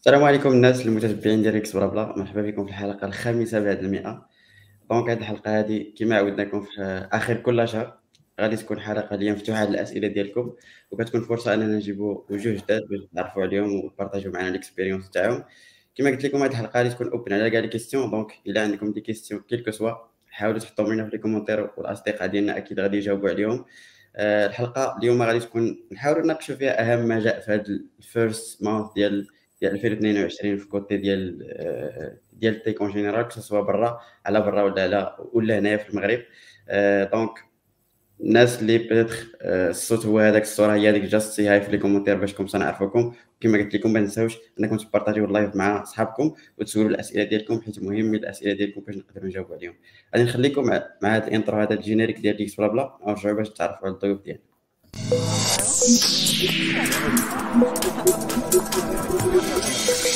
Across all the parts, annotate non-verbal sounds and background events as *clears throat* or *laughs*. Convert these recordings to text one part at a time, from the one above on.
السلام عليكم الناس المتتبعين ديال Geeks BlaBla. مرحبا بكم في الحلقة الخامسة بعد المئة. donc هذه الحلقة هذه كما عودناكم في آخر كل شهر غادي تكون حلقة اللي مفتوحه للاسئله ديالكم وكتكون فرصة أننا نجيبوا وجوه جداد باش نتعرفوا عليهم ويبارطاجيو معنا ال expérience تاعهم. كما قلت لكم هذه الحلقة غادي تكون open على كاع les questions donc إلا عندكم des questions quel que soit حاولوا تحطوهم لنا في les commentaires والأصدقاء ديالنا أكيد غادي يجاوبوا عليهم. آه، الحلقة اليوم غادي تكون نحاولوا نناقشوا فيها أهم ما جاء في هذا ال first month ديال ديال 2022 في côté ديال آه، ديال ال tech en général que ce soit برا على برا ولا على ولا هنايا في المغرب. donc آه، الناس اللي peut-être آه، الصوت هو هذاك الصورة هي هذيك just say hi في les commentaires باش كوم نعرفوكم. كما قلت لكم ما تنساوش إنكم تبارطاجيو ال live مع صحابكم وتسولوا الأسئلة ديالكم حيت مهم الأسئلة ديالكم باش نقدروا نجاوبوا عليهم. غادي نخليكم مع هذا ال intro هذا ال générique ديال Geeks BlaBla. ونرجعوا باش تعرفوا على الضيوف ديالنا. Thank you.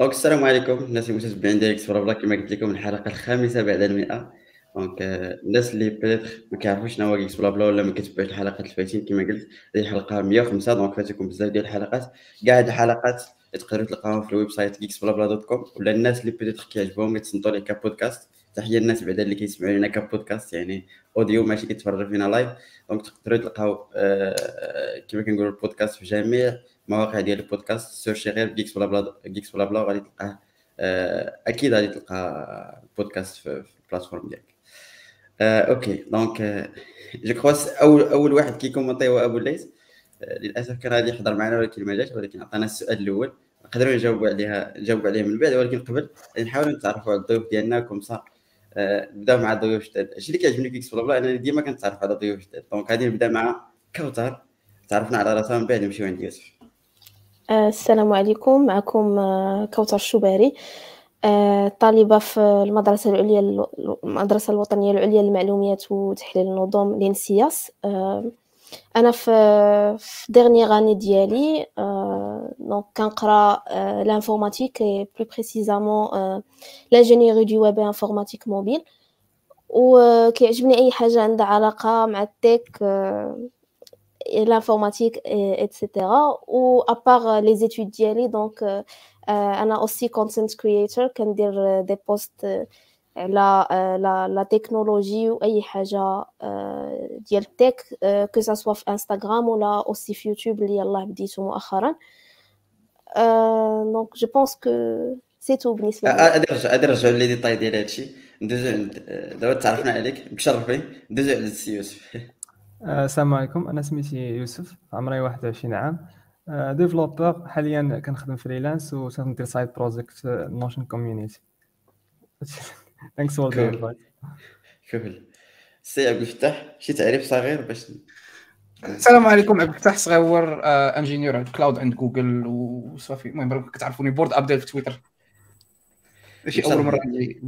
Donc السلام عليكم. الناس المتابعين ديال Geeks Bla كما قلت لكم الحلقة الخامسة بعد المئة. donc الناس اللي peut-être ما كيعرفوش شنو هو Geeks BlaBla ولا ما كتبعوش الحلقات الفايتين كما قلت هذه الحلقة 105 donc فاتكم بزاف ديال الحلقات. كاع هاد الحلقات تقدروا تلقاوهم في ال website Geeks BlaBla dot com ولا الناس اللي peut-être كيعجبهم يتصنتوا ليه كبودكاست. تحية الناس بعدا اللي كيسمعوا لنا كبودكاست يعني audio ماشي كيتفرجوا فينا live donc تقدروا تلقاو آه كما كنقولوا البودكاست في جميع المواقع ديال البودكاست سيرشي غير Geeks Blabla Geeks Blabla وغادي تلقاه آه، أكيد غادي تلقى البودكاست في, في ال plateforme ديالك. آه، okay donc je crois أول أول واحد كي commenter هو أبو الليث آه، للأسف كان غادي يحضر معنا ولكن ما جاش ولكن عطانا السؤال الأول. نقدروا نجاوبوا عليها نجاوبوا عليه من بعد ولكن قبل نحاولوا نتعرفوا على الضيوف ديالنا. comme ça نبداو مع الضيوف جداد. الشيء اللي كيعجبني فيك Blabla أنا ديما كنتعرف على ضيوف جداد. donc غادي نبدأ مع كوثر تعرفنا على راسها من بعد نمشيو عند يوسف. السلام عليكم. معكم آه، كوثر الشباري آه، طالبة في المدرسة العليا المدرسة الوطنية العليا للمعلومات وتحليل النظم l'ENSIAS آه، أنا في في dernière année ديالي donc كنقرأ l'informatique et plus précisément l'ingénierie du web informatique mobile وكيعجبني أي حاجة عندها علاقة مع ال tech l'informatique etc ou à part les études ديالي donc أنا aussi content creator كندير des posts على la la technologie واي حاجة ديال ال tech que ce soit في انستغرام ولا aussi في يوتيوب اللي يلاه بديتو مؤخرا donc je pense que سي تو بالنسبة لي غادي نرجع غادي نرجعوا لي ديتاي ديال هادشي ندوزو عند دابا تعرفنا عليك بشرفي ندوزو عند السي يوسف آه، السلام عليكم. أنا سميتي يوسف عمري 21 عام. ديفلوبر آه، حاليا كنخدم فريلانس وندير سايد بروجيكت نوشن كوميونيتي ثانكس فور ذا كفل سي عبد الفتاح شي تعريف صغير باش السلام عليكم. عبد الفتاح صغيور انجينيور عند كلاود عند جوجل وصافي المهم كتعرفوني board update في تويتر ماشي أول مرة نجي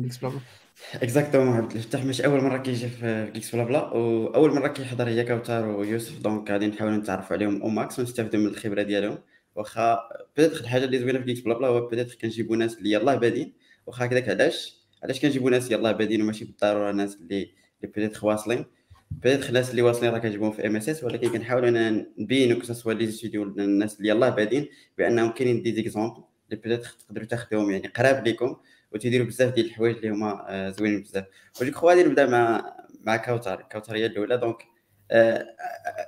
exactement عبد الفتاح مش أول مرة كيجي في Geeks Blabla وأول مرة كيحضر هي كوثر ويوسف. donc غادي نحاولوا نتعرفوا عليهم au max ونستافدوا من الخبرة ديالهم. واخا peut-être الحاجة اللي زوينة في Geeks Blabla هو peut-être كنجيبوا ناس اللي يلاه بادين واخا هكذاك علاش؟ علاش كنجيبوا ناس يلاه بادين وماشي بالضرورة ناس اللي اللي peut-être واصلين؟ peut-être الناس اللي واصلين راه كنجيبوهم في ام اس اس ولكن كنحاولوا اننا نبينوا que ce soit les étudiants الناس اللي يلاه بادين بأنهم كاينين des exemples اللي peut-être تقدروا تاخذوهم يعني قراب ليكم. وتيديروا بزاف ديال الحوايج اللي هما آه، زوينين بزاف. و je crois غادي نبدا مع مع كوثر كوثر هي الأولى. donc آه،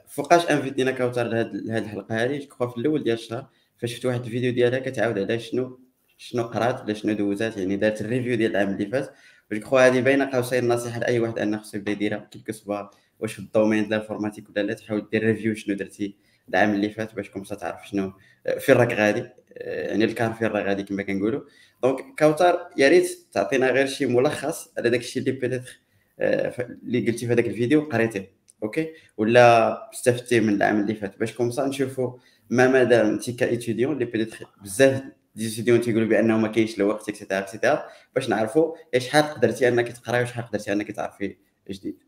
فوقاش invit ينا كوثر لهاد الحلقة هذه je في الأول ديال الشهر فاش شفت واحد الفيديو ديالها كتعاود على شنو شنو قرات ولا شنو دوزات يعني دارت ال review ديال العام اللي فات. و je crois هذه باينه قوسين نصيحة لأي واحد أنه خصو يبدأ يديرها كيف que ce soit واش في ال domaine ديال ال informatique ولا لا تحاول دير review شنو درتي العام اللي فات باش comme ça تعرف شنو فين راك غادي. يعني الكار فين راه غادي كما كنقولوا. donc كوثر يا ريت تعطينا غير شي ملخص على داك الشيء اللي peut-être اللي قلتي في هذاك الفيديو قريتيه okay ولا استفدتي من العام اللي فات باش comme ça نشوفوا ما مدى انت ك étudiante اللي peut-être بزاف des étudiants تيقولوا بانه ما كاينش الوقت et cetera et cetera باش نعرفوا شحال قدرتي انك تقراي وشحال قدرتي انك تعرفي جديد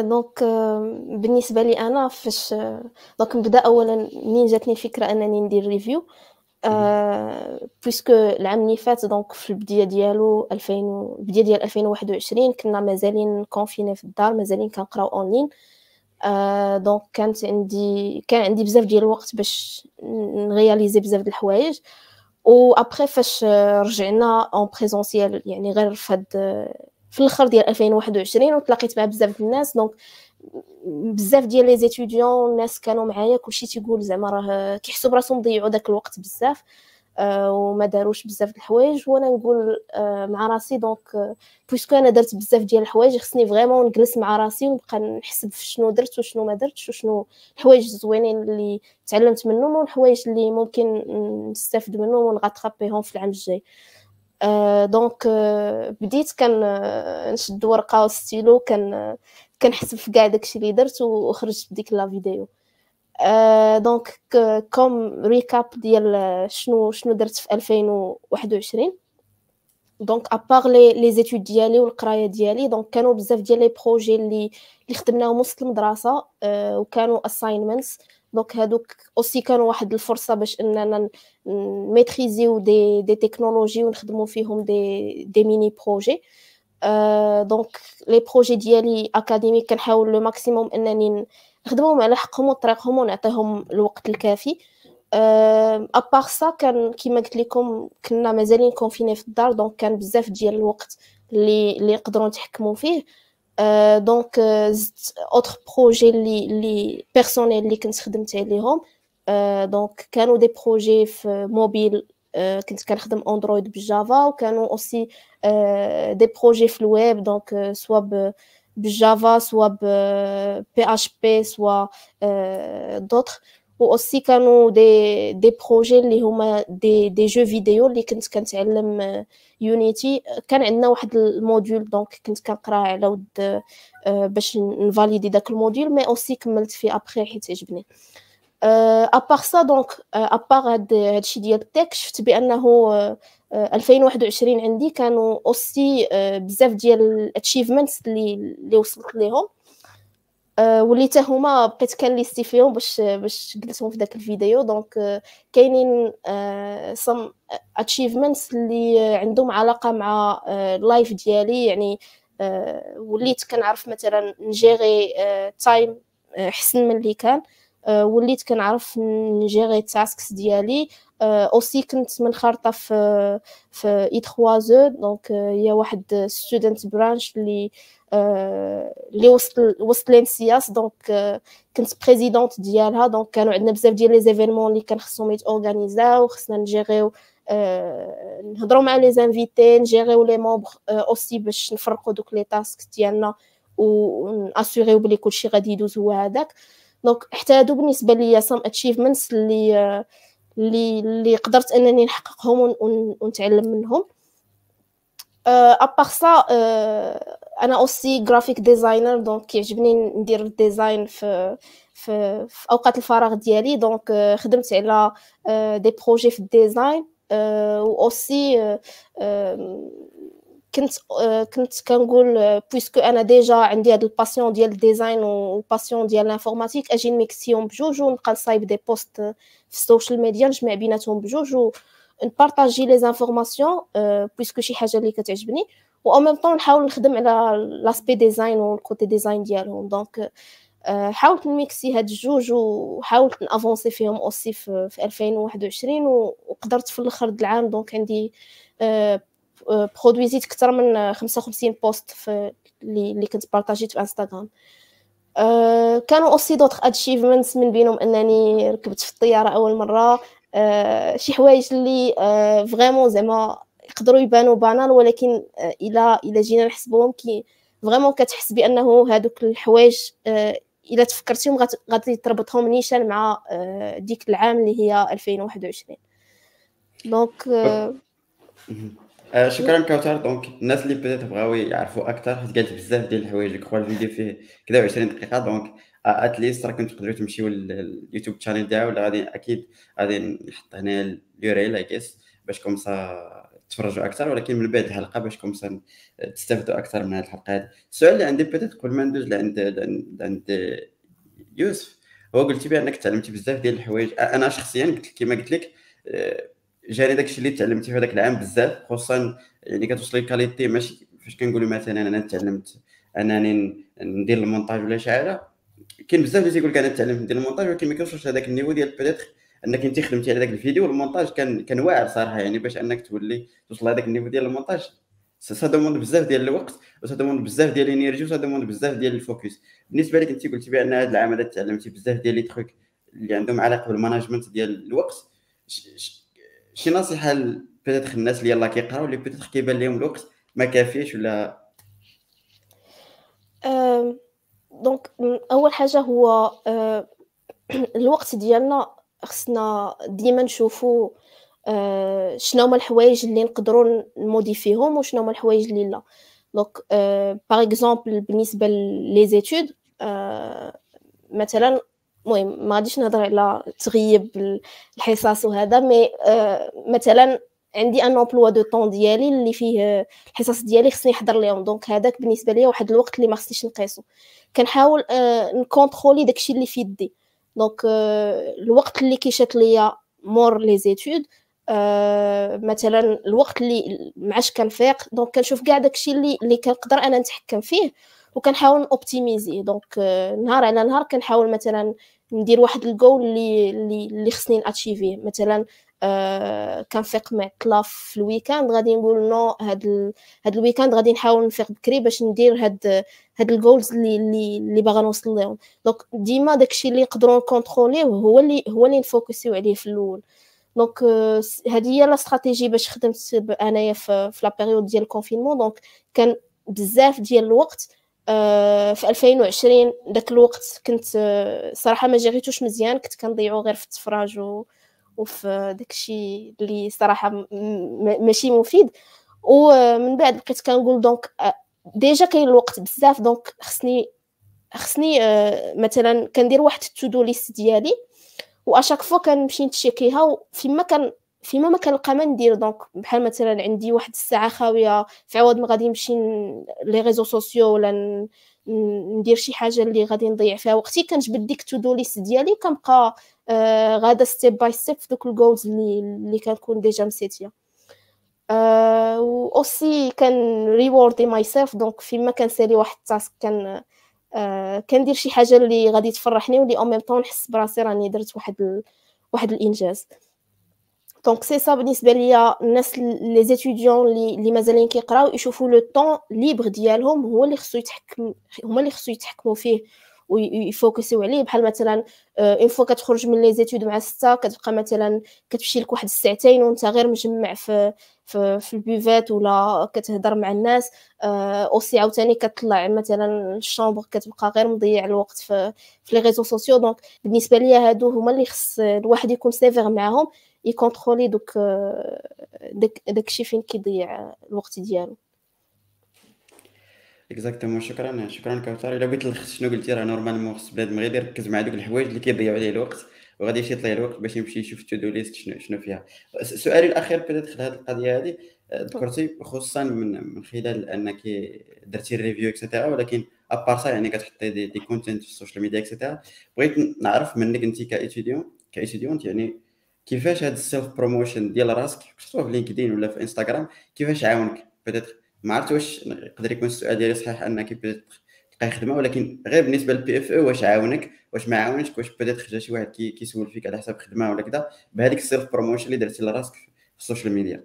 donc بالنسبة لي أنا فاش donc نبدا اولا منين جاتني الفكرة أنني ندير review puisque العام اللي فات donc في البدايه ديالو 2000 البدايه ديال 2021 كنا مازالين confinés في الدار مازالين كنقراو online donc كانت عندي كان عندي بزاف ديال الوقت باش نغياليزي بزاف د الحوايج و ابخي فاش رجعنا en présentiel يعني غير فهاد في الآخر ديال 2021 وتلاقيت مع بزاف الناس donc بزاف ديال les étudiants الناس كانوا معايا كلشي تيقول زعما راه كيحسوا براسهم ضيعوا داك الوقت بزاف آه وما داروش بزاف د الحوايج. وأنا نقول آه مع راسي donc آه puisque أنا درت بزاف ديال الحوايج خصني vraiment نجلس مع راسي ونبقى نحسب في شنو درت وشنو ما درتش وشنو الحوايج الزوينين اللي تعلمت منهم والحوايج اللي ممكن نستافد منهم ون rattraper هم في العام الجاي. آه donc آه بديت كان آه نشد ورقة وستيلو كان كنحسب في كاع داكشي اللي درت وخرجت بديك la vidéo. آه donc comme récap ديال شنو شنو درت في 2021 donc à part les les études ديالي والقرايه ديالي donc كانوا بزاف ديال les projets اللي اللي خدمناهم وسط المدرسة آه وكانوا assignments donc هادوك aussi كانوا واحد الفرصة باش إننا maîtriser و des des technologies ونخدموا فيهم des des mini projets donc les projets ديالي académiques كنحاول le maximum إنني نخدمهم على حقهم وطريقهم ونعطيهم الوقت الكافي. à part ça كان كيما قلت لكم كنا مازالين confinés في الدار donc كان بزاف ديال الوقت اللي اللي يقدروا نتحكموا فيه. donc زدت autres projets اللي اللي personnels اللي كنت خدمت عليهم. donc كانوا des projets في موبيل كنت كنخدم Android بال Java وكانوا aussi des projets في ال web donc soit بال Java soit PHP soit d'autres و aussi كانوا des des projets اللي هما des des jeux vidéo اللي كنت كنتعلم Unity كان عندنا واحد ال module donc كنت كنقرا على ود باش نفاليدي داك ال module mais aussi كملت فيه ابخي حيت عجبني à part ça donc à part هاد هادشي ديال ال tech شفت بأنه 2021 عندي كانوا aussi بزاف ديال ال achievements اللي اللي وصلت ليهم. وليت هما بقيت كنليستي فيهم باش باش قلتهم في داك الفيديو. donc كاينين some achievements اللي عندهم علاقة مع ال life ديالي. يعني وليت كنعرف مثلا نجيري time حسن من اللي كان. وليت كنعرف نجيري ال tasks ديالي. aussi كنت منخرطه في في IEEE. donc هي واحد student branch اللي اللي وسط وسط ل ENSIAS. donc كنت présidente ديالها. donc كانوا عندنا بزاف ديال les événements اللي كان خصهم يتورغانيزاو خصنا نجيريو نهضروا مع les invités نجيريو les membres aussi باش نفرقوا دوك les tasks ديالنا وناسيغيو بلي كلشي غادي يدوز هو هذاك donc حتى هادو بالنسبة ليا some achievements اللي اللي اللي قدرت أنني نحققهم ونتعلم منهم. à part ça أنا aussi graphic designer donc كيعجبني ندير ال design في في, في أوقات الفراغ ديالي. donc خدمت على des projets في ال design و aussi كنت كنت كنقول puisque أنا déjà عندي هاد ال passion ديال ال design و passion ديال ال informatique أجي نميكسيهم بجوج ونبقى نصايب des posts في ال social media نجمع بيناتهم بجوج و نبارطاجي les informations puisque شي حاجة اللي كتعجبني. و au même temps نحاول نخدم على l'aspect design وال côté design ديالهم. donc حاولت نميكسي هاد الجوج وحاولت نأفونسي فيهم aussi في, في 2021 وقدرت في الأخر العام. donc عندي برودويزيت أكثر من 55 post في اللي كنت بارطاجيت في انستغرام أه كانوا aussi d'autres achievements من بينهم إنني ركبت في الطيارة أول مرة. أه شي حوايج اللي أه vraiment زعما يقدروا يبانوا banal ولكن أه إلى إلى جينا نحسبوهم كي vraiment كتحس بأنه هادوك الحوايج إلا تفكرتيهم غادي تربطهم نيشان مع ديك العام اللي هي 2021 donc آه شكرا كوثر donc الناس اللي بدات بغاو يعرفوا أكثر حيت قالت بزاف ديال الحوايج كخوا الفيديو فيه كذا 20 دقيقة. donc at least راه كنتو تقدروا تمشيو لل YouTube channel ديالو ولا غادي أكيد غادي نحط هنا ال URL اي جيس باش comme ça تفرجوا أكثر ولكن من بعد الحلقة باش comme ça تستافدوا أكثر من هذه الحلقة هذه السؤال اللي عندي peut-être قبل ما ندوز لعند عند يوسف. هو قلتي بأنك تعلمتي بزاف ديال الحوايج. أنا شخصيا قلت كما قلت لك جاني داكشي اللي تعلمتي في هذاك العام بزاف خصوصا يعني كتوصل ال qualité ماشي فاش كنقولوا مثلا أنا تعلمت أنني ندير المونتاج ولا شي حاجة كاين بزاف اللي تيقول لك أنا تعلمت ندير المونتاج ولكن ما كيوصلش لهذاك ال niveau ديال peut-être أنك أنت خدمتي على ذاك الفيديو والمونتاج كان كان واعر صراحة يعني باش أنك تولي توصل لهذاك ال niveau ديال المونتاج. سا بزاف ديال الوقت وسا بزاف ديال ال energy وسا بزاف ديال ال focus. بالنسبة لك أنت قلتي بأن هذا العام تعلمتي بزاف ديال les trucs اللي عندهم علاقة بال management ديال الوقت شي نصيحة peut-être الناس اللي يلاه كيقراو اللي peut-être كيبان لهم الوقت ما كافيش ولا؟ donc أول حاجة هو *clears throat* الوقت ديالنا خصنا ديما نشوفو شنو هما الحوايج اللي نقدروا نموديفيهم وشنو هما الحوايج اللي لا. donc par exemple بالنسبة les études مثلا المهم ما غاديش نهضر على تغيب الحصص وهذا mais مثلا عندي un emploi du temps ديالي اللي فيه الحصص ديالي خصني نحضر ليهم. donc هذاك بالنسبة ليا واحد الوقت اللي ما خصنيش نقيسو. كنحاول نكونترولي داكشي اللي في يدي. donc الوقت اللي كيشات ليا مور les études مثلا الوقت اللي معاش كنفيق. donc كنشوف كاع داكشي اللي اللي كنقدر أنا نتحكم فيه. وكنحاول اوبتيميزي donc نهار على نهار كنحاول مثلا ندير واحد الجول اللي اللي, خصني نأتشيفيه. مثلا آه كنفيق معطله في ال weekend. غادي نقول non هاد ال... هاد ال weekend غادي نحاول نفيق بكري باش ندير هاد هاد ال goals اللي اللي, اللي باغا نوصل لهم donc ديما داكشي اللي نقدروا نكونتروليه هو اللي هو اللي نفوكسيو عليه في الأول. donc هذه هي la stratégie باش خدمت أنايا في, في la période ديال ال confinement donc كان بزاف ديال الوقت آه في 2020 داك الوقت كنت صراحة ما جريتوش مزيان كنت كنضيعو غير في التفراج و وفي داكشي اللي صراحة ماشي مفيد. ومن بعد بقيت كنقول donc déjà كاين الوقت بزاف donc خصني خصني مثلا كندير واحد ال to-do list ديالي و à chaque fois كنمشي نتشيكيها وفيما كان فيما ما كنلقى ما ندير donc بحال مثلا عندي واحد الساعة خاوية في عوض ما غادي نمشي les réseaux sociaux ولا ندير شي حاجة اللي غادي نضيع فيها وقتي. كنجبد ديك to-do list ديالي كنبقى آه غادا step by step في دوك ال goals اللي اللي كنكون déjà مسيتيه آه aussi كانريوردي myself donc فيما كنسالي واحد ال task كان آه كندير شي حاجة اللي غادي تفرحني واللي أو ميم طون نحس براسي راني درت واحد ال... واحد الإنجاز. donc c'est ça بالنسبة ليا الناس les étudiants اللي اللي مازالين كيقراو يشوفوا le temps libre ديالهم هو اللي خصو يتحكم هما اللي خصو يتحكموا فيه ويفوكسيو عليه بحال مثلا une fois كتخرج من les études مع ستة كتبقى مثلا كتمشي لك واحد الساعتين وانت غير مجمع في في, في ال buvette ولا كتهضر مع الناس aussi عاوتاني كتطلع مثلا ال chambre كتبقى غير مضيع الوقت في في les réseaux sociaux donc بالنسبة ليا هادو هما اللي خص الواحد يكون sévère معاهم يكونترولي دوك داك داكشي فين كيضيع الوقت ديالو exactement شكرا شكرا كوثر إلا بغيت نلخص شنو قلتي راه normalement خص بنادم غير يركز مع دوك الحوايج اللي كيضيعوا عليه الوقت وغادي يمشي يطلع الوقت باش يمشي يشوف to-do list شنو شنو فيها. سؤالي الأخير بدات في هذه القضية هذه ذكرتي خصوصا من من خلال أنك درتي ال review et cetera ولكن à part يعني كتحطي des, des content في ال social media et cetera بغيت نعرف منك أنت ك étudiante ك étudiante يعني كيفاش هاد ال self promotion ديال راسك سواء في LinkedIn ولا في إنستغرام كيفاش عاونك بدات ما عرفت واش يقدر يكون السؤال ديالي صحيح أنك بدات تلقاي خدمه ولكن غير بالنسبة لل PFE واش عاونك واش ما عاونش واش بدات خرج شي واحد كيسول فيك على حساب خدمة ولا كذا بهذيك ال self promotion اللي درتي لراسك في ال social media.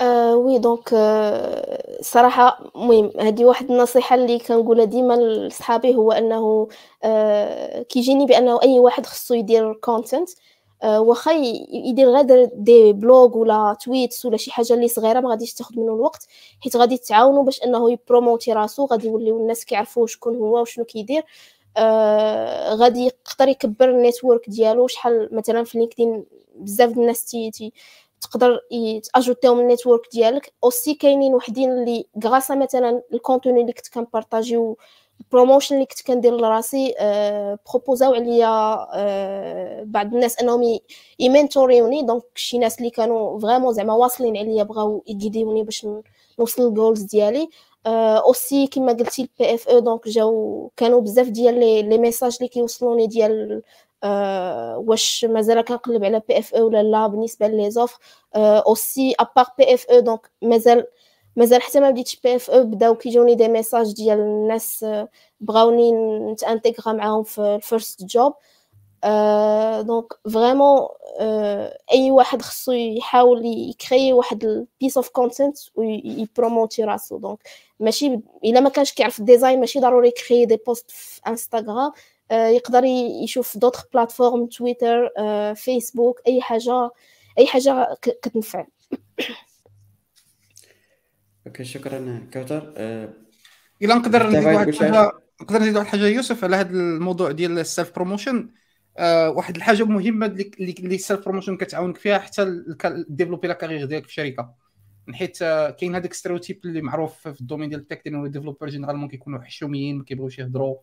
آه oui donc آه صراحة المهم هذه واحد النصيحة اللي كنقولها ديما لصحابي هو أنه آه كيجيني بأنه أي واحد خصو يدير content واخا يدير غير des blogs ولا tweets ولا شي حاجة اللي صغيرة ما غاديش تاخذ منه الوقت حيت غادي تعاونوا باش انه يبروموتي راسو غادي يوليو الناس كيعرفوا شكون هو وشنو كيدير. آه غادي يقدر يكبر ال network ديالو شحال مثلا في LinkedIn بزاف الناس تي تي تقدر تاجوتيهم ال network ديالك. aussi كاينين وحدين اللي grâce à مثلا ال contenu اللي كنت كنبارطاجيو ال promotion اللي كنت كندير لراسي بروبوزاو عليا أه بعض الناس أنهم يمنتوريوني donc شي ناس اللي كانوا vraiment زعما واصلين عليا بغاو يغيديوني باش نوصل ال goals ديالي. aussi كما قلتي ال PFE donc جاو كانوا بزاف ديال les messages اللي كيوصلوني ديال أه واش مازال كنقلب على PFE ولا لا بالنسبة les offres aussi à part PFE donc مازال مازال حتى ما بديتش PFE بداو كيجوني des messages ديال الناس بغاوني نتانتيغرا معاهم في ال first job donc vraiment أي واحد خصو يحاول يكري واحد ال piece of content ويبروموتي راسو. donc ماشي إلا ما كانش كيعرف ال design ماشي ضروري يكري des posts في انستغرام يقدر يشوف d'autres plateformes Twitter Facebook أي حاجة أي حاجة كتنفع. okay شكرا كوثر الا نقدر نزيد واحد الحاجة نقدر نزيد واحد الحاجة يوسف على هذا الموضوع ديال ال self promotion آه واحد الحاجة مهمة اللي اللي ال self promotion كتعاونك فيها حتى تديفلوبي la carrière ديالك في الشركة حيت آه كاين هذاك stéréotype اللي معروف في ال domaine ديال ال tech ديال développeur généralement كيكونوا حشوميين ما كيبغيوش يهضروا.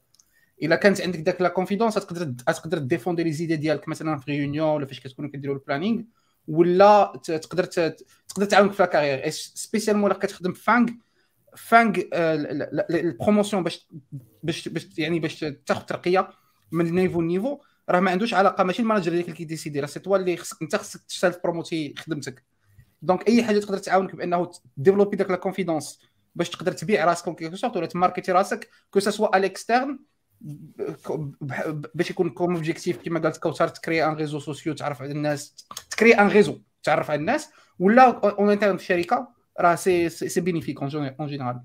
إلا كانت عندك داك la confidence تقدر تقدر تديفوندي les idées ديالك مثلا في réunion ولا فاش كتكونوا كديروا ال planning ولا تقدر تقدر تعاونك في la carrière. spécialement الا كتخدم في FAANG FAANG ال promotion باش باش باش يعني باش تاخذ ترقية من niveau ل niveau. راه ما عندوش علاقة. ماشي ال manager اللي كيديسيدي. راه c'est toi اللي خصك انت خصك ت self بروموتي خدمتك. donc أي حاجة تقدر تعاونك بأنه تديفلوبي داك la confidence باش تقدر تبيع راسك quelque sorte ولا تماركتي راسك que ce soit à l'externe باش يكون comme objectif كما قالت كوثر تكري un réseau social تعرف على الناس تكري un réseau تعرف على الناس ولا en interne في الشركة راه c'est c'est bénéfique en général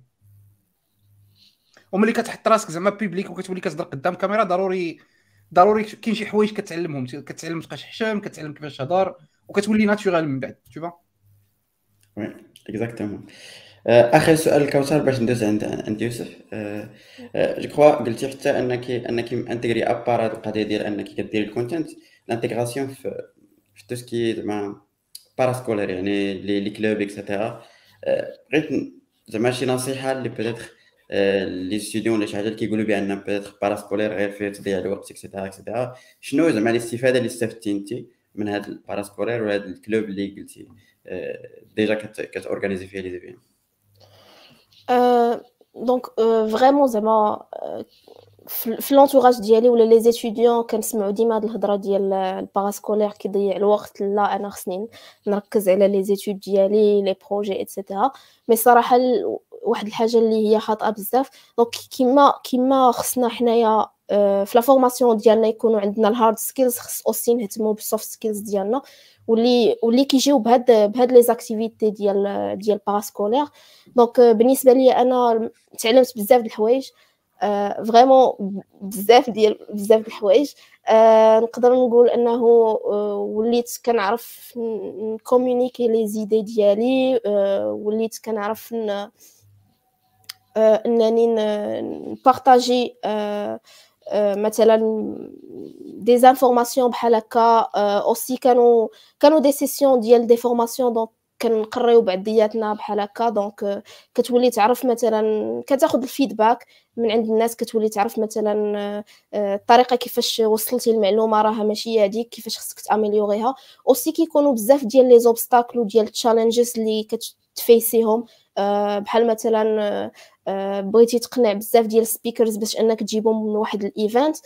وملي كتحط راسك زعما public وكتولي كتهضر قدام كاميرا ضروري ضروري كاين شي حوايج كتعلمهم كتعلم تبقاش حشام كتعلم كيفاش تهضر وكتولي naturel من بعد تشوفا oui exactement آخر سؤال كوثر باش ندوز عند عند يوسف. je crois قلتي حتى أنك أنك intégrer à part هاد القضية ديال أنك كدير ال content ال intégration في في tout ce qui زعما parascolaire يعني les les clubs et cetera بغيت زعما شي نصيحة اللي peut-être les étudiants ولا شي حاجة اللي كيقولوا بأن peut-être parascolaire غير فيه تضييع الوقت et cetera et cetera شنو زعما الاستفادة اللي استفدتي أنت من هذا ال parascolaire وهذا ال club اللي قلتي؟ déjà كتورغانيزي فيه les événements donc vraiment زعما في l'entourage ديالي ولا les étudiants كنسمعوا ديما هاد الهضره ديال ال parascolaire كيضيع الوقت لا أنا خصني نركز على les études ديالي les projets et cetera mais صراحة واحد الحاجة اللي هي خاطئة بزاف. donc كيما كيما خصنا حنايا في la formation ديالنا يكونوا عندنا ال hard skills خص aussi نهتموا بال soft skills ديالنا. واللي واللي كيجيو بهاد بهاد les activités ديال ديال parascolaire donc بالنسبة لي أنا تعلمت بزاف د الحوايج. vraiment بزاف ديال بزاف د الحوايج. نقدر نقول أنه وليت كنعرف نـ communiquer les idées ديالي. وليت كنعرف أنني نـ partager مثلا des informations بحال هكا aussi كانوا كانوا des sessions ديال des formations donc كنقريو بعضياتنا بحال هكا donc كتولي تعرف مثلا كتاخذ ال feedback من عند الناس كتولي تعرف مثلا الطريقة كيفاش وصلتي المعلومه راها ماشي هذيك كيفاش خصك ت améliorer ها aussi كيكونوا بزاف ديال les obstacles وديال ال challenges اللي كت faces يهم بحال مثلا بغيتي تقنع بزاف ديال ال speakers باش انك تجيبهم من واحد ال event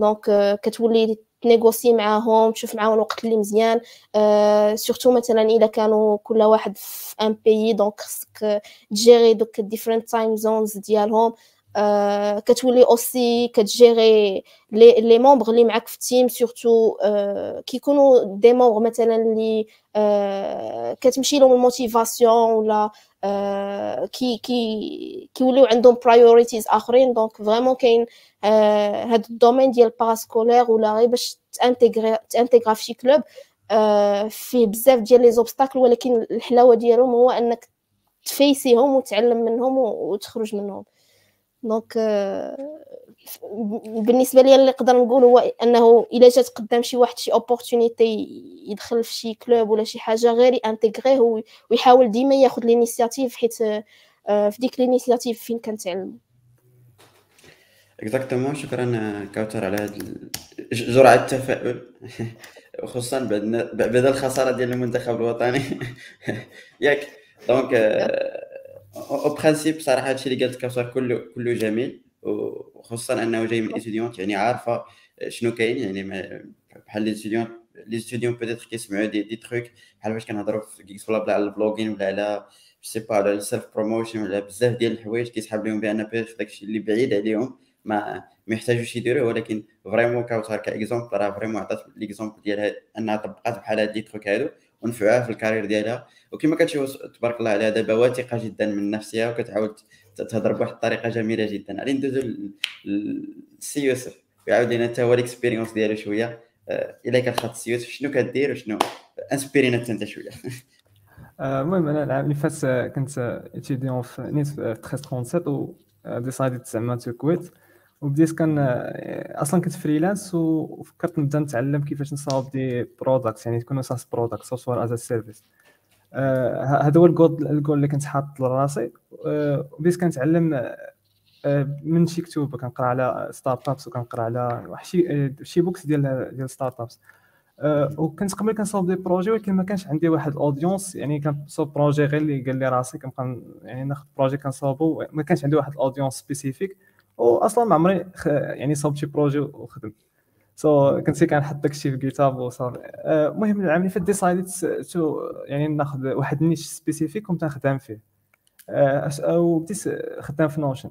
donc كتولي ت négocier معاهم تشوف معاهم الوقت اللي مزيان. آه surtout مثلا إلا كانوا كل واحد في un pays donc خصك ت gérer دوك different time zones ديالهم. آه كتولي اوسي كتجيري لي لي اللي معاك في ال team surtout آه كيكونوا دي مونبغ مثلا اللي آه كتمشي لهم ال motivation ولا آه كي كي كيوليو عندهم priorities اخرين donc vraiment كاين آه هاد ال domaine ديال parascolaire ولا غير باش ت intégrer ت intégrer في شي club آه فيه بزاف ديال les obstacles ولكن الحلاوه ديالهم هو انك ت faces يهم وتعلم منهم وتخرج منهم donc بالنسبة لي اللي نقدر نقول هو أنه إلا جات قدام شي واحد شي opportunity يدخل في شي club ولا شي حاجة غير intégrer يه ويحاول ديما ياخذ l'initiative حيت آه، في ديك l'initiative فين كنتعلم exactement شكرا كوثر على هذه جرعة التفاؤل خصوصا بعد بعد الخسارة ديال المنتخب الوطني. *laughs* ياك donc en principe صراحة هادشي اللي قالت كوثر كله كله جميل. وخصوصا أنه جاي من étudiante يعني عارفة شنو كاين يعني بحال les étudiants les étudiants peut-être كيسمعوا des des trucs بحال فاش كنهضروا في كيكس بلا على البلوغين ولا على سي با على السيلف بروموشن ولا بزاف ديال الحوايج كيسحاب لهم بأن بيتيتر داكشي اللي بعيد عليهم ما ما يحتاجوش يديروه. ولكن فريمون كاوتر كاكزومبل راه فريمون عطات ليكزومبل ديال أنها طبقات بحال هاد لي تروك هادو. ونفعوها في الكارير ديالها. وكما كتشوف تبارك الله عليها دابا واثقة جدا من نفسها وكتعاود تهضر بواحد الطريقة جميلة جدا. غادي ندوزو للسي يوسف ويعاود لنا حتى هو الاكسبيريونس ديالو شوية. آه، إلا كتخاط السي يوسف شنو كدير وشنو؟ أنسبيرينا حتى أنت شوية. *laughs* آه، المهم أنا العام اللي فات كنت اتيديون في نيت في 1337 و ديسايديت زعما تو كويت وبديت كان أصلا كنت فريلانس وفكرت نبدأ نتعلم كيفاش نصاوب دي برودكت يعني تكونوا ساس برودكت سوفتوير از سيرفيس هذا هو الجول الجول اللي كنت حاط لراسي. آه، وبديت كنتعلم آه، من شي كتب كنقرا على ستارت ابس وكنقرأ على واحد شي شي بوكس ديال ديال ستارت ابس وكنت قبل كنصاوب des projets ولكن ما كانش عندي واحد ال audience يعني كنصاوب projet غير اللي قال لي راسي كنبقى يعني ناخذ projet كنصاوبو ما كانش عندي واحد ال audience specific واصلا ما عمري يعني صوبت شي projet وخدمت. so so, كنت كنحط داكشي في GitHub وصافي. المهم العام اللي فات decided to يعني ناخذ واحد ال niche specific وكنت نخدم فيه. وبديت خدام في Notion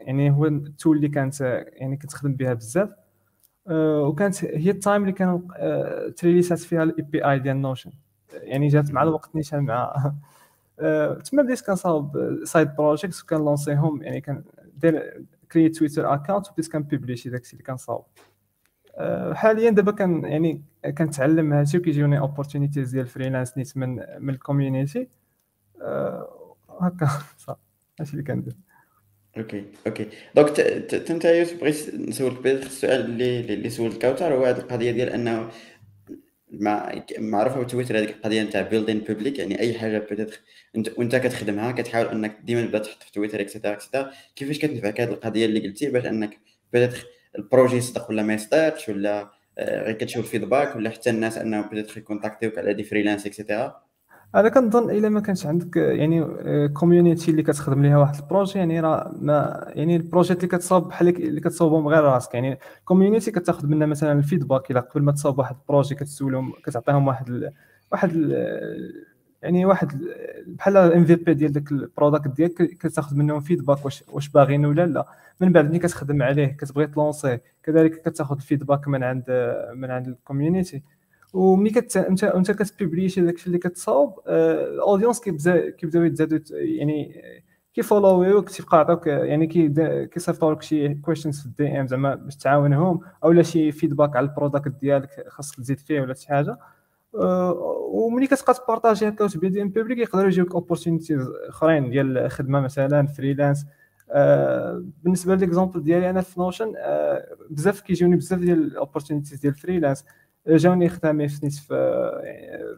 يعني هو ال tool اللي كانت يعني كنت خدم بها بزاف. وكانت هي ال time اللي كانوا ت released ات فيها ال API ديال Notion يعني جات مع الوقت نيشان مع تما بديت كنصاوب side projects وكان lancer يهم يعني كان créer ت Twitter account وبديت كن publish ي داكشي اللي كنصاوب. آه، حاليا دابا كان يعني كنتعلم هادشي وكيجيوني opportunities ديال freelance نيت من من ال community آه، هكا *laughs* صافي. هادشي اللي كندير. okay okay. donc انت يوسف بغيت نسولك بغيت السؤال اللي اللي سولت كوثر هو هذه القضية ديال أنه مع معروفة بتويتر هذيك القضية نتاع build in public يعني أي حاجة بتدخل أنت وأنت كتخدمها كتحاول إنك ديما تبدا تحط في Twitter et cetera et cetera كيفاش كتنفعك هذه القضية اللي قلتي باش إنك بتدخل ال projet يصدق ولا ما يصدقش ولا آه، غير كتشوف ال feedback ولا حتى الناس انهم peut-être ي contacter يوك على des freelance et cetera أنا كنظن إلا ما كانش عندك يعني community اللي كتخدم ليها واحد ال projet يعني راه ما يعني ال project اللي كتصاوب بحال اللي كتصاوبهم غير راسك. يعني community كتاخذ منها مثلا ال feedback إلا قبل ما تصاوب واحد ال projet كتسولهم كتعطيهم واحد ال واحد ال يعني واحد بحال MVP ديال داك ال product ديالك كتاخذ منهم feedback واش واش باغيين ولا لا. من بعد ملي كتخدم عليه كتبغي ت lancer يه كذلك كتاخذ ال feedback من عند من عند الكوميونيتي وملي كت انت انت كتبيبليشي داكشي اللي كتصاوب الاودينس كيبدا كيبداو يتزادوا يعني كيفولويوك تيبقى عطاوك يعني كيصيفطوا لك شي كويشنز في الدي ام زعما باش تعاونهم أو شي فيدباك على البروداكت ديالك خاصك تزيد فيه ولا شي حاجة وملي كتبقى تبارطاجي هكا وتبيع دي ام بوبليك يقدروا يجيوك اوبورتونيتيز اخرين ديال الخدمه مثلا فريلانس بالنسبة l'exemple ديالي أنا في Notion بزاف كيجوني بزاف ديال ال opportunities ديال freelance جاوني خدامي في في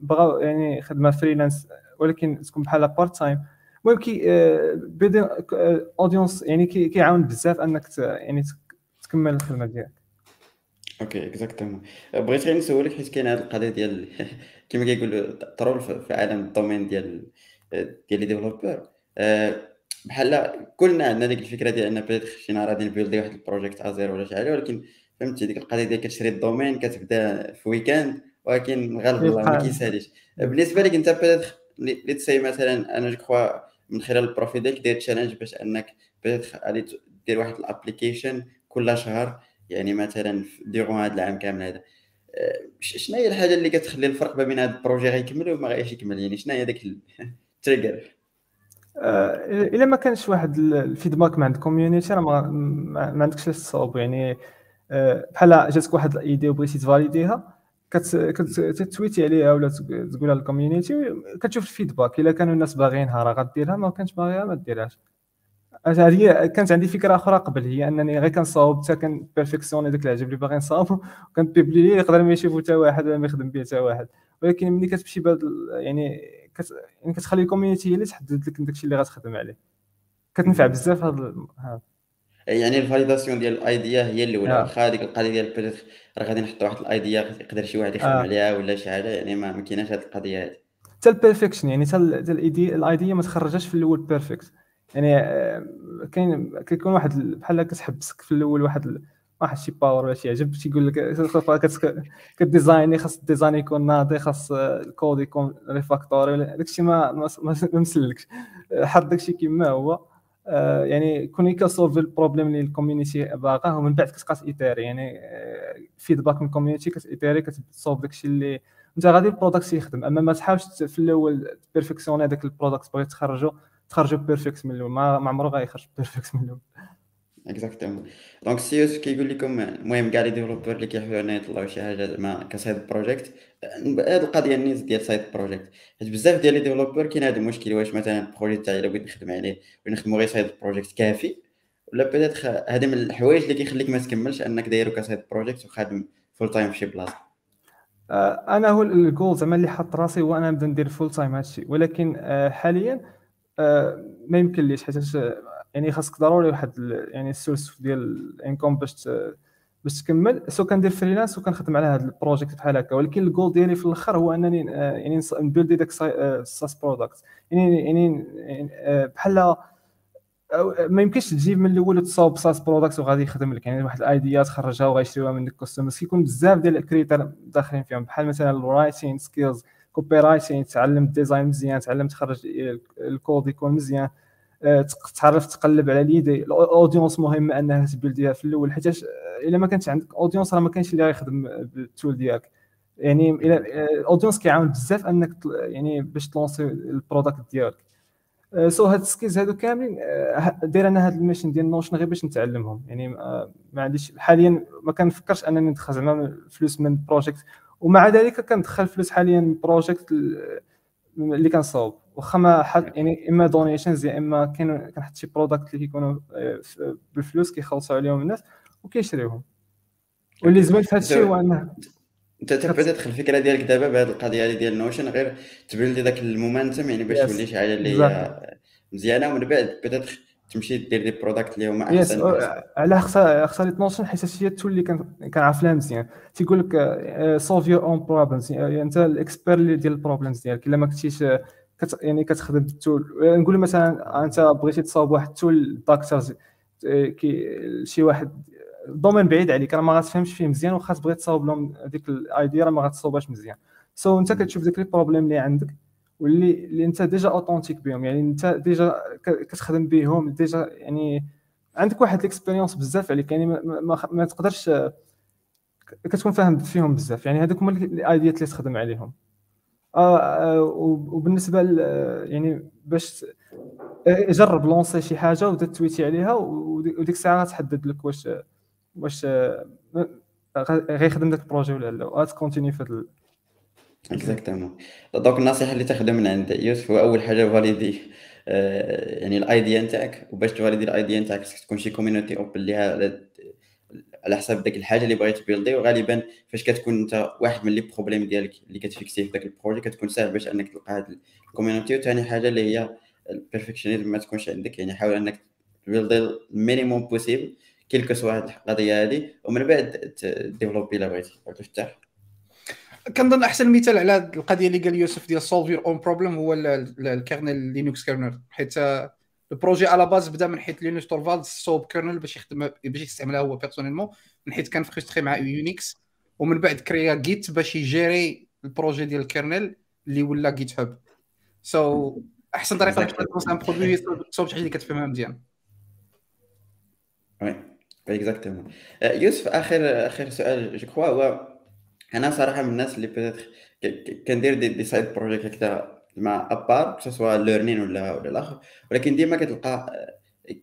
بغاو يعني خدمة freelance ولكن تكون بحال part time المهم كي building audience يعني كيعاون بزاف انك يعني تكمل الخدمة ديالك. أوكي exactement بغيت غير نسولك حيت كاين هذه القضية ديال كما كيقولوا troll في عالم ال domaine ديال ديال les développeurs بحال كلنا عندنا ديك الفكرة ديال en peut-être شي نهار غادي نbuildي واحد ال project ولا شي حاجة ولكن فهمتي؟ ديك القضية ديال كتشري ال domain كتبدا في weekend ولكن غالب الله ما كيساليش. بالنسبة لك انت peut-être مثلا أنا جو كخوا من خلال ال profil ديالك دير challenge باش أنك peut-être غادي دير واحد ال application كل شهر يعني مثلا ديرو هذا العام كامل هذا. أه، شنو هي الحاجة اللي كتخلي الفرق ما بين هذا ال projet غيكمل وما غايش يكمل؟ يعني شنو هي داك ال trigger *laughs* أه، إلا ما كانش واحد ال feedback من عند ال community راه ما عندكش تصاوب يعني بحال جاتك واحد ال idée وبغيتي تvalidيها كtweetي عليها ولا تقولها لل community كتشوف ال feedback. إلا كانوا الناس باغيينها راه غديرها ما كانش باغيها ما ديرهاش. هذه كانت عندي فكرة أخرى قبل هي أنني غير كنصاوب حتى كان perfectionné داك العجب اللي باغي نصاوبو *laughs* كنpublieه يقدر ما يشوفو حتى واحد ولا ما يخدم به حتى واحد. ولكن ملي كتمشي بهذا يعني كت... يعني كتخلي ال community هي اللي تحدد لك داكشي اللي غتخدم عليه. كتنفع بزاف هذا يعني ال validation ديال ال idea هي الأولى. آه. واخا هذيك القضية ديال راه غادي نحط واحد ال idea يقدر شي واحد يخدم آه. عليها ولا شي حاجة يعني ما كايناش هذه القضية هذه حتى ال perfection يعني حتى ال idea ما تخرجش في الأول perfect يعني آه، كاين كيكون واحد بحال كتحبسك في الأول واحد واحد شي power ولا شي عجب تيقول لك كdesignي خاص ال design يكون ناضي خاص الكود يكون refactoré داكشي ما ما مسلكش. حط داكشي كيما هو. يعني كوني كsolve ال problème اللي ال community باغاه ومن بعد كتبقى itérer يعني feedback آه، من ال community كتitéré كتصوب داكشي اللي انت غادي ال product يخدم اما ما تحاولش في الأول perfectionner هذاك ال product بغيت تخرجو تخرجو perfect من الأول ما عمره غيخرج perfect من الأول exactement donc سيوس كيقول لكم المهم كاع les développeurs اللي كيحاولوا انهم يطلعوا شي حاجة زعما ك side project هاد القضية النيز ديال side project حيت بزاف ديال les développeurs كاين هذا المشكل واش مثلا ال projet تاعي إلا بغيت نخدم عليه نخدمو غير side project كافي ولا peut-être هذا من الحوايج اللي كيخليك ما تكملش أنك دايرو ك side project وخادم full time في شي بلاصة. أنا هو الجول زعما اللي حط راسي هو أنا نبدا ندير full time هادشي ولكن حاليا ما يمكن ليش حيت يعني خاصك ضروري واحد يعني ال source ديال ال income باش باش تكمل so كندير freelance وكنخدم على هذا ال project بحال هكا. ولكن الجول ديالي في الأخر هو أنني آه، يعني نbuildي داك ال SaaS product يعني يعني, آه، بحال ما يمكنش تجيب من الأول وتصاوب SaaS product وغادي يخدم لك. يعني واحد ال idea تخرجها وغيشريوها منك customers كيكون بزاف ديال ال critères داخلين فيهم. بحال مثلا ال writing skills copywriting تعلم ال design مزيان تعلم تخرج الكود يكون مزيان. آه، تعرف تقلب على l'idée ال audience مهم أنها تbuildيها في الأول حيت إلا ما كانش عندك audience راه ما كاينش اللي غيخدم بال tool ديالك. يعني إلى ال audience كيعاون بزاف أنك يعني باش تlanceي ال product ديالك. so هاد ال skills هادو كاملين آه، داير أنا هاد ال mission ديال Notion غير باش نتعلمهم. يعني ما عنديش حاليا ما كنفكرش أنني ندخل زعما فلوس من project ومع ذلك كندخل فلوس حاليا من project اللي كنصاوب واخا ما حد يعني إما donations يا إما كاين كنحط شي product اللي كيكونوا آه، بالفلوس كيخلصوا عليهم الناس وكيشريوهم. واللي زوين في هذا الشيء هو أنه أنت تبدا تدخل الفكرة ديالك دابا بهذه القضية هذه ديال Notion غير تbuildي ذاك ال momentum يعني باش تولي شي حاجة اللي مزيانة ومن بعد بدأت تمشي دير des products اللي هما أحسن على خصها خصها Notion حيت هي تولي كنعرف لها مزيان. تيقول لك solve your own problems يعني أنت ال expert ديال ال problems ديالك. إلا ما كنتيش كت يعني كتخدم بال tool نقول مثلا أنت بغيتي تصاوب واحد ال tool داكترز كي شي واحد domaine بعيد عليك. راه ما غاتفهمش فيه مزيان وخاص بغيت تصاوب لهم هذيك ال idea راه ما غتصاوبهاش مزيان. so so, أنت كتشوف ديك ال problème اللي عندك واللي اللي انت déjà authentic بهم يعني انت déjà كتخدم بهم déjà يعني عندك واحد ال expérience بزاف عليك يعني ما, ما, ما تقدرش كتكون فاهم فيهم بزاف يعني هذوك هما ال ideaات اللي تخدم عليهم. آه, آه وبالنسبة يعني باش جرب lancer شي حاجة وبدا tweetي عليها وديك الساعة غتحدد لك واش واش غيخدم داك ال projet ولا لا وغتcontinuي في exactement donc النصيحه اللي تاخذها من عند يوسف هو أول حاجة valider آه، يعني ال idea نتاعك وباش تvalidي ال idea نتاعك خصك تكون شي community open ليها على حساب داك الحاجة اللي بغيت تbuildي وغالبا فاش كتكون أنت واحد من les problèmes ديالك اللي كتfixيه في داك ال projet كتكون ساهل باش أنك تلقى هاد ال community وثاني حاجة اللي هي ال perfectionism ما تكونش عندك يعني حاول أنك تبيلدي المينيموم بوسيبل كيلكو سوا هاد القضية هادي ومن بعد développer إلا بغيتي تفتح كنظن أحسن مثال على القضية اللي قال يوسف ديال solve your own problem هو ال kernel Linux kernel حيت ال projet à la base بدا من حيت لينوس تورفالد صوب kernel باش يخدم باش يستعملها هو personnellement من حيت كان frustré مع Unix ومن بعد créa Git باش يجيري ال projet ديال ال kernel اللي ولا GitHub سو so, أحسن طريقة باش ت lancer un produit تصوب شي حاجة اللي كتفهمها مزيان. oui exactement يوسف اخر آخر سؤال je crois هو أنا صراحة من الناس اللي peut-être كندير des, des side project هكذا مع à part سواء learning ولا ولا الآخر. ولكن ديما كتلقى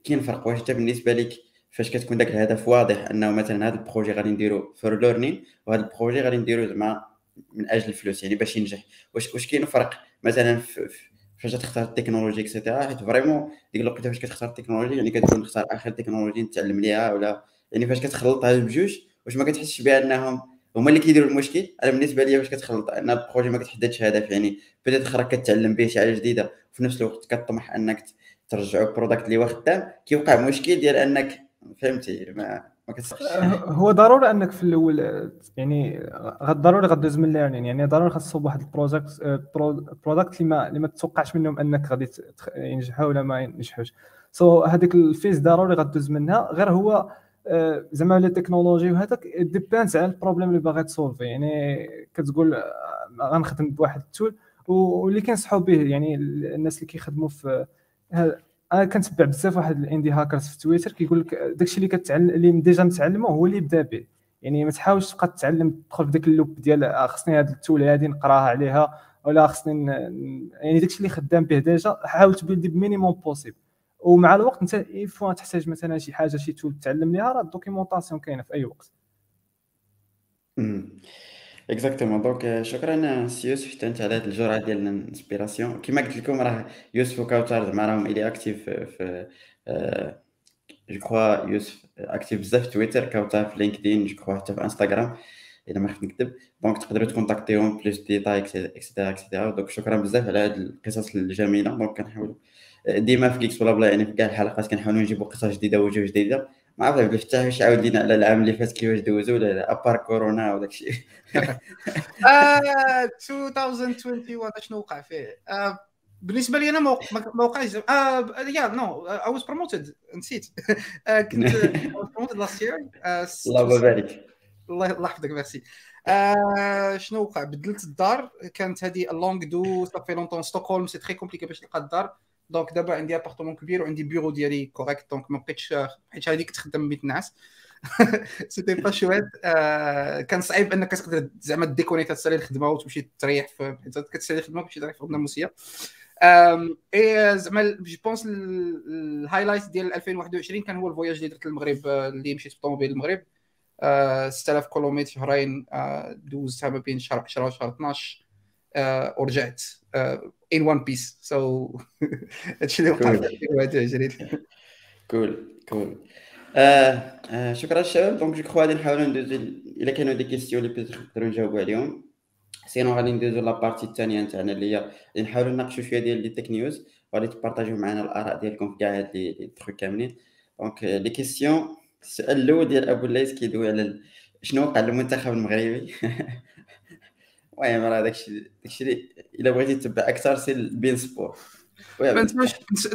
كاين فرق واش انت بالنسبة لك فاش كتكون داك الهدف واضح أنه مثلا هذا ال projet غادي نديرو for learning وهذا ال projet غادي نديرو زعما من أجل الفلوس يعني باش ينجح. واش واش كاين فرق مثلا فاش تختار ال technologie et cetera حيت vraiment ديك الوقيتة فاش كتختار التكنولوجي يعني كتكون نختار آخر تكنولوجي نتعلم ليها ولا يعني فاش كتخلط هاد بجوج واش ما كتحسش بأنهم هما اللي كيديروا المشكل؟ أنا بالنسبة لي فاش كتخلط؟ أن ال projet ما كتحددش هدف يعني بدات أخرى كتعلم به شي حاجة جديدة وفي نفس الوقت كطمح أنك ترجعوا product اللي هو خدام كيوقع مشكل ديال أنك فهمتي؟ ما ما هو ضروري أنك في الأول يعني ضروري غدوز من learning يعني ضروري خاص واحد ال project product اللي ما اللي ما تتوقعش منهم أنك غادي ينجحوا ولا ما ينجحوش سو so هذيك ال phase ضروري غدوز منها غير هو زعما les technologies وهذاك depends على ال problem اللي باغي تسولفي. يعني كتقول آه، غنخدم بواحد ال tool واللي كنصحوا به يعني الناس اللي كيخدموا في أنا كنتبع بزاف واحد ال indie hackers في تويتر كيقول لك داكشي اللي كتعلم اللي déjà متعلمه هو اللي يبدا به. يعني ما تحاولش تبقى تتعلم تدخل في ديك ال loop ديال آه، خصني هاد ال tool هادي نقراها عليها ولا خصني يعني داكشي اللي خدام به déjà حاول تبيلدي ب minimum possible ومع الوقت انت فوا تحتاج مثلا شي حاجة شي tool تعلم ليها راه ال documentation كاينة في أي وقت. exactement donc شكرا سي يوسف حتى أنت على هذه الجرعة ديال ال inspiration. كما قلت لكم راه يوسف وكاوتر زعما راهم إلي actif في je crois يوسف actif بزاف في تويتر كاوتر في LinkedIn je crois حتى في إنستغرام إلا ما خفت نكذب donc تقدروا تكونتاكتيهم plus détails et cetera et cetera donc شكرا بزاف على هذه القصص الجميلة. donc كنحاولوا ديما في Geeksblabla يعني في كاع الحلقات كنحاولوا نجيبوا قصص جديدة وجوه جديدة. ما عرفت عبد الفتاح واش عاود لينا على العام اللي فات كيفاش دوزو ولا لا à part كورونا وداك الشيء 2021 شنو وقع فيه؟ آه، بالنسبة لي أنا ما وقعش. you know I was promoted نسيت. *laughs* آه، كنت promoted last year الله يبارك. الله يحفظك ميرسي. شنو وقع؟ بدلت الدار. كانت هذه longue دو صافي longtemps ستوكهولم c'est très compliqué باش تلقى الدار. donc دابا عندي appartement كبير وعندي بيرو ديالي correct donc ما بقيتش حيت هذيك تخدم بيت النعاس c'était pas chouette كان صعيب أنك تقدر زعما déconnecter تسالي الخدمة وتمشي تريح حيت كتسالي الخدمه وتمشي تريح في غدا موسيه اي زعما je pense ال highlight ديال 2021 كان هو ال voyage اللي درت للمغرب اللي مشيت بالطوموبيل للمغرب 6000 كيلومتر شهرين دوزتها ما بين شهر 10 وشهر 12 ورجعت. in one piece. So *laughs* هادشي اللي وقع في 2021 cool cool آه شكرا الشباب. donc je crois غادي نحاولوا ندوزو الا كانوا des questions اللي peut-être نقدروا نجاوبوا عليهم sinon غادي ندوزو la partie الثانية نتاعنا اللي هي نحاولوا نناقشوا شوية ديال les tech news وغادي تبارطاجيو معنا الاراء ديالكم في كاع هاد les trucs كاملين donc les questions السؤال الأول ديال ابو الليث كيدوي على شنو وقع للمنتخب المغربي المهم راه داكشي داكشي إلا بغيتي تتبع أكثر سي ال beIN Sports.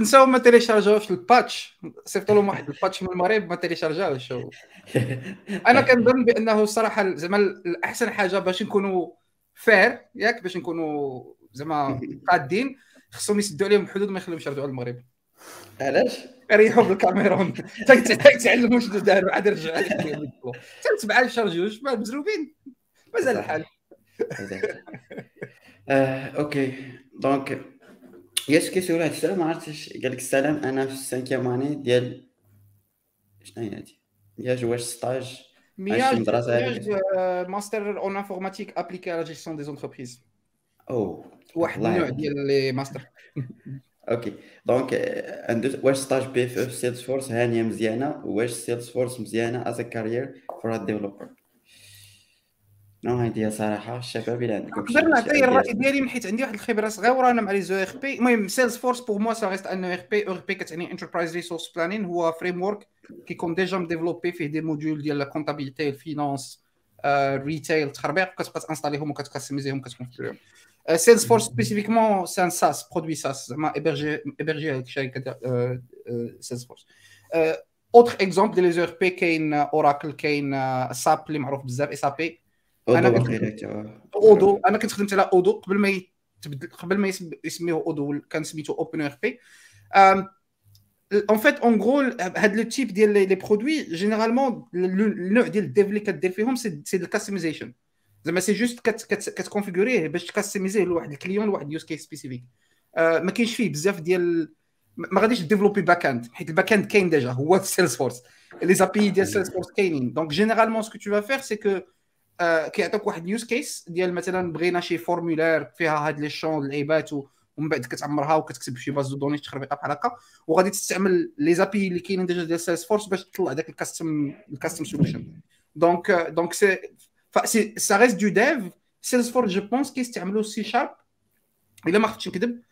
نساو ما تيليشارجاوش ال patch. صيفطوا لهم واحد ال patch من المغرب ما تيليشارجاوش *laughs* أنا كنظن بأنه الصراحه زعما الأحسن حاجة باش نكونوا fair ياك باش نكونوا زعما *laughs* قادين خصهم يسدوا عليهم الحدود ما يخليهمش يرجعوا للمغرب. علاش؟ ريحوا بالكاميرون. *laughs* تعلموا شنو داروا عاد رجع تبع شارجوش مزروبين. مازال الحال. آه، أوكي دونك ياس كيسول هاد السلام ما عرفتش قال لك السلام أنا في السانكيام اني ديال شنو هي هادي مياج واش ستاج مياج ماستر اون انفورماتيك ابليكي على جيستيون دي زونتربريز أو واحد النوع ديال les masters okay donc واش stage PFE Salesforce هانيه مزيانه واش Salesforce مزيانه as career for developer no هادي صراحة الشباب إلى عندكم نقدر نعطي الراي ديالي من حيت عندي واحد الخبرة صغيرة أنا مع les ERP. المهم Salesforce pour moi ça reste un ERP ERP كتعني enterprise resource planning هو framework كيكون déjà مديفلوبي فيه des modules ديال la comptabilité ال finance retail تخربيق كتبقى تانستاليهم وكتكستميزيهم وكتكونفيغيهم Salesforce spécifiquement c'est un SaaS produit SaaS زعما hébergé hébergé هذيك الشركة Salesforce autre exemple ديال les ERP كاين Oracle كاين SAP اللي معروف بزاف SAP أنا كنت Odoo أنا كنت خدمت على Odoo قبل ما يتبدل قبل ما يسميوه Odoo كان سميتو OpenERP en fait en gros هاد le type ديال les produits généralement النوع ديال ال dev اللي كدير فيهم c'est ال customization زعما سي جوست كتكونفيغوريه باش تكاستميزيه لواحد الكليون لواحد يوز كيس سبيسيفيك ما كاينش فيه بزاف ديال ما غاديش développer back-end حيت ال back-end كاين ديجا هو Salesforce les API ديال Salesforce كاينين. donc généralement ce que tu vas faire c'est que كيعطيك واحد ال use case ديال مثلا بغينا شي formulaire فيها هاد les champs اللعيبات ومن بعد كتعمرها وكتكتب شي base de données تخربيقه بحال هكا. وغادي تستعمل les API اللي كاينين ديجا ديال Salesforce باش تطلع داك ال custom ال custom solution دونك دونك سي سي سا ريست دو ديف سيلز فورس جو بونس كيستعملوا سي شارب إلا ما خفتش نكذب.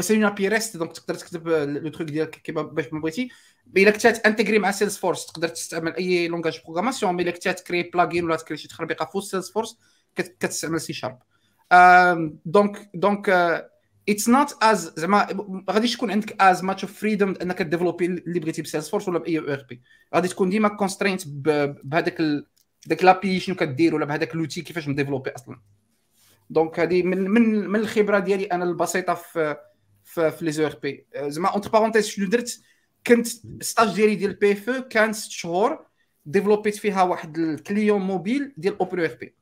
سي اون ابي ريست دونك تقدر تكتب لو تروك ديالك كيما باش ما بغيتي الا كنت انتغري مع سيلز فورس تقدر تستعمل اي لونغاج بروغراماسيون مي الا كنت تكري بلاجين ولا تكري شي تخربيقه فوق سيلز فورس كتستعمل سي شارب دونك دونك اتس نوت از زعما ما غاديش تكون عندك از ماتش اوف فريدم انك ديفلوبي اللي بغيتي بسيلز فورس ولا باي أو ار بي غادي تكون ديما contraint بهذاك داك l'API شنو كدير ولا بهذاك l'outil كيفاش م développer أصلا donc هذه من من من الخبرة ديالي أنا البسيطة في في, في les ERP زعما entre parenthèses شنو درت؟ كنت stage ديالي ديال PFE كان ست شهور développer ت فيها واحد ال client mobile ديال OpenERP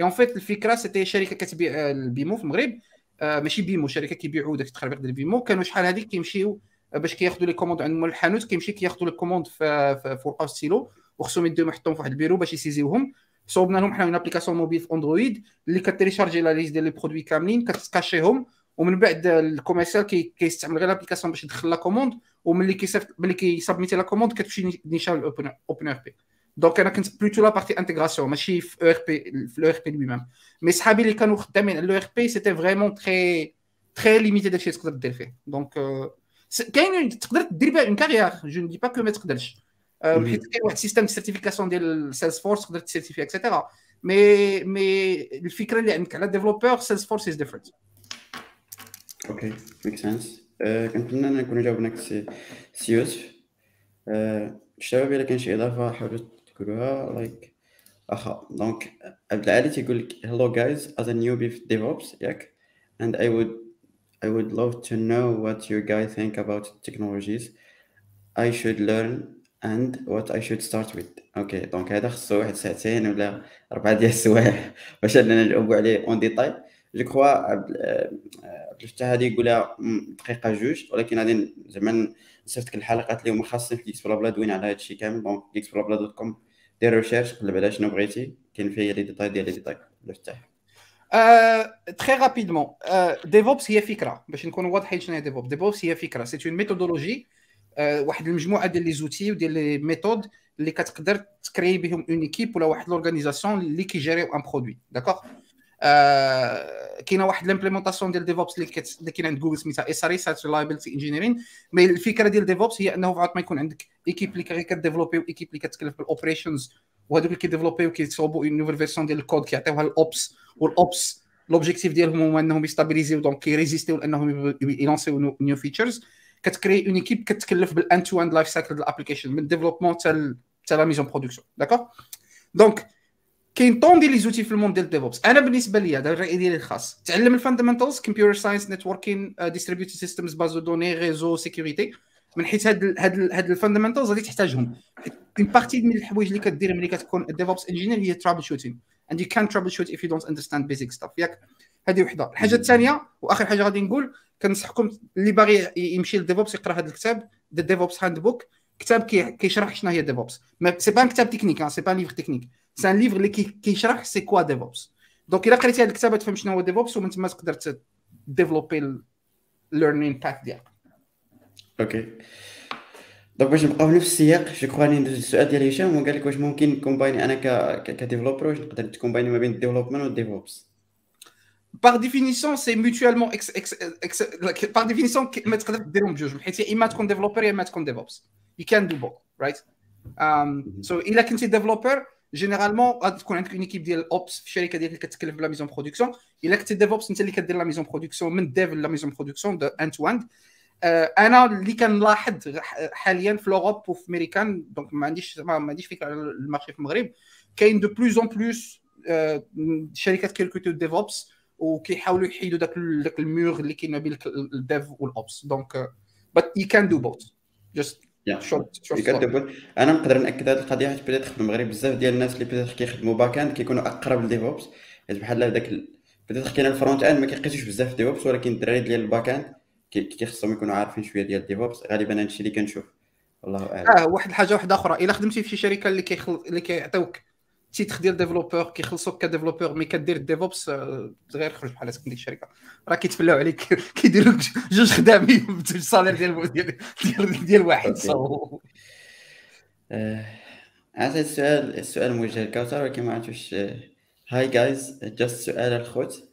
en fait الفكرة c'était شركة كتبيع البيمو في المغرب. آه ماشي بيمو شركة كيبيعوا داك التخربيق ديال البيمو. كانوا شحال هذيك كيمشيو باش كياخذوا les commandes عند مول الحانوت. كيمشي كياخذوا les في في ورقه ستيلو. وخصهم يديهم يحطوهم في واحد البيرو باش ي saisir وهم. صوبنا لهم حنا une application mobile في Android اللي كت recharger la liste ديال les produits كاملين كت cacher هم ومن بعد ال commercial كيستعمل غير ال application باش يدخل la commande وملي كيصيفط ملي كي submit ي la commande كتمشي نيشان OpenERP donc أنا كنت plutôt la partie intégration ماشي في أو ار بي في لو ار بي لوي ميم مي صحابي اللي كانوا خدامين على l'ERP c'était vraiment très تري ليميتي داكشي تقدر دير فيه دونك كاين تقدر دير بها اون كارير جو ندي با كو ما تقدرش حيت كاين واحد السيستم سيرتيفيكاسيون ديال سيلز فورس تقدر تسيرتيفي اكسيتيرا مي مي الفكرة اللي عندك على ديفلوبور سيلز فورس از ديفرنت أوكي ميك سنس كنتمنى نكونوا جاوبناك سي يوسف الشباب الا كان شي اضافه حاولوا تقولوها لايك اخا دونك عبد العالي تيقول لك hello guys as a newbie في DevOps ياك and I would I would love to know what you guys think about technologies. I should learn and what I should start with. okay donc هذا خصو واحد ساعتين ولا أربعة ديال السوايع *laughs* باش أننا نجاوبوا عليه en détail je crois عبد الفتاح هذه يقولها دقيقة جوج ولكن غادي زعما نصيفط الحلقات اللي هما خاصين في DX بلا دوين على هذا الشيء كامل. donc ديكس بلا dot com دير recherche قلب على شنو بغيتي. كاين فيه les détails ديال les détails. الفتاح très rapidement DevOps هي فكرة. باش نكونوا واضحين شنو هي DevOps DevOps هي فكرة. c'est une méthodologie واحد المجموعة ديال les outils وديال les méthodes اللي كتقدر ت créer بهم une équipe ولا واحد l'organisation اللي كي gérer و un produit d'accord كاينة واحد l'implémentation ديال DevOps اللي كت... اللي كاين عند جوجل سميتها SRE site reliability engineering mais الفكرة ديال DevOps هي أنه فعلا ما يكون عندك équipe اللي ك développer و équipe اللي كتكلف بال operations وهذوك اللي كي développer و كيصوبوا une nouvelle version ديال الكود كيعطيوها ال ops وال ops l'objectif ديالهم هو أنهم يستابيليزيو دونك كيريزيستيو لأنهم ي lancer و new features كت créer une équipe كتكلف بال end-to-end life cycle ديال ال application من développement حتى حتى la mise en production d'accord donc كاين tonnes ديال les outils في ال monde ديال DevOps أنا بالنسبة لي هذا الرأي ديالي الخاص. تعلم ال fundamentals computer science networking distributed systems base données réseaux sécurité من حيث هاد هاد هاد غادي تحتاجهم. une partie من الحوايج اللي كدير ملي كتكون DevOps engineer هي troubleshooting and you can't troubleshoot if you don't understand basic stuff. ياك؟ هذه وحدة. الحاجة الثانية وآخر حاجة غادي نقول كنصحكم اللي باغي يمشي لل DevOps يقرا هذا الكتاب The DevOps Handbook كتاب كيشرح شنو هي DevOps. c'est pas كتاب technique c'est pas livre technique. c'est un livre اللي كيشرح c'est quoi DevOps. donc الا قريتي هذا الكتاب تفهم شنو هو DevOps ومن تما تقدر développer ال learning path ديالك. okay donc باش نبقاو نفس السياق je crois ندوز السؤال ديال هشام وقال لك واش ممكن combiner أنا ك developer واش نقدر ت combiner ما بين ال développement وال DevOps par définition c'est mutuellement ex, ex, ex, par définition ما تقدر ديرهم بجوج حيت يا اما تكون developer يا اما تكون DevOps you can do both right? Um, so الا كنتي developer généralement غادي تكون عندك une équipe ديال ops في الشركة ديالك اللي كتكلف ب la mise en production الا كنتي ديفوبس انت اللي كدير لا ميزون برودكسيون من ديف لا ميزون برودكسيون دو اند تو اند أنا اللي كنلاحظ حاليا في لوروب وفي امريكان دونك ما عنديش ما عنديش فكره على المارشي في المغرب كاين دو بلوز اون بلوس شركات كيركوتيو ديفوبس وكيحاولوا يحيدوا داك داك المور اللي كاين ما بين الديف والأوبس. دونك بات يو كان دو بوث جست أنا نقدر نأكد هذه القضية حيت بدات في المغرب بزاف ديال الناس اللي بدات كيخدموا باك اند كيكونوا أقرب للديفوبس حيت بحال هذاك بدات كاين ال front-end ما كيقيسوش بزاف DevOps ولكن الدراري ديال ال back-end كيخصهم يكونوا عارفين شوية ديال ال DevOps غالبا هادشي اللي كنشوف. والله أعلم. آه واحد الحاجة واحدة أخرى. إلا خدمتي في شي شركة اللي كيخل... اللي كيعطيوك titre ديال développeur كيخلصوك ك développeur mais كدير DevOps غير خرج بحال هكا ديك الشركة. راه كيتفلاو عليك *laughs* كيديروا جوج خدامين *laughs* بال salaire ديال ديال ديال واحد. هذا السؤال السؤال موجه لكوثر ولكن ما عرفتش هاي جايز just سؤال الخوت.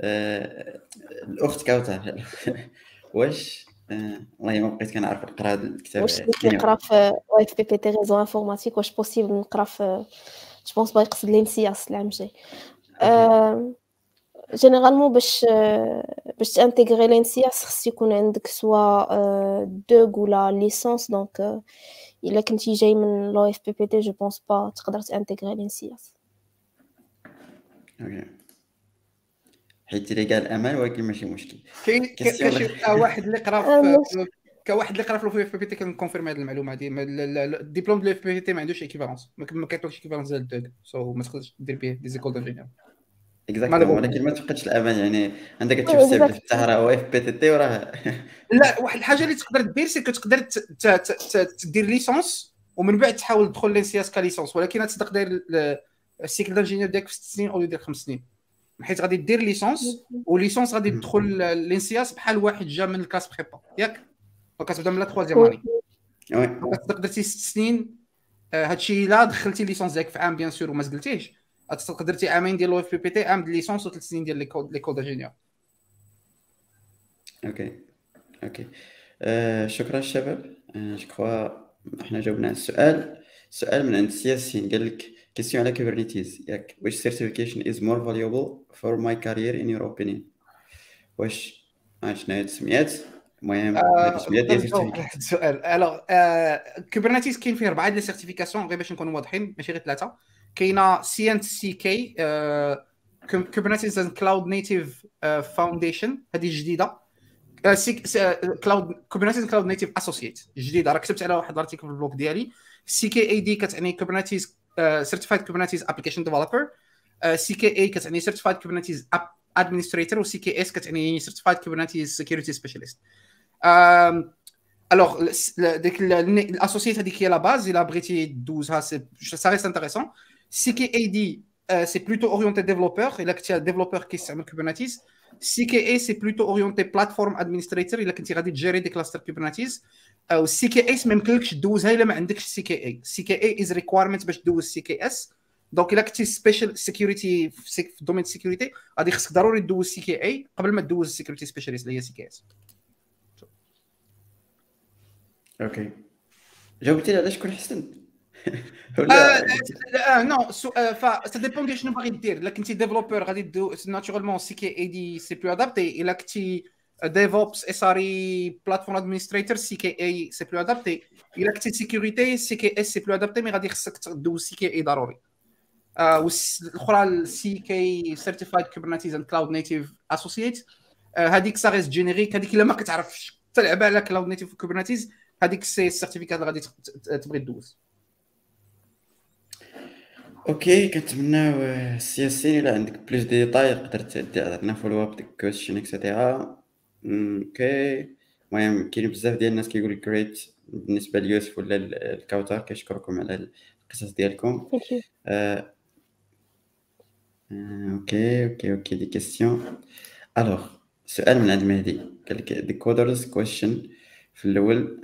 آه، الأخت كوثر. *laughs* واش آه، والله ما بقيت كنعرف نقرأ الكتاب. واش كيقرا في أو OFPPT réseau informatique واش possible نقرأ في je pense بغا يقصد l'ENSIAS العام الجاي généralement باش باش ت intégrer l'ENSIAS خص يكون عندك soit DEUG ولا licence donc الا كنتي جاي من l'OFPPT je pense pas تقدر ت intégrer l'ENSIAS okay حيت لي قال امل ولكن ماشي مشكل كاين كاين واحد اللي قرا في كواحد اللي قرا في l'OFPPT كن confirme هذه المعلومة هذه الدبلوم ديال l'OFPPT ما عندوش équivalence ما كيعطوكش équivalence ديال le DEUG so ما تقدرش دير به des écoles d'ingénieur exactement ولكن ما تفقدش الأمان يعني عندك تشوف سيف تفتح راه OFPPT وراه. لا واحد الحاجة اللي تقدر دير c'est تقدر تدير licence ومن بعد تحاول تدخل l'ENSIAS ك licence ولكن تصدق داير le cycle d'ingénieur ديالك في ست سنين أو دير خمس سنين. حيت غادي دير licence و licence غادي تدخل l'ENSIAS بحال واحد جا من ال classe prépa ياك؟ وكتبدا من la troisième année تقدر درتي ست سنين آه، هادشي الا دخلتي licence ديالك في عام bien sûr وما سجلتيش تقدر درتي عامين ديال لو اف بي بي تي عام ديال ليسونس وثلاث سنين ديال l'école d'ingénieur okay okay آه شكرا الشباب جو كخوا إحنا جاوبنا على السؤال. سؤال من عند السياسيين قال لك question على Kubernetes ياك واش certification is more valuable for my career in your opinion واش شنو هي التسميات المهم السؤال alors Kubernetes كاين فيه أربعة ديال les certifications غير باش نكونوا واضحين ماشي غير ثلاثة. كاينة CNCK Kubernetes Cloud Native Foundation هذه جديدة. Cloud Kubernetes Cloud Native Associate جديدة. راه كتبت على واحد l'article في ال blog ديالي. CKAD كتعني Kubernetes Certified Kubernetes Application Developer CKA كتعني Certified Kubernetes Administrator و CKS كتعني Certified Kubernetes Security Specialist alors ديك ال Associate هذيك هي la base الا بغيتي دوزها ça reste intéressant CKAD c'est plutôt orienté développeur الا كنتي développeur كيستعمل Kubernetes CKA c'est plutôt orienté platform administrator الا كنتي غادي ت gérer des clusters Kubernetes أو CKS ما يمكنلكش دوزها الا ما عندكش سي كي اي سي كي اي از ريكويرمنت باش دوز CKS donc الا كنتي spécial security في le domaine security غادي خصك ضروري دوز CKA قبل ما دوز Security Specialist اللي هي سي كي اس okay جاوبتي على شكون حسن ولا آه non ça dépend ديال شنو باغي دير الا كنتي développeur غادي دو ناتورالمون سي كي اي دي سي بلو ادابتي الا كنتي DevOps, SRE, plateforme administrator, CKA, c'est plus adapté. الا كنتي sécurité, CKS, c'est plus adapté, mais غادي خصك تدوز CKA ضروري. الاخرى ال CK Certified Kubernetes and Cloud Native Associate هذيك ça reste générique هذيك الا ما كتعرفش تلعب على cloud native Kubernetes هذيك c'est la certificat اللي غادي تبغي دوز okay كنتمناو السياسيين إلا عندك plus détails تقدر تعطينا follow up ديك question et cetera okay. المهم كاين بزاف ديال الناس كيقول جريت بالنسبة ليوسف ولا الكوثر كيشكركم على القصص ديالكم. آه. آه. أوكي أوكي أوكي دي كيستيون الوغ سؤال من عند مهدي. قال لك دي كودرز كويشن في الأول.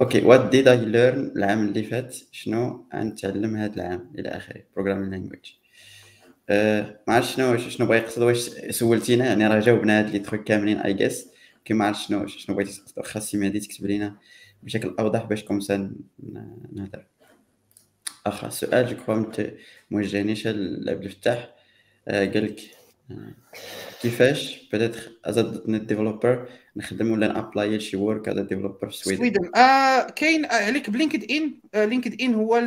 أوكي وات ديد اي ليرن العام اللي فات؟ شنو غنتعلم هذا العام إلى آخره؟ لانجويج أه ما عرفتش شنو شنو بغا يقصد واش سولتينا؟ يعني راه جاوبنا هاد لي تروك كاملين اي جيس كي ما عرفتش شنو شنو بغيتي واخا سي مهدي تكتب لينا بشكل أوضح باش كومسا نهضر. واخا سؤال جو موجه نيشان لعبد الفتاح. أه قال لك كيفاش؟ بدات as developer نخدم ولا ن apply شي work as developer في السويدن سويدن آه كاين عليك ب LinkedIn LinkedIn هو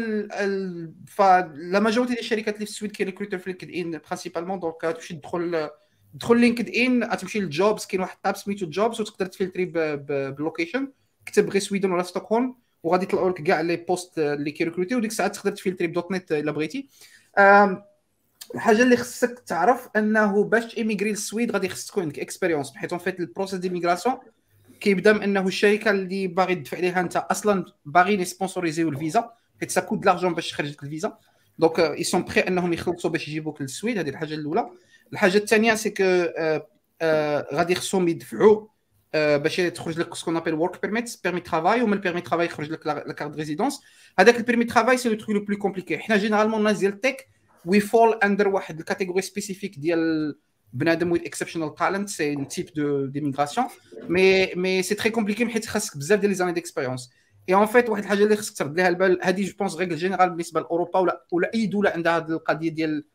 la majorité ديال الشركات اللي في السويد كاين recruiter في LinkedIn principalement donc تمشي تدخل تدخل LinkedIn تمشي لل jobs. كاين واحد tab سميتو jobs وتقدر ت filtrer بال location كتب غير سويدن ولا ستوكهولم وغادي يطلعوا لك كاع لي بوست اللي كيريكروتي وديك الساعة تقدر تفلتري بدوت نت إلا بغيتي. الحاجة اللي خصك تعرف أنه باش ايميغري للسويد غادي خصك تكون عندك اكسبيريونس حيت فيت البروسيس ديميغراسيون كيبدا من أنه الشركة اللي باغي تدفع عليها أنت أصلا باغيين يسبونسوريزيو الفيزا حيت سا كود لارجون باش لك الفيزا. دونك اي سون بري أنهم يخلصوا باش يجيبوك للسويد هذه الحاجة الأولى. الحاجة الثانية سي كو غادي خصهم يدفعوا باش تخرج لك ce qu'on appelle work permit permis travail ومن ال permis travail يخرج لك la carte résidence هذاك ال permis travail c'est le truc le plus compliqué حنا généralement الناس ديال ال tech we fall under واحد ال catégorie spécifique ديال بنادم with exceptional talent c'est un type de d'immigration mais mais c'est très compliqué حيت خاصك بزاف ديال les années d'expérience et en fait واحد الحاجة اللي خصك ترد لها البال هذه je pense règle générale بالنسبة لأوروبا ولا ولا أي دولة عندها هذه القضية ديال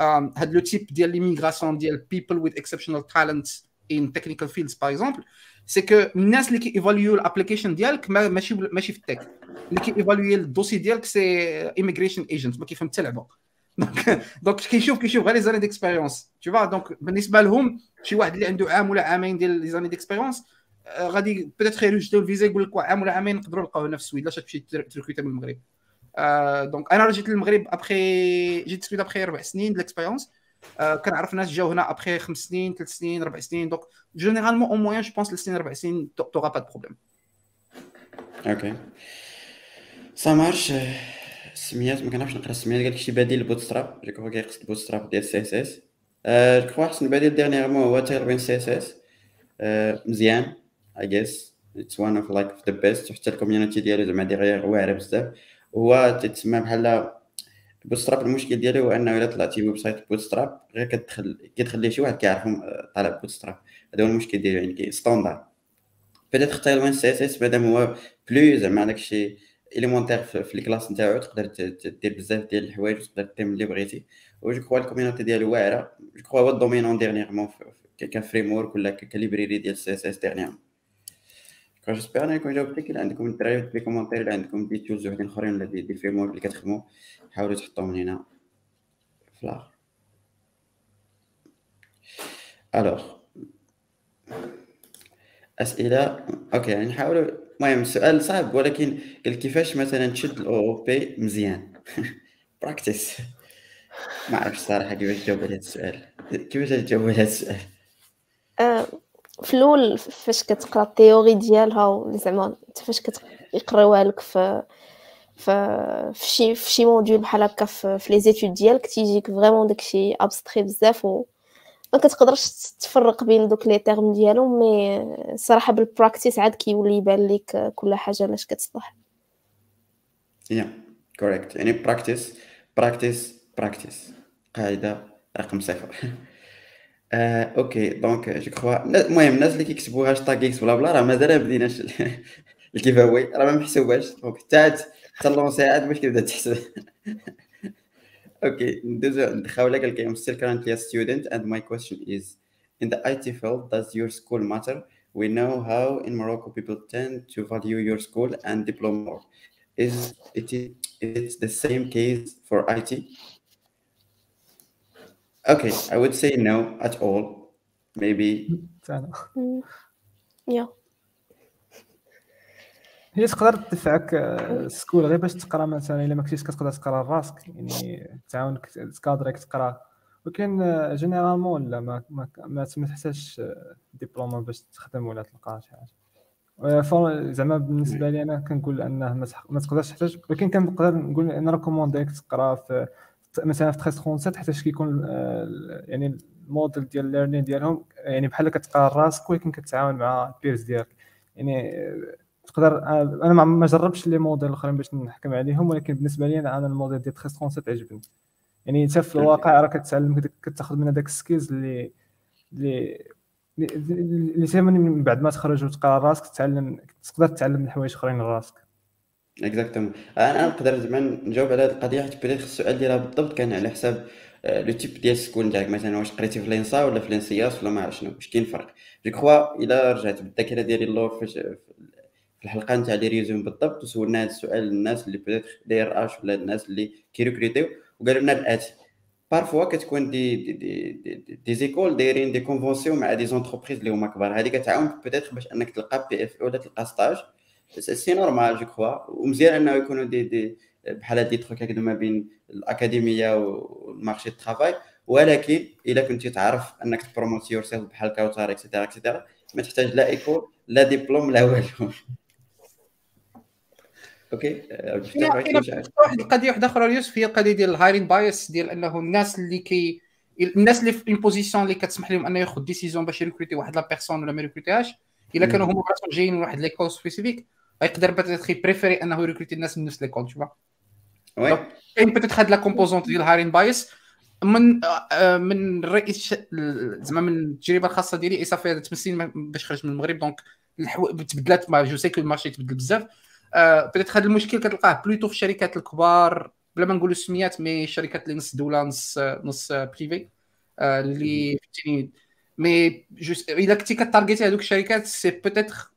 هاد le type ديال l'immigration ديال people with exceptional talent in technical fields par exemple c'est que الناس اللي كيفاليو ال application ديالك ماشي ماشي في ال tech. اللي كيفاليو ال dossier ديالك c'est immigration agent ما كيفهم حتى لعبة. donc donc كيشوف كيشوف غير les années d'expérience tu vois donc بالنسبة لهم شي واحد اللي عنده عام ولا عامين ديال les années d'expérience غادي peut-être يرجعوا الفيزا يقول لك عام ولا عامين نقدروا نلقاو هنا في السويد لا تمشي تركويتا من المغرب donc أنا جيت للمغرب ابخي جيت السويد ابخي أربع سنين d'expérience كنعرف ناس جاو هنا ابخي خمس سنين ثلاث سنين ربع سنين donc généralement au moins je pense لسنين ربع سنين t'auras pas de problème okay ça marche السميات ما كنعرفش نقرا السميات قال شي بديل ال Bootstrap je crois كيقصد ال Bootstrap ديال CSS. je crois أحسن بديل dernièrement هو Tailwind CSS. مزيان I guess it's one of like the best حتى ال community ديالو زعما derrière واعره بزاف. هو تتسمى بحال Bootstrap المشكل ديالو هو أنه إلا طلعتي website Bootstrap غير كتدخل كيدخل ليه شي واحد كيعرفهم طالع Bootstrap هذا هو المشكل ديالو يعني standard peut-être اختار وين سي إس إس مادام هو plus زعما داكشي élémentaire في ال classe نتاعو تقدر دير بزاف ديال الحوايج وتقدر دير اللي بغيتي و je crois ال community ديالو واعره je crois هو ال dominant dernièrement ك framework ولا ك library ديال CSS dernièrement j'espère أنا نكون جاوبتك الا عندكم الدراري في les commentaires الا عندكم des tools وحدين اخرين ولا des, framework اللي كتخدموا حاولوا تحطوهم هنا في الآخر alors اسئله okay يعني نحاولوا المهم السؤال صعب ولكن قال كيفاش مثلا تشد ال OOP مزيان؟ *laughs* practice ما عرفتش صراحة كيفاش تجاوب على هذا السؤال. كيفاش تجاوب على هذا السؤال؟ آه، في الأول فاش كتقرأ ال theory ديالها زعما فاش كيقراوها لك في في شي في شي module بحال هكا في les études ديالك تيجيك vraiment داكشي abstrait بزاف و ما كتقدرش تفرق بين دوك les termes ديالهم mais الصراحه بال practice عاد كيولي يبان لك كل حاجة لاش كتصلح. yeah correct يعني practice practice practice قاعدة رقم صفر. okay donc je crois المهم الناس اللي كيكتبوا هاشتاغ إكس بلا بلا راه مازال ما بديناش ال giveaway *laughs* راه ما محسوباش donc حتى حتى lancer عاد باش كيبدا تحسب. *laughs* Okay, this is how legal. I'm still currently a student, and my question is In the IT field, does your school matter? We know how in Morocco people tend to value your school and diploma more. Is it, is it the same case for IT? Okay, I would say no at all. Maybe. Mm, yeah. هي تقدر تدفعك ال school غير باش تقرا مثلا إلا ما كنتيش كتقدر تقرا راسك يعني تعاونك تكادريك تقرا. ولكن généralement لا ما ما, ما تحتاجش diploma باش تخدم ولا تلقى شي حاجة. زعما بالنسبة لي أنا كنقول أنه ما تقدرش تحتاج ولكن كنقدر نقول نريكومونديك تقرا في مثلا في 1337 حيت كيكون يعني الموديل ديال ال learning ديالهم يعني بحال كتقرا راسك ولكن كتعاون مع ال peers ديالك. يعني تقدر أنا ما جربتش les modèles الاخرين باش نحكم عليهم ولكن بالنسبة لي أنا الموديل ديال 1337 عجبني. يعني انت في الواقع راه كتعلم كتاخذ من هذاك ال skills اللي اللي اللي ثمن من بعد ما تخرج وتقرا راسك تتعلم تقدر تتعلم الحوايج آخرين لراسك exactement أنا نقدر زعما نجاوب على هذه القضية حيت بديت السؤال ديالها بالضبط كان على حساب le type ديال ال school نتاعك مثلا واش قريتي في l'ENSA ولا في l'ENSIAS ولا ما عرفت شنو. واش كاين فرق. je crois إلا رجعت بالذاكرة ديالي اللور في الحلقة نتاع les résumés بالضبط وسولنا هذا السؤال للناس اللي بدات دي إر اش ولا الناس اللي كيريكريتيو وقالوا لنا الاتي parfois كتكون des des des, des, écoles دايرين des conventions مع des entreprises اللي هما كبار. هذه كتعاون peut-être باش إنك تلقى PFE ولا تلقى stage c'est normal je crois ومزيان إنه يكونوا دي دي بحال des trucs هكذا ما بين الأكاديمية وال marché du travail ولكن إلا كنتي تعرف إنك تبروموتي your بحال كاوتار et cetera et cetera ما تحتاج لا école لا ديبلوم لا والو. okay؟ واحد القضية واحدة أخرى يوسف هي القضية ديال ال hiring bias ديال أنه الناس اللي كي الناس اللي في position اللي كتسمح لهم أنه ياخذ décision باش يريكروتي واحد la personne ولا ما يريكروتيهاش إلا كانوا هما راسهم جايين من واحد l'école spécifique غيقدر peut-être يبريفيري أنه يريكروتي الناس من نفس l'école تشوف كاين peut-être هاد la composante ديال ال hiring bias من آه، من الرئيس زعما من التجربة الخاصة ديالي اي صافي 8 سنين باش خرجت من المغرب donc تبدلات mais je sais que ال marché تبدل بزاف. peut-être هذا المشكل كتلقاه plutôt في الشركات الكبار بلا ما نقولوا السميات mais الشركات اللي نص دوله نص نص privé آه، اللي فهمتيني. mais juste إلا كنتي كتارجيتي هذوك الشركات c'est peut-être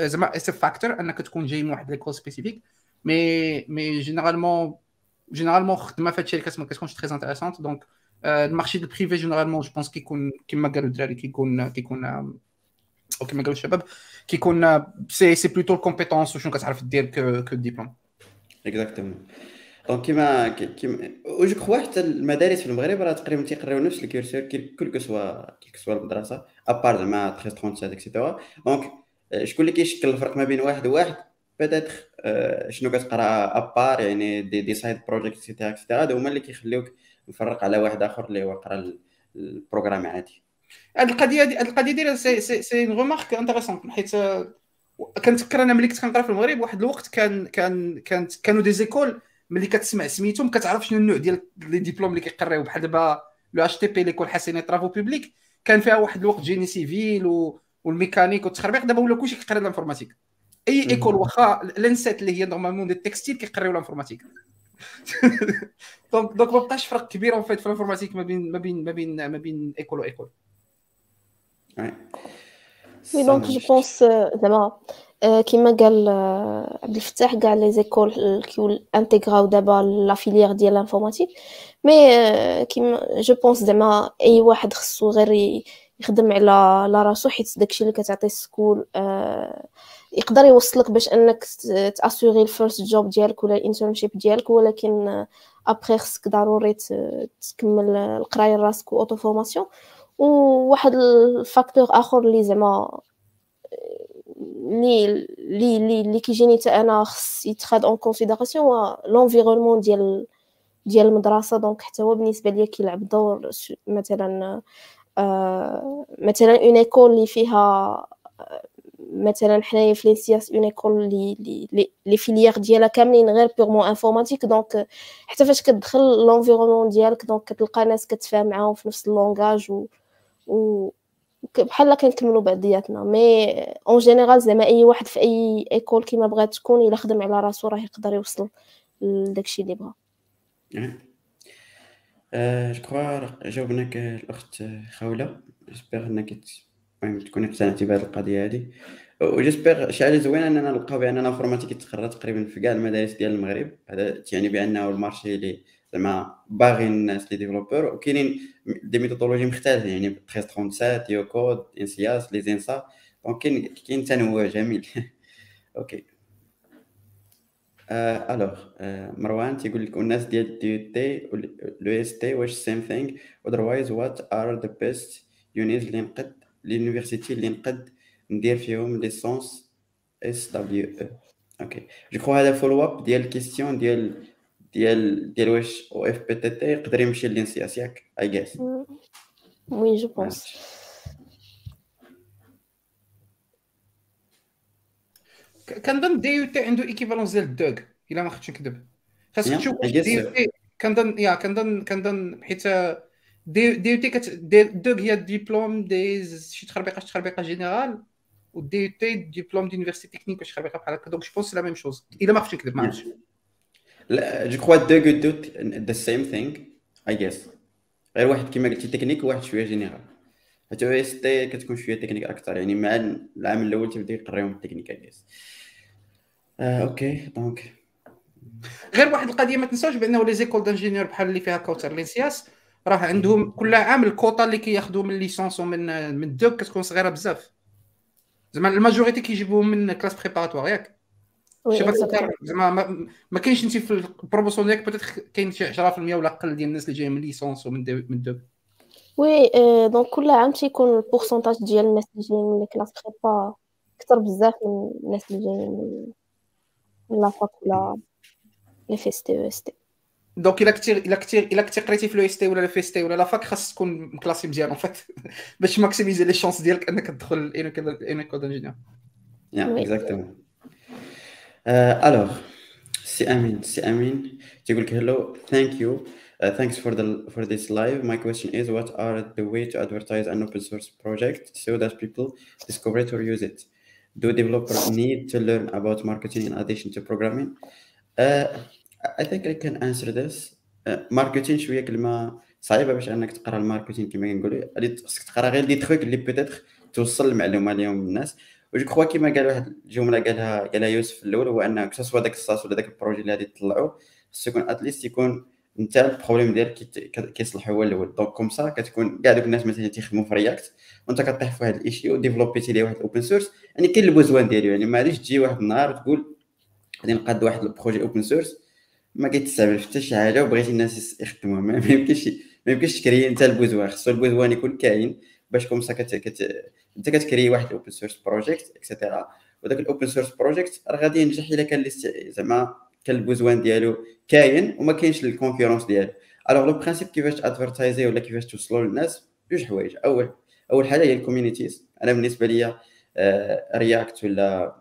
زعما c'est facteur أنك تكون جاي من واحد l'école spécifique mais mais généralement généralement خدمة في هاد الشركات ما كتكونش très intéressante donc ال marché du privé généralement je pense كيكون كيما قالوا الدراري كيكون كيكون أو كيما قالوا الشباب كيكون c'est c'est plutôt ال compétences وشنو كتعرف دير que ال diplôme exactement donc كيما كيما je crois حتى المدارس في المغرب راه تقريبا تيقراو نفس ال cursus quel que soit quelle que soit المدرسة à part زعما 13 37 et cetera donc شكون اللي كيشكل الفرق ما بين واحد وواحد peut-être شنو كتقرا à part يعني des, des side projects et cetera et cetera هما اللي كيخليوك مفرق على واحد اخر اللي هو قرا ال programme عادي هاد القضية دي القضية ديال c'est c'est c'est une remarque intéressante حيت كنتفكر أنا ملي كنت كنقرا في المغرب واحد الوقت كان كان كانت كانوا des écoles ملي كتسمع سميتهم كتعرف شنو النوع ديال les diplômes اللي كيقراو. بحال دابا l'EHTP l'école Hassania travaux publics كان فيها واحد الوقت génie civil و... والميكانيك والتخربيق. دابا ولا كلشي كيقرا ال informatique. أي école واخا l'ENSAT اللي هي normalement دي ال textile كيقراو ال informatique. *laughs* donc donc ما بقاش فرق كبير في ال informatique ما بين ما بين ما بين ما بين école و école oui donc je pense زعما كيما قال عبد الفتاح كاع les écoles كي intégrاو دابا la filière ديال ال informatique mais كيما je pense زعما اي واحد خصو غير يخدم على على راسو حيت داكشي اللي كتعطي ال school يقدر يوصلك باش انك ت assurerي ال first job ديالك ولا ال internship ديالك ولكن ابخي خصك ضروري تكمل القرايه راسك auto-formation وواحد ال facteur آخر اللي زعما لي لي لي اللي كيجيني حتى أنا خص يتخاد en considération هو l'environnement ديال ديال المدرسة. donc حتى هو بالنسبة ليا كيلعب دور مثلا آه مثلا une école اللي فيها مثلا حنايا في l'ENSIAS une école les les filières ديالها كاملين غير purement informatique donc حتى فاش كتدخل l'environnement ديالك donc كتلقى ناس كتفاهم معاهم في نفس ال langage و و بحال كنكملوا بعضياتنا. mais en général زعما أي واحد في أي école كيما بغات تكون إلا خدم على راسو راه يقدر يوصل لداكشي اللي بغا. je crois جاوبناك الأخت خوله j'espère إنك تكوني اقتنعتي بهذه القضية هذه. و j'espère شي حاجة زوينه أننا نلقاو بان ال informatique تقرا تقريبا في كاع المدارس ديال المغرب. هذا تعني بأنه ال marché اللي زعما باغي الناس لي ديفلوبور وكاينين دي ميثودولوجي مختلفه يعني 1337 يو كود انسياس لي زينسا دونك كاين كاين تنوع جميل أوكي الوغ مروان تيقول لك الناس ديال دي تي لو اس تي واش سيم ثينغ otherwise وات ار ذا بيست يونيز اللي نقد ليونيفرسيتي اللي نقد ندير فيهم ليسونس اس دبليو أو okay je crois هذا follow-up ديال ال question ديال ديال ديال واش أو اف بي تي تي يقدر يمشي ل l'ENSIAS ياك I guess oui je pense كنظن DUT عنده équivalence ديال ال DEUG إلا ما خفتش نكذب. خاصك تشوف DUT كنظن يا كنظن كنظن حيت دي DUT ال DEUG هي ديبلوم دي شي تخربيقة شي تخربيقة général و DUT diplôme d'université technique شي تخربيقة بحال هكا. donc je pense la même chose إلا ما خفتش نكذب ما عرفتش. لا je crois do do the same thing I guess غير واحد كيما قلتي تكنيك وواحد شوية général حيت EST كتكون شوية تكنيك أكثر يعني مع العام الأول تبدا يقريهم ال technique I guess okay donc. غير واحد القضية ما تنساوش بأنه les écoles d'ingénieurs بحال اللي فيها كوثر l'ENSIAS راه عندهم كل عام الكوطا اللي كياخذوا من licence ومن من DEUG كتكون صغيرة بزاف. زعما ال majorité كيجيبوهم من classes préparatoires ياك. زعما ما, ما كاينش انت في ال promotion ديالك peut-être كاين شي 10% ولا أقل ديال الناس اللي جاية من licence ومن DEUG من DEUG. oui donc كل عام تيكون ال pourcentage ديال الناس اللي جايين من classes prépa أكثر بزاف من الناس اللي جايين من la fac ولا لا في إس تي أو إس تي. donc إلا كنتي إلا كنتي إلا كنتي قريتي في لو إس تي ولا في إس تي ولا لا فاك خاص تكون م classé مزيان فات *laughs* باش ماكسيميزي لي شونس ديالك أنك تدخل الانيكود انجينير يا اكزاكتومون الوغ سي امين سي امين تيقول لك هلو ثانك يو thanks for the for this live my question is what are the way to advertise an open source project so that people discover it or use it do developers need to learn about marketing in addition to programming uh, I think I can answer this marketing uh, شوية كلمه صعيبه باش انك تقرا ال marketing كما كنقولوا خصك تقرا غير دي تخوك اللي peut-être توصل المعلومه ليهم الناس je crois كيما قال واحد الجمله قالها قالها يوسف في الأول هو أن que ce soit داك ال SaaS ولا داك ال projet اللي غادي تطلعوا خصو يكون at least يكون انت ال problème ديالك كيصلح هو الأول. donc comme ça كتكون كاع دوك الناس مثلا تيخدموا في React وأنت كطيح في واحد ال issue و développيتي ليه واحد ال open source يعني كاين ال besoin ديالو يعني ما غاديش تجي واحد النهار تقول غادي نقاد واحد ال projet open source ما كيتستعمل حتى شي حاجة وبغيتي الناس يخدموها. *laughs* ما يمكنش ما يمكنش ت créer انت ال besoin. خصو ال besoin يكون كاين باش comme ça كت... كت... انت كت créer واحد ال open source project et cetera وداك ال open source project راه غادي ينجح إلا كان زعما كان ال besoin ديالو كاين وما كاينش ال concurrence ديالو. alors le principe كيفاش advertiseي ولا كيفاش توصلوا للناس جوج حوايج. أول أول حاجة هي ال communities أنا بالنسبة ليا React ولا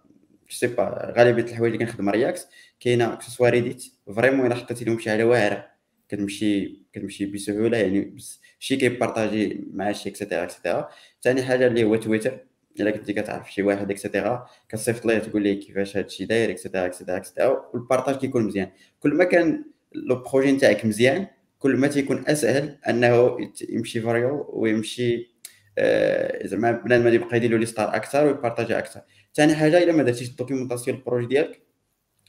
c'est pas غالبية الحوايج اللي كنخدم React كاينة que ce soit Reddit vraiment إلا حطيتي لهم شي حاجة واعرة كتمشي كتمشي بسهولة يعني شي كي partageي مع شي et cetera et cetera ثاني حاجة اللي هو تويتر إلا كنتي كتعرف شي واحد et cetera كتصيفط ليه تقول ليه كيفاش هادشي داير اكسيتيرا اكسيتيرا اكسيتيرا والبارطاج كيكون مزيان. كل ما كان le projet نتاعك مزيان كل ما تيكون أسهل أنه يمشي فاريو ويمشي آه زعما بنادم يبقى يدير لي star أكثر ويبارطاجي أكثر. ثاني حاجة إلا ما درتيش ال documentation ال projet ديالك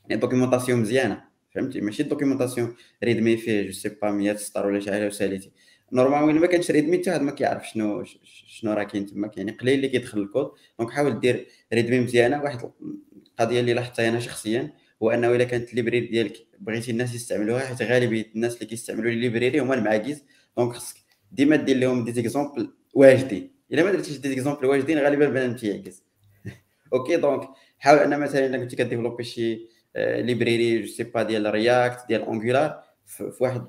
يعني documentation مزيانة فهمتي؟ ماشي ال documentation README فيه je sais pas 100 سطر ولا شي حاجة وساليتي. normalement ما كانش README حتى واحد ما كيعرف شنو شنو راه كاين تما يعني قليل اللي كيدخل ال code. donc حاول دير README مزيانة. واحد القضية اللي لاحظتها أنا شخصيا هو أنه إلا كانت ال library ديالك بغيتي الناس يستعملوها حيت غالبية الناس اللي كيستعملوا ال library هما المعاكيز. donc خصك ديما دير لهم des exemples واجدين. إلا ما درتيش des exemples واجدين غالبا بنادم تيعكس. *laughs* okay donc حاول أن مثلا إلا كنتي كديفلوبي شي library je sais pas ديال React ديال Angular في واحد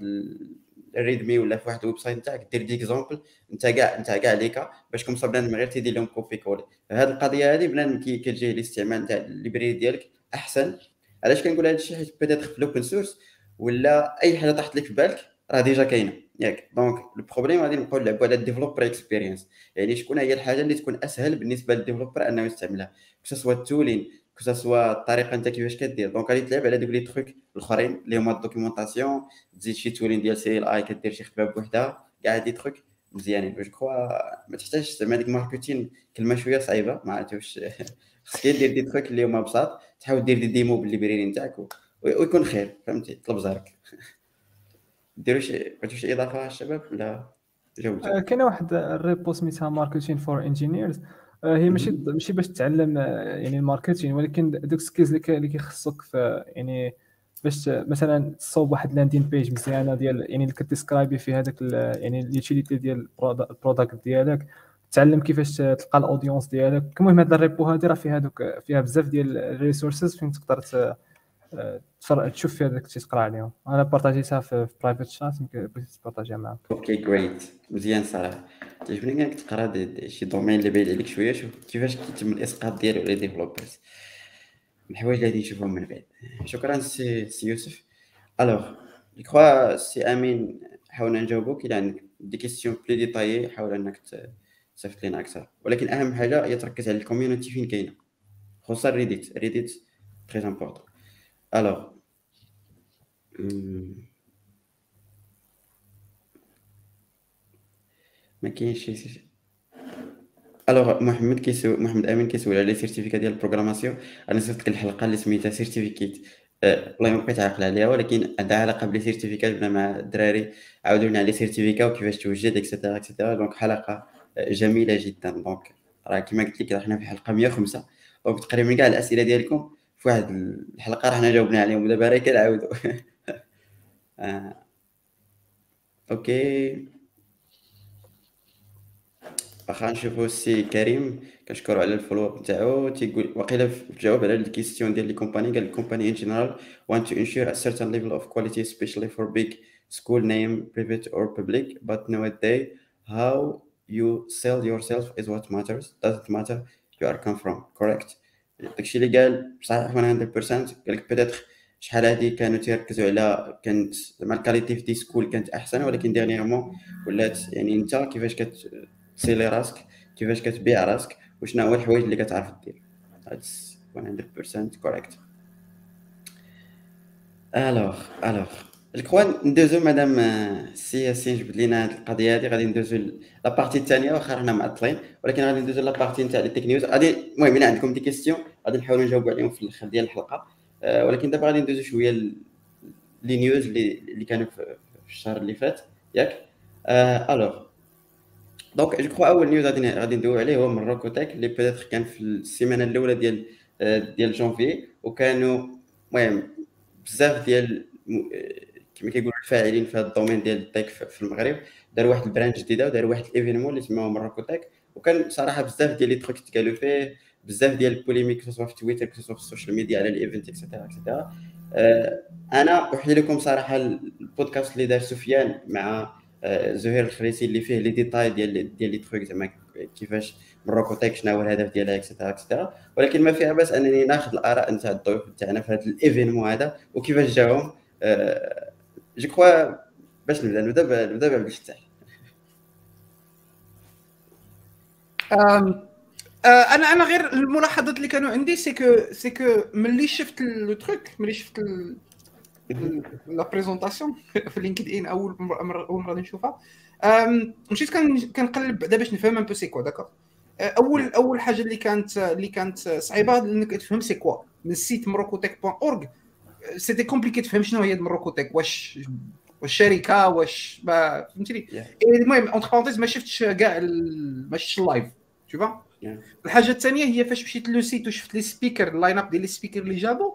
ال README ولا في واحد ال website نتاعك دير des exemples انت كاع انت كاع ليكا باش comme بنادم غير تيدير لهم copier coller هاد القضية هذه بنادم كتجيه الاستعمال نتاع ال library ديالك أحسن. علاش كنقول هذا الشيء؟ حيت peut-être في ال open source ولا أي حاجة طاحت لك في بالك راه déjà كاينة. ياك. donc ال problème غادي نبقاو نلعبوا على ال developer experience يعني شكون هي الحاجة اللي تكون أسهل بالنسبة لل developer أنه يستعملها؟ كسوا التولين كسوا الطريقة انت كيفاش كدير donc غادي تلعب على دوك les trucs الاخرين اللي هما ال documentation تزيد شي tooling ديال CLI كدير شي خدمه بوحدها كاع des trucs مزيانين je crois ما تحتاجش زعما ديك marketing كلمه شوية صعيبه ما عرفتش واش خصك دير des trucs اللي هما بساط تحاول دير des démos بال library نتاعك ويكون خير فهمتي طلب زارك ديروا شي شي اضافه الشباب ولا جاوبتوا كاينة واحد ال repo سميتها Marketing for Engineers هي ماشي ماشي باش تتعلم يعني ال marketing ولكن دوك ال skills اللي كيخصك في يعني باش مثلا تصوب واحد landing page مزيانة ديال يعني اللي كتسكرايبي فيها هذاك يعني ال utility ديال ال product ديالك تعلم كيفاش تلقى ال audience ديالك. المهم هاد ال repo هادي راه فيها دوك فيها بزاف ديال ال resources فين تقدر تشوف فيها داك تقرا عليهم. أنا بارطاجيتها في private chat يمكن بغيتي تبارطاجيها معاك okay جريت مزيان صراحة. تعجبني إنك تقرا شي domaine اللي بعيد عليك شوية. شوف كيفاش كيتم الإسقاط ديالو على developers الحوايج اللي غادي نشوفهم من بعد شكرا سي, سي يوسف. alors je crois سي أمين حاولنا نجاوبوك. إلى عندك des questions plus détaillées حاول إنك تصيفط لنا أكثر. ولكن أهم حاجة هي تركز على ال community فين كاينة. خصوصا ريديت ريديت très important alors ما كاينش شي alors محمد كيسول محمد امين كيسول على certificat ديال ال programmation أنا صيفط لك الحلقة اللي سميتها certificate أه والله ما بقيت عاقل عليها ولكن عندها علاقة ب les certificats بنا مع الدراري عاودوا لنا على certificat وكيفاش توجد et cetera et cetera donc حلقة جميلة جدا. donc راه كما قلت لك حنا في الحلقة 105 donc تقريبا كاع الأسئلة ديالكم في واحد الحلقة راه حنا جاوبنا عليهم ودابا راه كنعاودوا *laughs* آه. okay. واخا نشوفو السي كريم كنشكرو على ال follow up نتاعو تيقول واقيلا في الجواب على ال question ديال les companies قال ال company in general want to ensure a certain level of quality especially for big school name private or public. But nowadays how you sell yourself is what matters. Doesn't matter where you are come from. Correct. داكشي اللي قال بصح 100% قال لك peut-être شحال هادي كانوا تيركزوا على كانت زعما ال qualité في des schools كانت أحسن ولكن dernièrement ولات يعني أنت كيفاش كتسيلي راسك كيفاش كتبيع راسك وشنو هو الحوايج اللي كتعرف دير. هادس 100% correct alors alors الكوا ندوزو مدام سي ياسين جبد لينا هاد القضية هادي غادي ندوزو la partie الثانية واخا رانا معطلين ولكن غادي ندوزو la partie نتاع les tech news غادي المهم إلا عندكم des questions غادي نحاولوا نجاوبوا عليهم في الآخر ديال الحلقة. آه، ولكن دابا غادي ندوزو شوية les news اللي اللي كانوا في الشهر اللي فات. ياك؟ alors donc je crois أول news غادي ندوي عليه هو من Morocco Tech اللي peut-être كان في السيمانة الأولى ديال آه، ديال جونفي وكانوا المهم بزاف ديال كما كيقولوا الفاعلين في هذا الدومين ديال ال tech في المغرب. داروا واحد ال brand جديده وداروا واحد ال événement اللي سماوه Morocco Tech وكان صراحة بزاف ديال les trucs تقالوا فيه. بزاف ديال ال polémique سواء في تويتر سواء في ال social media على ال event et cetera et cetera أنا احيي لكم صراحة البودكاست اللي دار سفيان مع آه، زهير الخريسي اللي فيه les détails ديال ديال les trucs زعما كيفاش Morocco Tech شنو هو الهدف ديالها et cetera et cetera ولكن ما فيها باس أنني ناخذ الآراء نتاع الضيوف تاعنا في هذا ال événement هذا وكيفاش جاهم. je crois باش نبدأ نبدأ نبدأ بعبد الفتاح أنا أنا غير الملاحظات اللي كانوا عندي c'est que c'est que ملي شفت le truc ملي شفت la présentation في LinkedIn اول مره اول مره نشوفها مشيت كنقلب بعدا باش نفهم un peu c'est quoi d'accord اول اول حاجة اللي كانت اللي كانت صعيبه انك تفهم c'est quoi من point hors c'était compliqué تفهم شنو هي Morocco Tech واش واش شركه واش فهمتيني المهم entre parenthèses ما شفتش كاع ما شفتش ال live شوفا الحاجة الثانية هي فاش مشيت le site وشفت les speakers ال line-up ديال les speakers اللي جابوا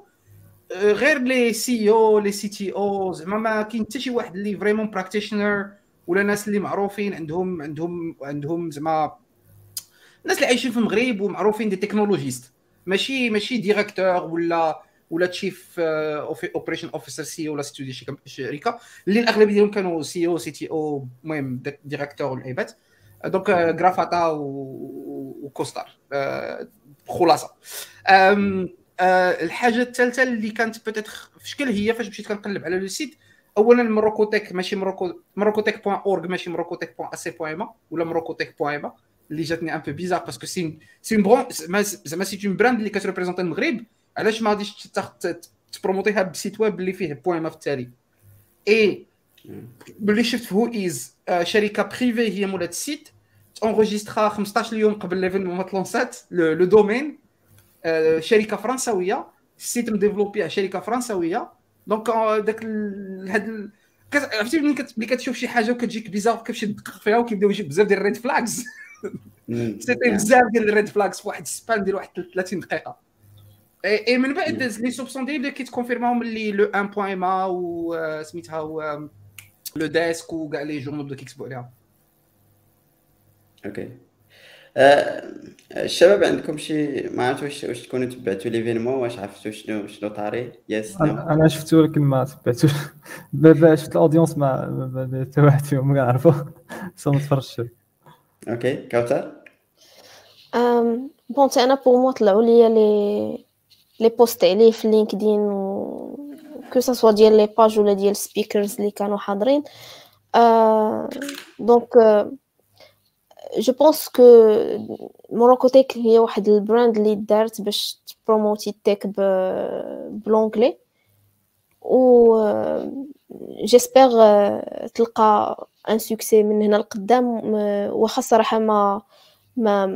غير les CEO les CTO زعما ما كاين حتى شي واحد اللي vraiment practitioner ولا ناس اللي معروفين عندهم عندهم عندهم زعما الناس اللي عايشين في المغرب ومعروفين des technologistes ماشي ماشي directeur ولا ولا chief operation officer سي ولا سي شي شركة. اللي الأغلبية ديالهم كانوا CEO CTO المهم directeur واللعيبات donc غرافاتا وكوستار خلاصة. الحاجة الثالثة اللي كانت peut-être في شكل هي فاش مشيت كنقلب على le site اولا مروكوتيك ماشي مروكو مروكوتيك point org ماشي مروكوتيك point ac point ma ولا مروكوتيك point ma اللي جاتني un peu bizarre parce que si c'est brand زعما c'est une brand اللي كت représenter المغرب. علاش ما غاديش ت promouvoir ها ب site web اللي فيه point ma في التالي؟ اي ملي شفت who is شركة privée هي مولات ال site. تونجسترا 15 يوم قبل l'événement ما تلونسات le domaine شركه فرنساويه ال site مديفلوبيها شركه فرنساويه donc داك هاد عرفتي ملي كتشوف شي حاجة وكتجيك bizarre كتمشي تدقق فيها وكيبداو يجيك بزاف ديال ال red flags c'était بزاف ديال ال red flags في واحد ال span ديال واحد 30 دقيقه اي من بعد les soupçons ديالي كيتكونفيرماو ملي le 1 point ma و سميتها Le Desk وكاع les journaux بداو كيكتبوا عليها OK. آه، الشباب عندكم شي ما عرفت واش واش تكونوا تبعتوا l'événement واش عرفتوا شنو شنو طاري؟ yes أنا شفتو ولكن ما تبعتوش. *laughs* شفت ال audience ما حتى واحد فيهم ما كنعرفو سو ما *laughs* تفرجتش OK كوثر؟ bon أنا pour moi طلعوا ليا les les posts عليه في لينكدين و que ce soit ديال les pages ولا ديال speakers اللي كانوا حاضرين. donc je pense que موروكوتيك هي واحد ال brand اللي دارت باش ت promouvoir ال tech بلونجلي. و j'espère تلقى un succès من هنا لقدام. واخا الصراحه ما ما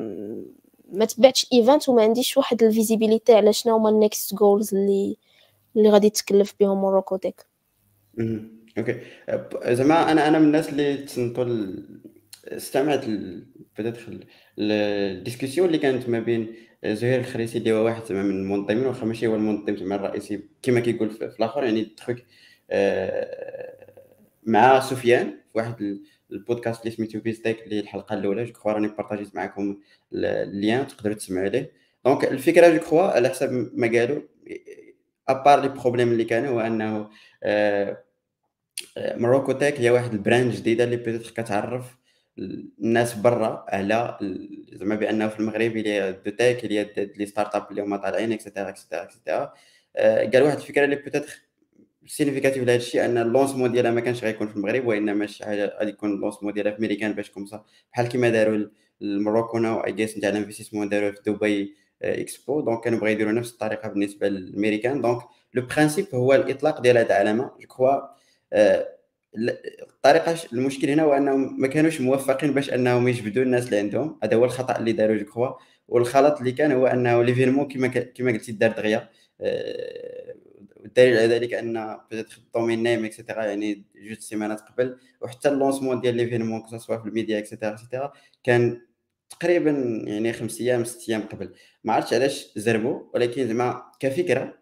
ما تبعتش ال event وما عنديش واحد ال visibilité على شنو هما ال next goals اللي اللي غادي تكلف بهم موروكوتيك OK زعما أنا أنا من الناس اللي تصنتوا استمعت بدات ال discussion اللي كانت ما بين زهير الخريسي اللي هو واحد من المنظمين واخا ماشي هو المنظم زعما الرئيسي كما كيقول في الآخر. يعني تخوك آه، مع سفيان في واحد البودكاست اللي سميتو بيستيك اللي الحلقة الأولى. je crois راني بارطاجيت معكم ال lien تقدروا تسمعوا عليه. donc الفكرة je crois على حسب ما قالوا à part les problèmes اللي كانوا هو أنه مروكو تاك هي واحد ال brand جديدة اللي peut-être كتعرف الناس برا على زعما بأنه في المغرب اللي deux tech اللي les startups اللي هما طالعين et cetera et cetera et cetera قال واحد الفكرة اللي peut-être significatif لهذا الشيء أن ال lancement ديالها ما كانش غيكون في المغرب وإنما شي حاجة غادي يكون ال lancement ديالها في امريكان باش comme ça بحال كيما داروا المروكونا I guess نتاع ال investissement داروا في دبي Expo donc كانوا بغا يديروا نفس الطريقة بالنسبة للأمريكان. donc le principe هو الإطلاق ديال هذه العلامه je crois الطريقة المشكل هنا هو انهم ما كانوش موفقين باش أنهم يجبدوا الناس اللي عندهم هذا هو الخطأ اللي داروا je crois والخلط اللي كان هو أنه l'événement كما كما قلتي دار دغيا. والدليل على ذلك أن peut-être ال domain name et cetera يعني جوج سيمانات قبل وحتى ال lancement ديال ليفينمون كسوا في الميديا اكسيتيرا اكسيتيرا كان تقريبا يعني خمس أيام ست أيام قبل. ما عرفتش علاش زربوا ولكن زعما كفكرة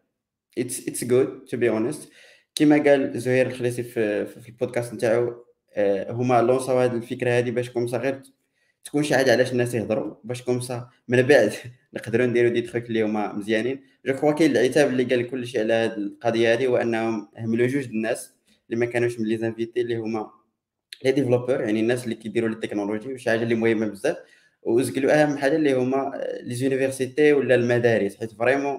it's it's good to be honest كما قال زهير الخليسي في, في البودكاست نتاعو آه، هما لونساو هذه الفكرة هذه باش كوم غير تكون شي حاجة علاش الناس يهضروا باش كوم من بعد *laughs* نقدروا نديروا دي تخيك اللي هما مزيانين. je crois كاين العتاب اللي قال كل شيء على هذه القضية هذه هو أنهم هملوا جوج الناس اللي ما كانوش من les invités اللي هما les développeurs يعني الناس اللي كيديروا التكنولوجي وشي حاجة اللي مهمة بزاف. وزقلوا أهم حاجة اللي هما les universités ولا المدارس حيت vraiment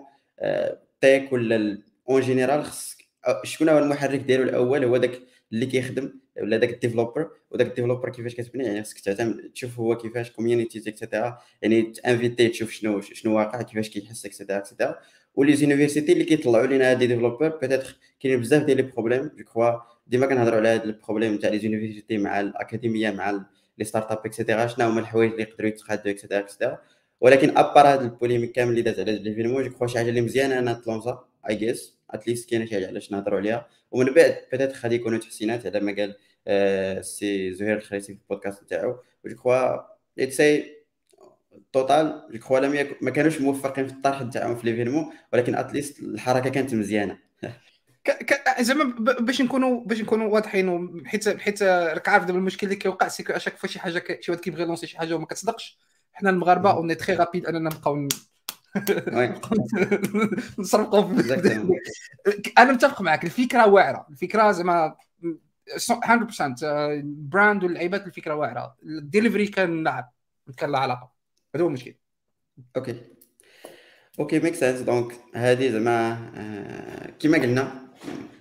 tech ولا en général خص شكون هو المحرك ديالو الأول؟ هو داك اللي كيخدم ولا داك ال développeur؟ وداك ال développeur كيفاش كتبني؟ يعني خصك تعتمد تشوف هو كيفاش community et cetera يعني ت inviter تشوف شنو شنو واقع كيفاش كيحس et cetera et cetera و les universités اللي كيطلعوا لنا هاد développeurs peut-être كاين بزاف ديال les problèmes je crois ديما كنهضروا على هاد ال problème تاع les universités مع الأكاديمية مع les startups et cetera شنو هما الحوايج اللي يقدروا يتقادوا et cetera et cetera ولكن à part هاد ال polémique كامل اللي داز على l'événement je crois شي حاجة اللي مزيانة أنه تلونسا I guess at least كاينة شي حاجة علاش نهضروا عليها. ومن بعد peut-être غادي يكونوا تحسينات على ما قال آه سي زهير الخريسي في البودكاست تاعو. je crois c'est tout je crois ما كانوش موفقين في الطرح تاعهم في l'événement ولكن at least الحركة كانت مزيانة. *laughs* زعما باش نكونوا باش نكونوا واضحين حيت حيت راك عارف دابا المشكل اللي كيوقع c'est à chaque fois شي حاجة شي واحد كيبغي يلونسي شي حاجة وما كتصدقش حنا المغاربة on est très rapides أننا نبقاو *laughs* نسرقوا أنا متفق معك الفكرة واعرة. الفكرة زعما 100% brand واللعيبات الفكرة واعرة. الدليفري كان نعم كان له علاقة. هذا هو المشكل okay. okay make sense donc هذه زعما كيما قلنا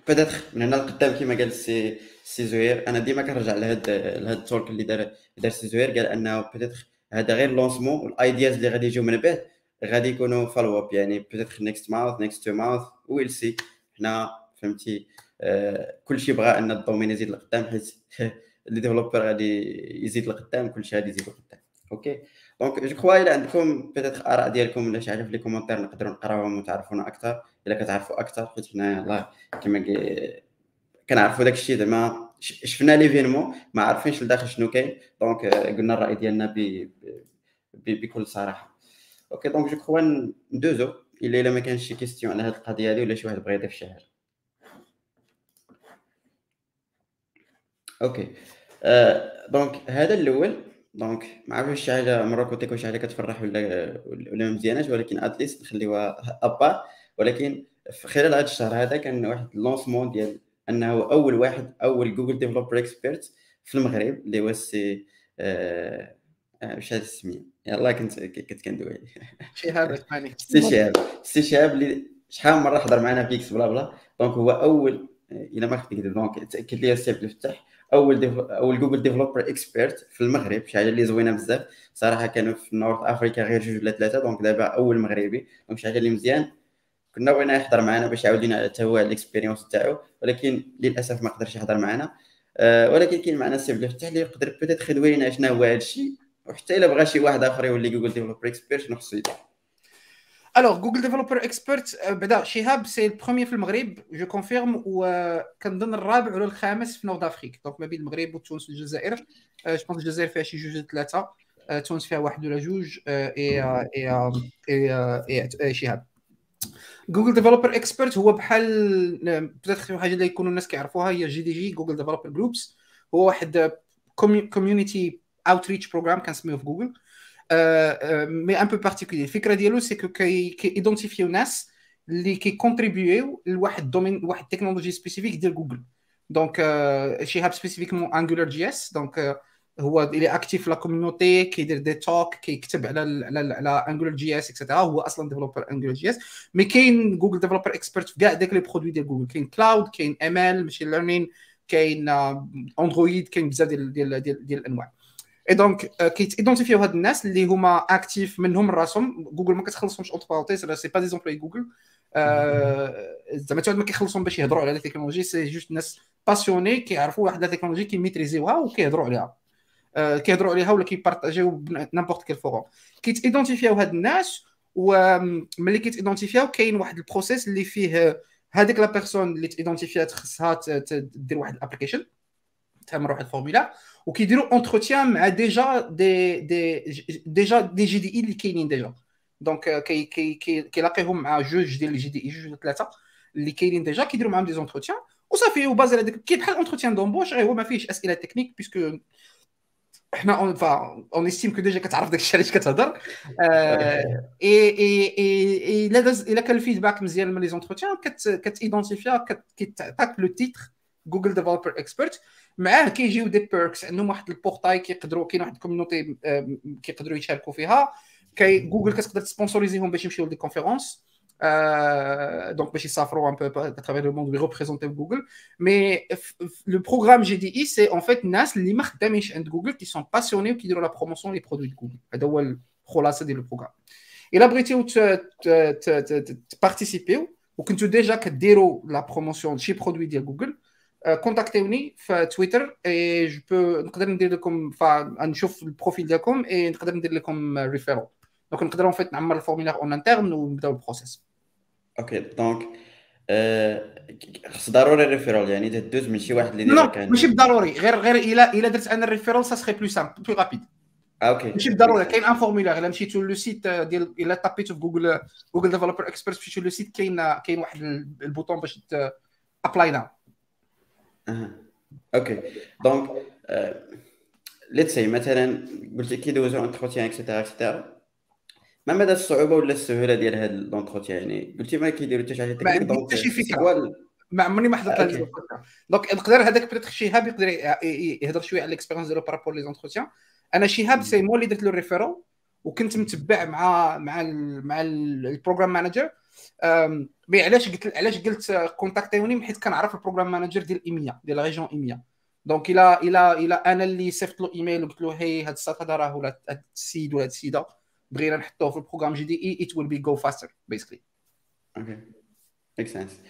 بدات من هنا لقدام كيما قال سي سي زهير أنا ديما كنرجع لهاد لهاد truc اللي دار دار سي زهير قال أنه بدات هذا غير lancement وال ideas اللي غادي يجيو من بعد غادي يكونوا follow up يعني peut-être next month next two months we'll see حنا فهمتي آه كلشي بغى أن ال domaine يزيد لقدام حيت *laughs* les développeurs غادي يزيد لقدام كلشي غادي يزيد لقدام. okay donc je crois الا عندكم peut-être آراء ديالكم ولا شي حاجة في les commentaires نقدروا نقراوهم وتعرفونا أكثر. إلا كتعرفوا أكثر حيت حنا يلاه كما كنعرفوا داك الشيء زعما شفنا l'événement ما عارفينش لداخل شنو كاين. donc قلنا الرأي ديالنا بكل صراحة. okay donc je crois ندوزو الا الا ما كانش شي question على هاد القضية هادي ولا شي واحد بغى يضيف شي حاجة okay donc هذا الأول. donc ما عرفتش شي حاجة تكون شي حاجة كتفرح ولا ولا مزياناش ولكن at least نخليوها à part ولكن في خلال هذا الشهر هذا كان واحد ال lancement ديال أنه أول واحد أول Google Developer Expert في المغرب اللي هو السي واش هذا السميه يلاه كنت كنت كندوي. شهاب اسمعني سي شهاب سي شهاب اللي شحال من مرة حضر معنا في إكس بلا بلا. donc هو أول إلى ما خفت نكذب donc تأكد لي السي عبد الفتاح أول dev... أول Google Developer Expert في المغرب شي حاجة اللي زوينة بزاف. صراحة كانوا في North Africa غير جوج ولا ثلاثة. donc دابا أول مغربي. donc شي حاجة اللي مزيان. كنا بغينا يحضر معنا باش يعاود لنا حتى هو ال expérience تاعو. ولكن للأسف ما قدرش يحضر معنا. أه ولكن كاين معنا السي عبد الفتاح اللي يقدر peut-être يدوي لنا شنو هو هذا الشيء وحتى إلا بغى شي واحد آخر يولي Google Developer Expert خصو يدير. alors Google Developer Expert بعدا شهاب c'est ال premier في المغرب je confirme وكنظن الرابع ولا الخامس في Nord Afrique donc ما بين المغرب وتونس والجزائر je pense الجزائر فيها شي جوج ثلاثة. تونس فيها واحد ولا جوج. et et et شهاب. Google Developer Expert هو بحال peut-être حاجة اللي يكونوا الناس كيعرفوها هي GDG Google Developer Groups هو واحد community outreach program كنسميوه في جوجل mais un peu particulier الفكرة ديالو c'est que كي identifiaw ناس اللي كي contribuew لواحد ال domaine واحد ال technologie spécifique ديال جوجل donc شهاب spécifiquement Angular JS donc هو اللي actif في la community كيدير دي توك كيكتب على على على Angular JS et cetera هو أصلا développeur Angular JS mais كاين Google Developer Expert في كاع داك les produits ديال جوجل كاين Cloud كاين ML machine learning كاين Android كاين بزاف ديال ديال ديال, ديال الانواع et donc كيت identifiaw هاد الناس اللي هما actifs منهم راسهم جوجل ما كتخلصهمش entre parenthèses c'est pas des employés جوجل زعما ما كيخلصهم باش يهضروا على ال technologie c'est juste ناس passionnés كيعرفوا واحد la technologie كي maîtrisiw ها وكيهضروا عليها كيهضروا عليها ولا كي partagiw n'importe quelle forme كيت identifiaw هاد الناس وملي كيت identifiaw كاين واحد ال process اللي فيه هذيك la personne اللي ت identifiat خصها تدير واحد ال application تعمل واحد ال formulaire وكيديروا entretien مع déjà des des déjà des GDE اللي كاينين déjà donc كي كي كيلاقيهم مع جوج ديال ال GDE جوج ثلاثة اللي كاينين déjà كيديروا معاهم des entretiens وصافي و basé على ديك كي بحال entretien d'embauche غير هو ما فيهش اسئله techniques parce que حنا en fait on estime que déjà كتعرف داك الشيء علاش كتهضر اي اي اي الا داز الا كان ال feedback مزيان من les entretiens كت identifia كتعطيك le titre Google Developer Expert معاه كيجيو des perks عندهم واحد ال portail كيقدروا كاين واحد ال community كيقدروا يشاركوا فيها. كي جوجل كتقدر ت sponsoriser هم باش يمشيو ل des conférences donc باش يسافروا un peu à travers le monde وي représenter جوجل mais le programme GDE c'est en fait الناس اللي ما خدامينش عند جوجل qui sont passionnés وكيديروا la promotion les produits جوجل هذا هو الخلاصه ديال ال programme الا بغيتيو ت participiw وكنتو déjà كديروا la promotion شي produits ديال جوجل contactewni في تويتر et je peux نقدر ندير لكم نشوف ال profil ديالكم اي نقدر ندير لكم referral donc نقدر vite نعمر ال formulaire en interne ونبداو ال process okay donc خص ضروري referral يعني تدوز من شي واحد اللي déjà كان ماشي بالضروري غير غير الا الا درت أنا ال referral ça serait plus simple plus rapide okay ماشي بالضروري كاين un formulaire الا مشيتو le site ديال الا tapitو في جوجل Google Developer Expert مشيتو le site كاين كاين واحد ال bouton باش apply now okay. donc let's say مثلا قلتي كيدوزو entretien et cetera et cetera ما مدى الصعوبة ولا السهولة ديال هذا l'entretien يعني قلتي ما كيديروا حتى شي حاجة technique donc شي فكرة. ما عمرني ما حضرت هذا donc نقدر هذاك peut-être شهاب يقدر يهضر شوية على ال expérience ديالو par rapport les entretiens أنا شهاب c'est moi اللي درت له ال referral وكنت متبع مع مع ال مع ال program manager mais علاش قلت علاش قلت contactewni حيت كنعرف ال program manager ديال EMEA ديال région EMEA. donc الا الا الا أنا اللي صيفط له ايميل وقلت له هي هاد الساط هذا راه ولا هاد السيد ولا هاد السيدة بغينا نحطوه في ال programme GDE it will be go faster basically okay make sense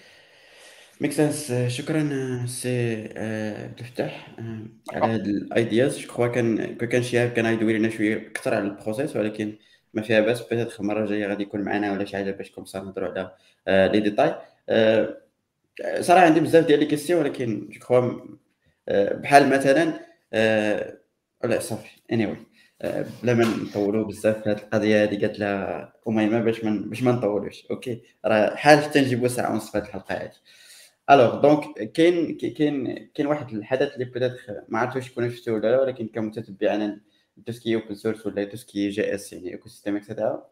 make sense شكرا سي تفتح على هاد les idées je crois كان كان شي كان يدوي لنا شوية أكثر على process ال ولكن ما فيها باس peut-être المره الجاية غادي يكون معنا ولا شي حاجة باش كوم صار نهضروا على les détails صراحة عندي بزاف ديال les questions ولكن je crois بحال مثلا ولا صافي اني anyway. بلا ما نطولوا بزاف في هذه القضية هذه قالت لها أميمة باش من باش ما نطولوش OK راه حال حتى نجيبوا ساعة ونص في هذه الحلقة هذه alors donc كاين كاين كاين واحد الحدث اللي peut-être ما عرفتش شكون شفتو ولا لا ولكن كمتتبع أنا tout ce qui open source ولا tout ce qui JS يعني écosystème et cetera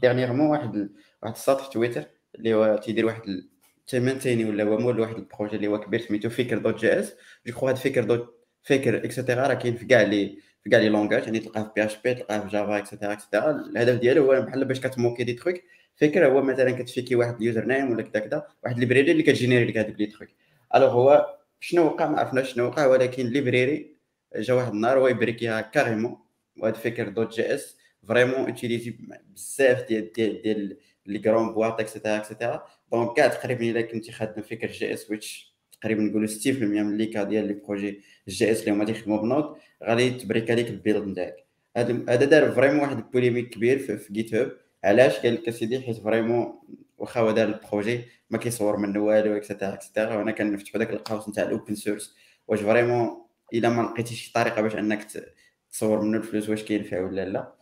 dernièrement واحد. واحد السطر تويتر اللي هو تيدير واحد تي maintenir ولا هو مول واحد ال projet اللي هو كبير سميتو Faker dot JS je crois هاد Faker dot Faker et cetera راه كاين في كاع les في كاع les langages يعني تلقاه في PHP تلقاه في Java et cetera et cetera الهدف ديالو هو بحال باش كت mocker des trucs فكره هو مثلا كت faker واحد ال username ولا كذا كذا واحد library اللي كت générer لك هذوك les trucs alors هو شنو وقع ما عرفناش شنو وقع ولكن library جا واحد النهار هو ي breaker ها carrément وهاد Faker dot JS vraiment utilisé بزاف ديال ديال ديال les grandes boîtes et cetera et cetera donc كاع تقريبا إلا كنتي خادم Faker JS which تقريبا نقولوا 60% من les cas ديال les projets JS اللي هما تيخدموا ب Node غادي ت break عليك ال build نتاعك. هذا دار vraiment واحد ال polémique كبير في GitHub. علاش؟ قال لك أسيدي حيت vraiment واخا هو دار ال projet ما كيصور منه والو et cetera et cetera وأنا كنفتحوا داك القوس نتاع ال open source واش vraiment إلا ما لقيتيش شي طريقة باش أنك تصور منه الفلوس واش كينفع ولا لا.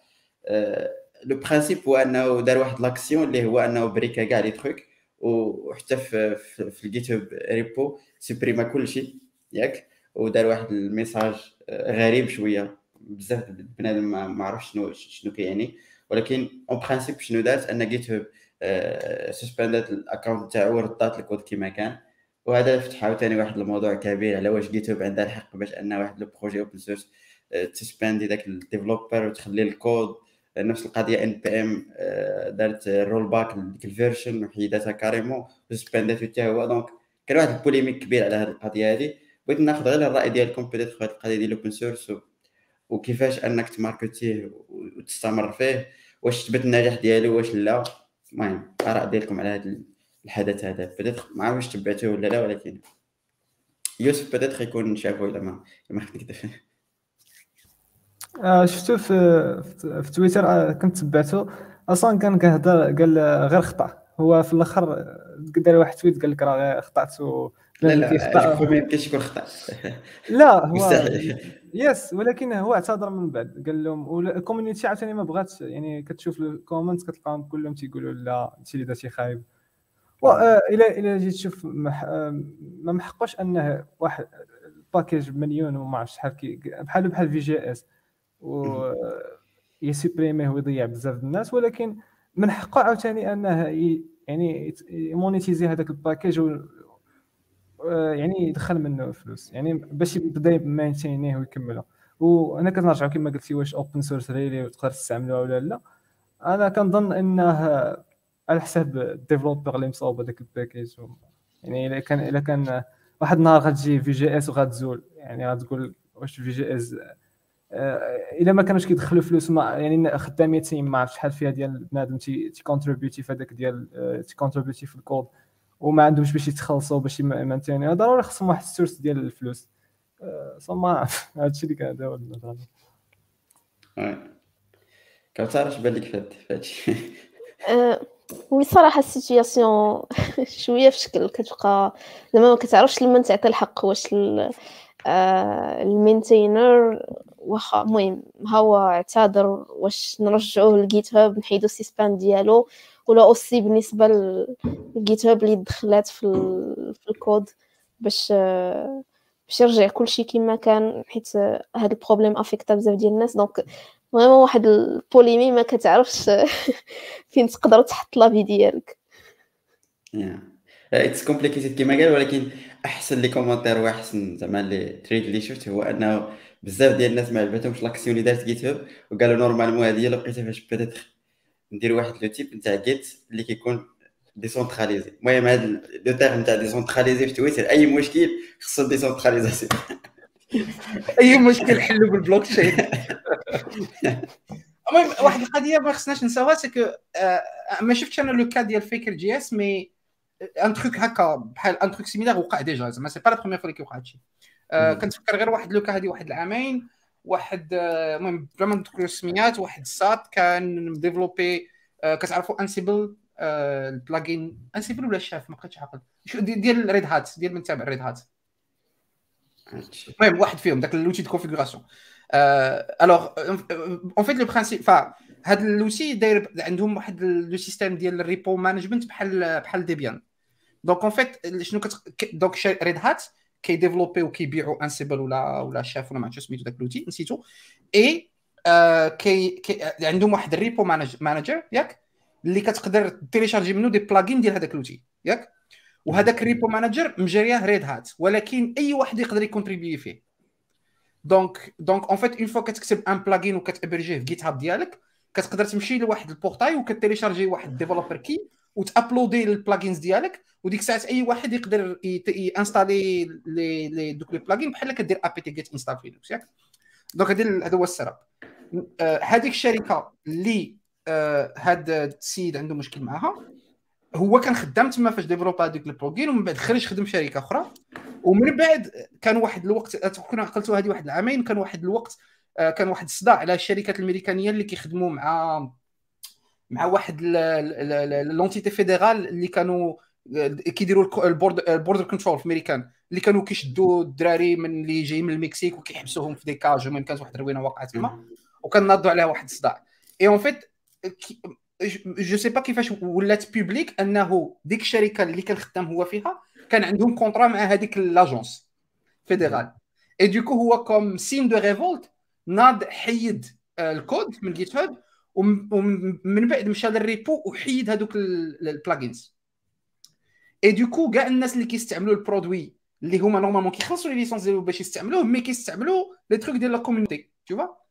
le principe هو أنه دار واحد l'action اللي هو أنه break ا كاع les trucs وحتى في في, ال GitHub repo supprimer ا كلشي ياك ودار واحد ال message غريب شوية. بزاف بنادم ما عرفش شنو شنو كيعني. ولكن en principe شنو دارت؟ أن GitHub suspend ات ال account تاعو وردات الكود كيما كان. وهذا فتح عاوتاني واحد الموضوع كبير على واش GitHub عندها الحق باش ان واحد le projet open source ت suspend ي داك ال developer وتخلي الكود نفس القضية NPM دارت rollback لديك ال version وحيداتها carrément و suspend ات حتى هو. donc كان واحد ال polémique كبير على هذه القضية هذه بغيت ناخذ غير الرأي ديالكم peut-être في هذه القضية ديال ال open source وكيفاش أنك ت marketer ه وتستمر فيه واش تثبت النجاح ديالو واش لا. المهم اراء ديالكم على هذا الحدث هذا. peut-être ما عرفتش تبعتوه ولا لا ولكن يوسف peut-être يكون شافه إلا ما ما نكذب آه شفتو في في تويتر آه كنت تبعته. أصلا كان كيهضر قال غير خطأ. هو في الأخر دار واحد tweet قال لك راه خطات و لا لا ما يمكنش يكون خطأ. *laughs* لا هو yes ولكن هو اعتذر من بعد. قال لهم و ال community عاوتاني ما بغاتش يعني كتشوف ال comment كتلقاهم كلهم تيقولوا لا انت اللي درتي خايب. إلى إلى جيت تشوف ما محقوش أنه واحد package بمليون وما عرفتش شحال بحال بحال في JS. و ي supprimer ه ويضيع بزاف الناس ولكن من حقه عاوتاني أنه يعني ي monétiser هذاك ال package و يعني يدخل منه فلوس. يعني باش يبدا ي maintenir ه ويكملها وأنا كنرجع كما قلتي واش open source really وتقدر تستعملوها ولا لا. أنا كنظن إنه على حساب ال developer اللي مصاوب هذاك ال package. يعني إلا كان إلا كان واحد النهار غتجي في JS وغتزول. يعني غتقول واش في JS إلا ما كانوش كيدخلوا فلوس ما يعني خدامين ما عرفت شحال فيها ديال بنادم تي contribute ي في هذاك ديال تي contribute ي في الكود. وما عندهمش باش يتخلصوا باش ي maintenir ضروري خصهم واحد ال source ديال الفلوس. صما *laughs* هادشي اللي كان هو النظرة. كوثر اش بان لك في هادشي oui صراحة ال situation *laughs* شوية في شكل كتبقى زعما ما كتعرفش لمن تعطي الحق واش ال maintainer واخا المهم هو اعتذر واش نرجعوه لل GitHub نحيدو ال suspend ديالو ولا aussi بالنسبة لل GitHub اللي دخلات في, في الكود باش باش يرجع كلشي كما كان حيت هاد ال problème affecter ا بزاف ديال الناس. donc vraiment واحد ال polémique ما كتعرفش *laughs* فين تقدر تحط l'avis ديالك. it's complicated كما قال ولكن أحسن les commentaires وأحسن زعما les threads اللي شفت هو أنه بزاف ديال الناس ما عجبتهمش l'action اللي دارت GitHub وقالوا normalement هذه لقيتها فاش peut-être ندير واحد le type نتاع Git اللي كيكون décentralisé المهم هذا le terme نتاع décentralisé في تويتر أي مشكل خصو décentralisation *laughs* أي مشكل حلو بالبلوك تشين *laughs* المهم واحد القضية ما خصناش نساوها parce que ما شفتش أنا le cas ديال Faker JS mais un truc هكا بحال un truc similaire وقع déjà زعما c'est pas la première fois اللي كيوقع هادشي. كنتفكر غير واحد le cas هادي واحد العامين واحد المهم بلا ما نذكر السميات واحد السات كان développer كتعرفوا Ansible ال plugin. Ansible ولا شاف ما بقيتش عاقل. ديال Red Hat ديال من تابع Red Hat المهم واحد فيهم داك l'outil de configuration. Alors en fait le principe فهاد l'outil داير عندهم واحد le système ديال ال repo management بحال بحال Debian donc en fait شنو كت donc Red Hat كي développer وكيبيعوا Ansible ولا ولا شاف ولا ما عرفتش سميتو داك l'outil نسيتو. اي كي, كي عندهم واحد ال repo manager ياك اللي كتقدر télécharger منه des plugins ديال هذاك l'outil ياك. وهذاك ال repo manager مجرياه Red Hat ولكن أي واحد يقدر ي contribuer فيه. donc donc en fait une fois كتكتب un plugin وكت héberger ه في GitHub ديالك كتقدر تمشي لواحد ال portail وكت télécharger واحد développeur key وت uploader ال plugins ديالك وديك الساعة أي واحد يقدر ي installer les les دوك les plugins بحال كدير apt-get install في Linux ياك؟ donc هذا هو السبب. هذيك الشركة اللي هاد السيد عنده مشكل معاها هو كان خدام تما فاش développe هذيك ال plugin ومن بعد خرج خدم شركة أخرى. ومن بعد كان واحد الوقت كنا عقلتو هذه واحد العامين كان واحد الوقت كان واحد الصداع على الشركات الامريكانيه اللي كيخدموا مع مع واحد l'entité fédérale اللي كانوا كيديروا ال border control في أمريكان اللي كانوا كيشدوا الدراري من اللي جايين من المكسيك وكيحبسوهم في des cages المهم كانت واحد الروينة واقعه تما. وكناضوا عليها واحد الصداع. et en fait je sais pas كيفاش ولات publique أنه ديك الشركة اللي كان خدام هو فيها كان عندهم contrat مع هذيك l'agence fédérale et du coup هو comme signe de révolte ناض حيد الكود من GitHub ومن بعد مشى لل repo وحيد هذوك ال plugins et du coup كاع الناس اللي كيستعملوا ال produit اللي هما normalement كيخلصوا les licences ديالو باش يستعملوه mais كيستعملوا les trucs ديال la community voilà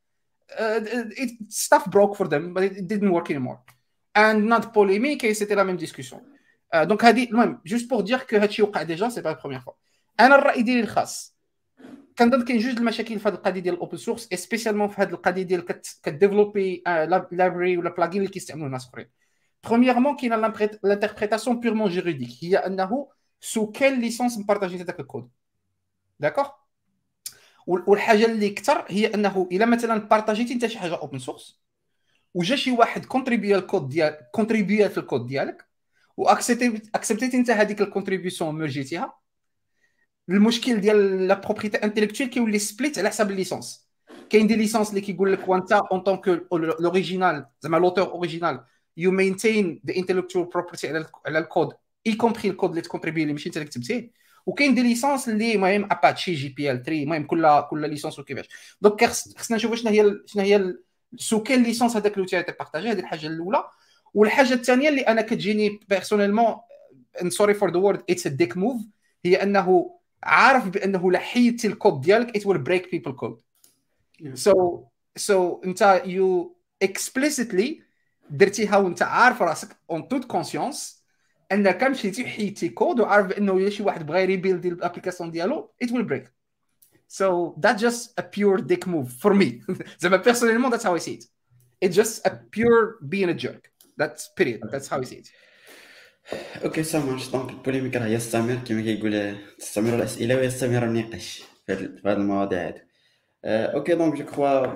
uh, it, stuff broke for them but it didn't work en mode polémique et c'était la même discussion. Uh, donc هذه المهم juste pour dire que هادشي وقع déjà c'est pas la première fois. أنا الراي ديالي الخاص كنظن كاين جوج المشاكل في هذه القضية ديال ال open source spécialement في هذه القضية ديال ك développer library ولا plugin اللي كيستعملوا الناس اخرين premièrement كاينة l'interprétation purement juridique هي انه sous quelle licence مبارطاجي هذاك ال code d'accord والحاجة اللي كثر هي انه الا مثلا بارطاجيتي انت شي حاجة open source وجا شي واحد كونتريبيا الكود ديال كونتريبيا في الكود ديالك واكسبتيتي انت هذيك ال contribution ميرجيتيها المشكل ديال la propriété intellectuelle كيولي split على حساب ال licence كاين des licences اللي كيقول لك وانت en tant que l'original زعما l'auteur original you maintain the intellectual property على ال code y compris ال code اللي ت contribuer اللي ماشي انت اللي كتبتيه. وكاين des licences اللي المهم Apache GPL 3 المهم كل كل licence وكيفاش. donc خصنا نشوفوا شنو هي شنو هي sous quelle licence هذاك l'outil ت partager هذه الحاجة الأولى. والحاجة الثانية اللي أنا كتجيني personnellement sorry for the word it's a dick move هي أنه عارف بأنه لا حيدتي الكود ديالك it will break people code. So so أنت you explicitly درتيها وأنت عارف راسك en toute conscience أنك مشيتي حيدتي كود وعارف بأنه الا شي واحد بغى ي rebuild ال application ديالو it will break. So that's just a pure dick move for me زعما personnellement that's how I see it it's just a pure being a jerk that's period that's how I see it okay ça marche donc ال polémique راه يستمر كما كيقول تستمر الاسئله ويستمر النقاش في هذه المواضيع هذه okay donc je crois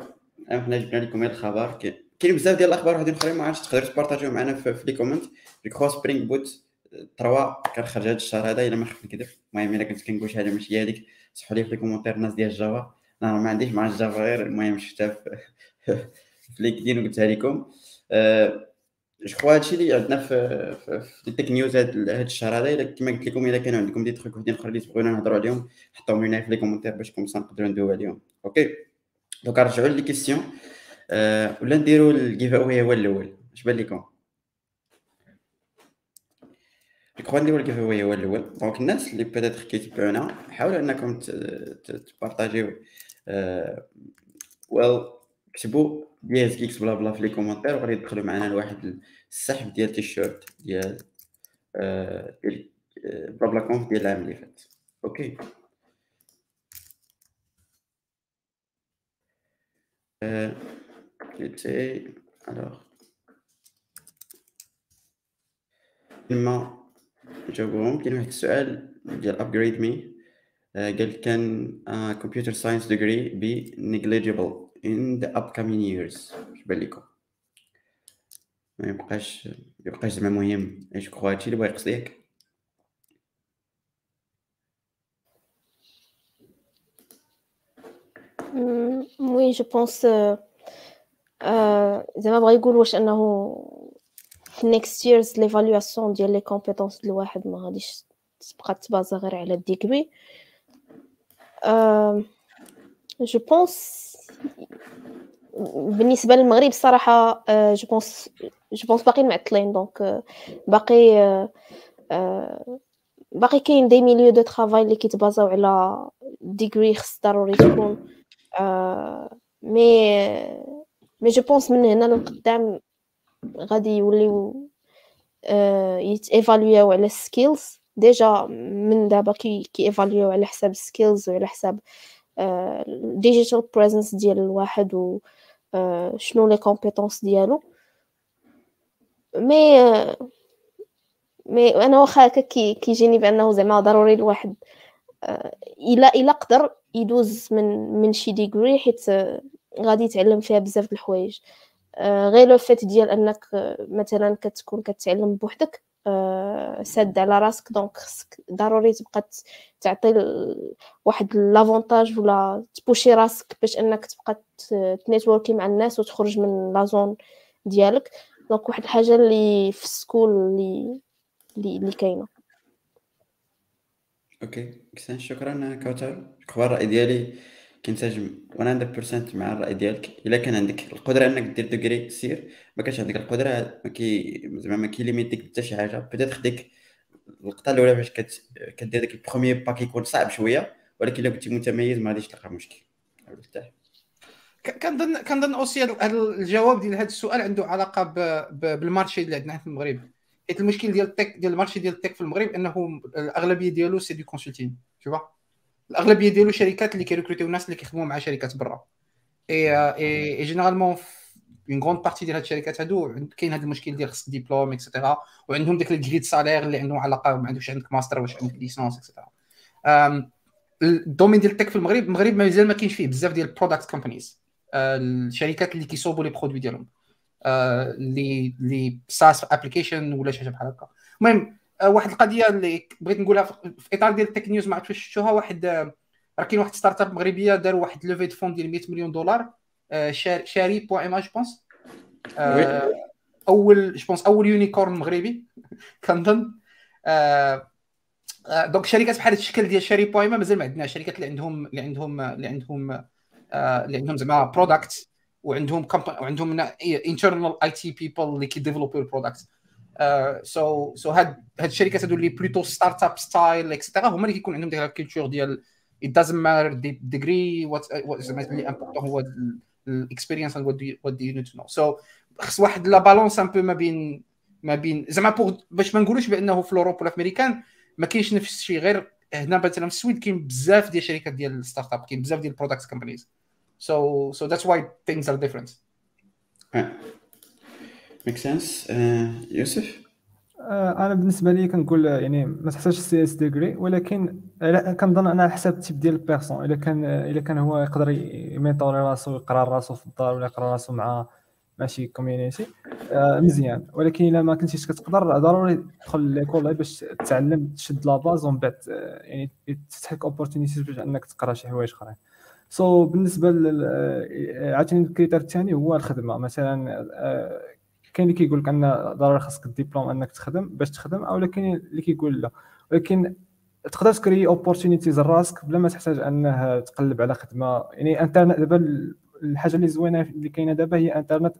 حنا جبنا لكم هذا الخبر كاين بزاف ديال الاخبار وحدين اخرين ما عرفتش تقدروا تبارطاجيو معنا في, les comments je crois Spring Boot 3 كنخرج هذا الشهر هذا الا ما خفت نكذب المهم الا كنت كنقول شي حاجة ماشي هذيك صحوا لي في les commentaires الناس ديال جافا. أنا ما عنديش مع ال Java غير المهم شفتها في *laughs* في LinkedIn وقلتها لكم. أه je crois هادشي اللي عندنا في في tech news هاد الشهر هذا. إلا كما قلت لكم إلا كانوا عندكم des trucs وحدين اخرين اللي تبغيونا نهضروا عليهم حطوهم لنا في les commentaires باش comme ça نقدروا ندويو عليهم. okay? donc نرجعوا les questions أه ولا نديروا ال giveaway هو الأول. اش بان لكم؟ je crois نديروا ال giveaway هو الأول donc الناس اللي peut-être كيتبعونا حاولوا انكم تبارطاجيو ولا كتبوا ديال Geeks Blabla في les commentaires وغادي يدخلوا معنا لواحد السحب ديال تيشيرت ديال ديال BlaBlaConf ديال العام اللي فات okay تي alors كما جاوبهم كاين واحد السؤال ديال Upgrade Me آه، قال can computer science degree be negligible in the upcoming years. بان لكم ما يبقاش يبقاش زعما مهم. je crois هادشي اللي بغا يقصد ياك oui je pense زعما بغا يقول واش أنه في next years l'évaluation ديال les compétences ديال الواحد ما غاديش تبقى تبازا غير على ال degree je pense بالنسبة للمغرب الصراحه je pense je pense باقيين معطلين donc باقي باقي كاين des milieux de travail اللي كيتبازاو على degree خص ضروري تكون mais mais je pense من هنا للقدام غادي يوليو يتيفاليو على ال skills déjà من دابا كي كيفاليو على حساب ال skills وعلى حساب digital presence ديال الواحد و شنو les compétences ديالو. mais mais أنا واخا هكا كيجيني بأنه زعما ضروري الواحد الا إلا قدر يدوز من من شي degree حيت غادي يتعلم فيها بزاف د الحوايج. غير le fait ديال انك مثلا كتكون كتعلم بوحدك ساد على راسك. donc خصك ضروري تبقى تعطي واحد l'avantage ولا تبوشي راسك باش انك تبقى تنيتوركي مع الناس وتخرج من la zone ديالك. donc واحد الحاجة اللي في ال school اللي اللي, كاينة. okay شكرا كوثر أخبار الرأي ديالي كينسجم 100% مع الرأي ديالك. إلا كان عندك القدرة إنك دير degree سير ما كانش عندك القدرة ما كي زعما ما كيليميتيك حتى شي حاجة. peut-être ديك اللقطه الأولى باش كدير داك ال premier pas كيكون صعب شوية ولكن إلا كنتي متميز ما غاديش تلقى مشكل. مرتاح كنظن كنظن aussi الجواب ديال هذا السؤال عنده علاقة بال marché اللي عندنا في المغرب. حيت المشكل ديال ال tech ديال ال marché ديال ال tech في المغرب إنه الأغلبية ديالو c'est des consulting شوف الأغلبية ديالو شركات اللي كيريكروتيو الناس اللي كيخدموا مع شركات برا. et et généralement une grande partie ديال هاد الشركات هادو كاين هذا المشكل ديال خص diplôme et cetera وعندهم ديك ال grille salaire اللي عندهم علاقه ما عندكش عندك ماستر واش عندك licence et cetera ال domaine ديال ال tech في المغرب المغرب مازال ما كاينش فيه بزاف ديال ال product companies الشركات اللي كيصوبوا les produits ديالهم. اللي اللي SaaS application ولا شي حاجة بحال هكا. المهم آه، واحد القضية اللي بغيت نقولها في إطار ديال ال tech news ما عرفتش واش شفتوها. واحد آه، راه كاين واحد startup مغربية داروا واحد levée de fonds ديال 100 مليون دولار آه، Chari.ma je pense أول je pense أول unicorn مغربي *laughs* كنظن donc شركات بحال الشكل ديال Chari.ma مازال ما عندنا شركات اللي عندهم اللي عندهم اللي عندهم اللي عندهم زعما product وعندهم وعندهم internal IT people اللي كيديفلوبوا ال product so so هاد هاد الشركات هادو اللي plutôt startup style et cetera هما اللي كيكون عندهم ديك ال culture ديال it doesn't matter the degree what what اللي important هو ال experience and what do you, what do you need to know. So خص واحد la balance un peu ما بين ما بين زعما pour باش ما نقولوش بأنه في اوروب ولا في امريكان ما كاينش نفس الشيء غير هنا مثلا في السويد كاين بزاف ديال الشركات ديال ال startup كاين بزاف ديال ال product companies so so that's why things are different. make sense يوسف أنا بالنسبة لي كنقول يعني ما تحتاجش CS degree ولكن كنظن أنا حسب ال type ديال ال personne إلا كان إلا كان هو يقدر يميطوري راسو يقرأ راسو في الدار ولا يقرأ راسو مع شي community آه مزيان. ولكن إلا ما كنتيش كتقدر ضروري تدخل l'école باش تتعلم تشد la base ومن بعد آه، يعني تفتح لك opportunities باش أنك تقرأ شي حوايج أخرين. so so, بالنسبة عاوتاني ال critère الثاني هو الخدمة. مثلا آه، كاين اللي كيقول لك ان ضروري خاصك الدبلوم انك تخدم باش تخدم أو كاين اللي كيقول لا. ولكن تقدر تكري opportunities لراسك بلا ما تحتاج أنه تقلب على خدمة. يعني انترنت دابا الحاجة اللي زوينة اللي كاينة دابا هي انترنت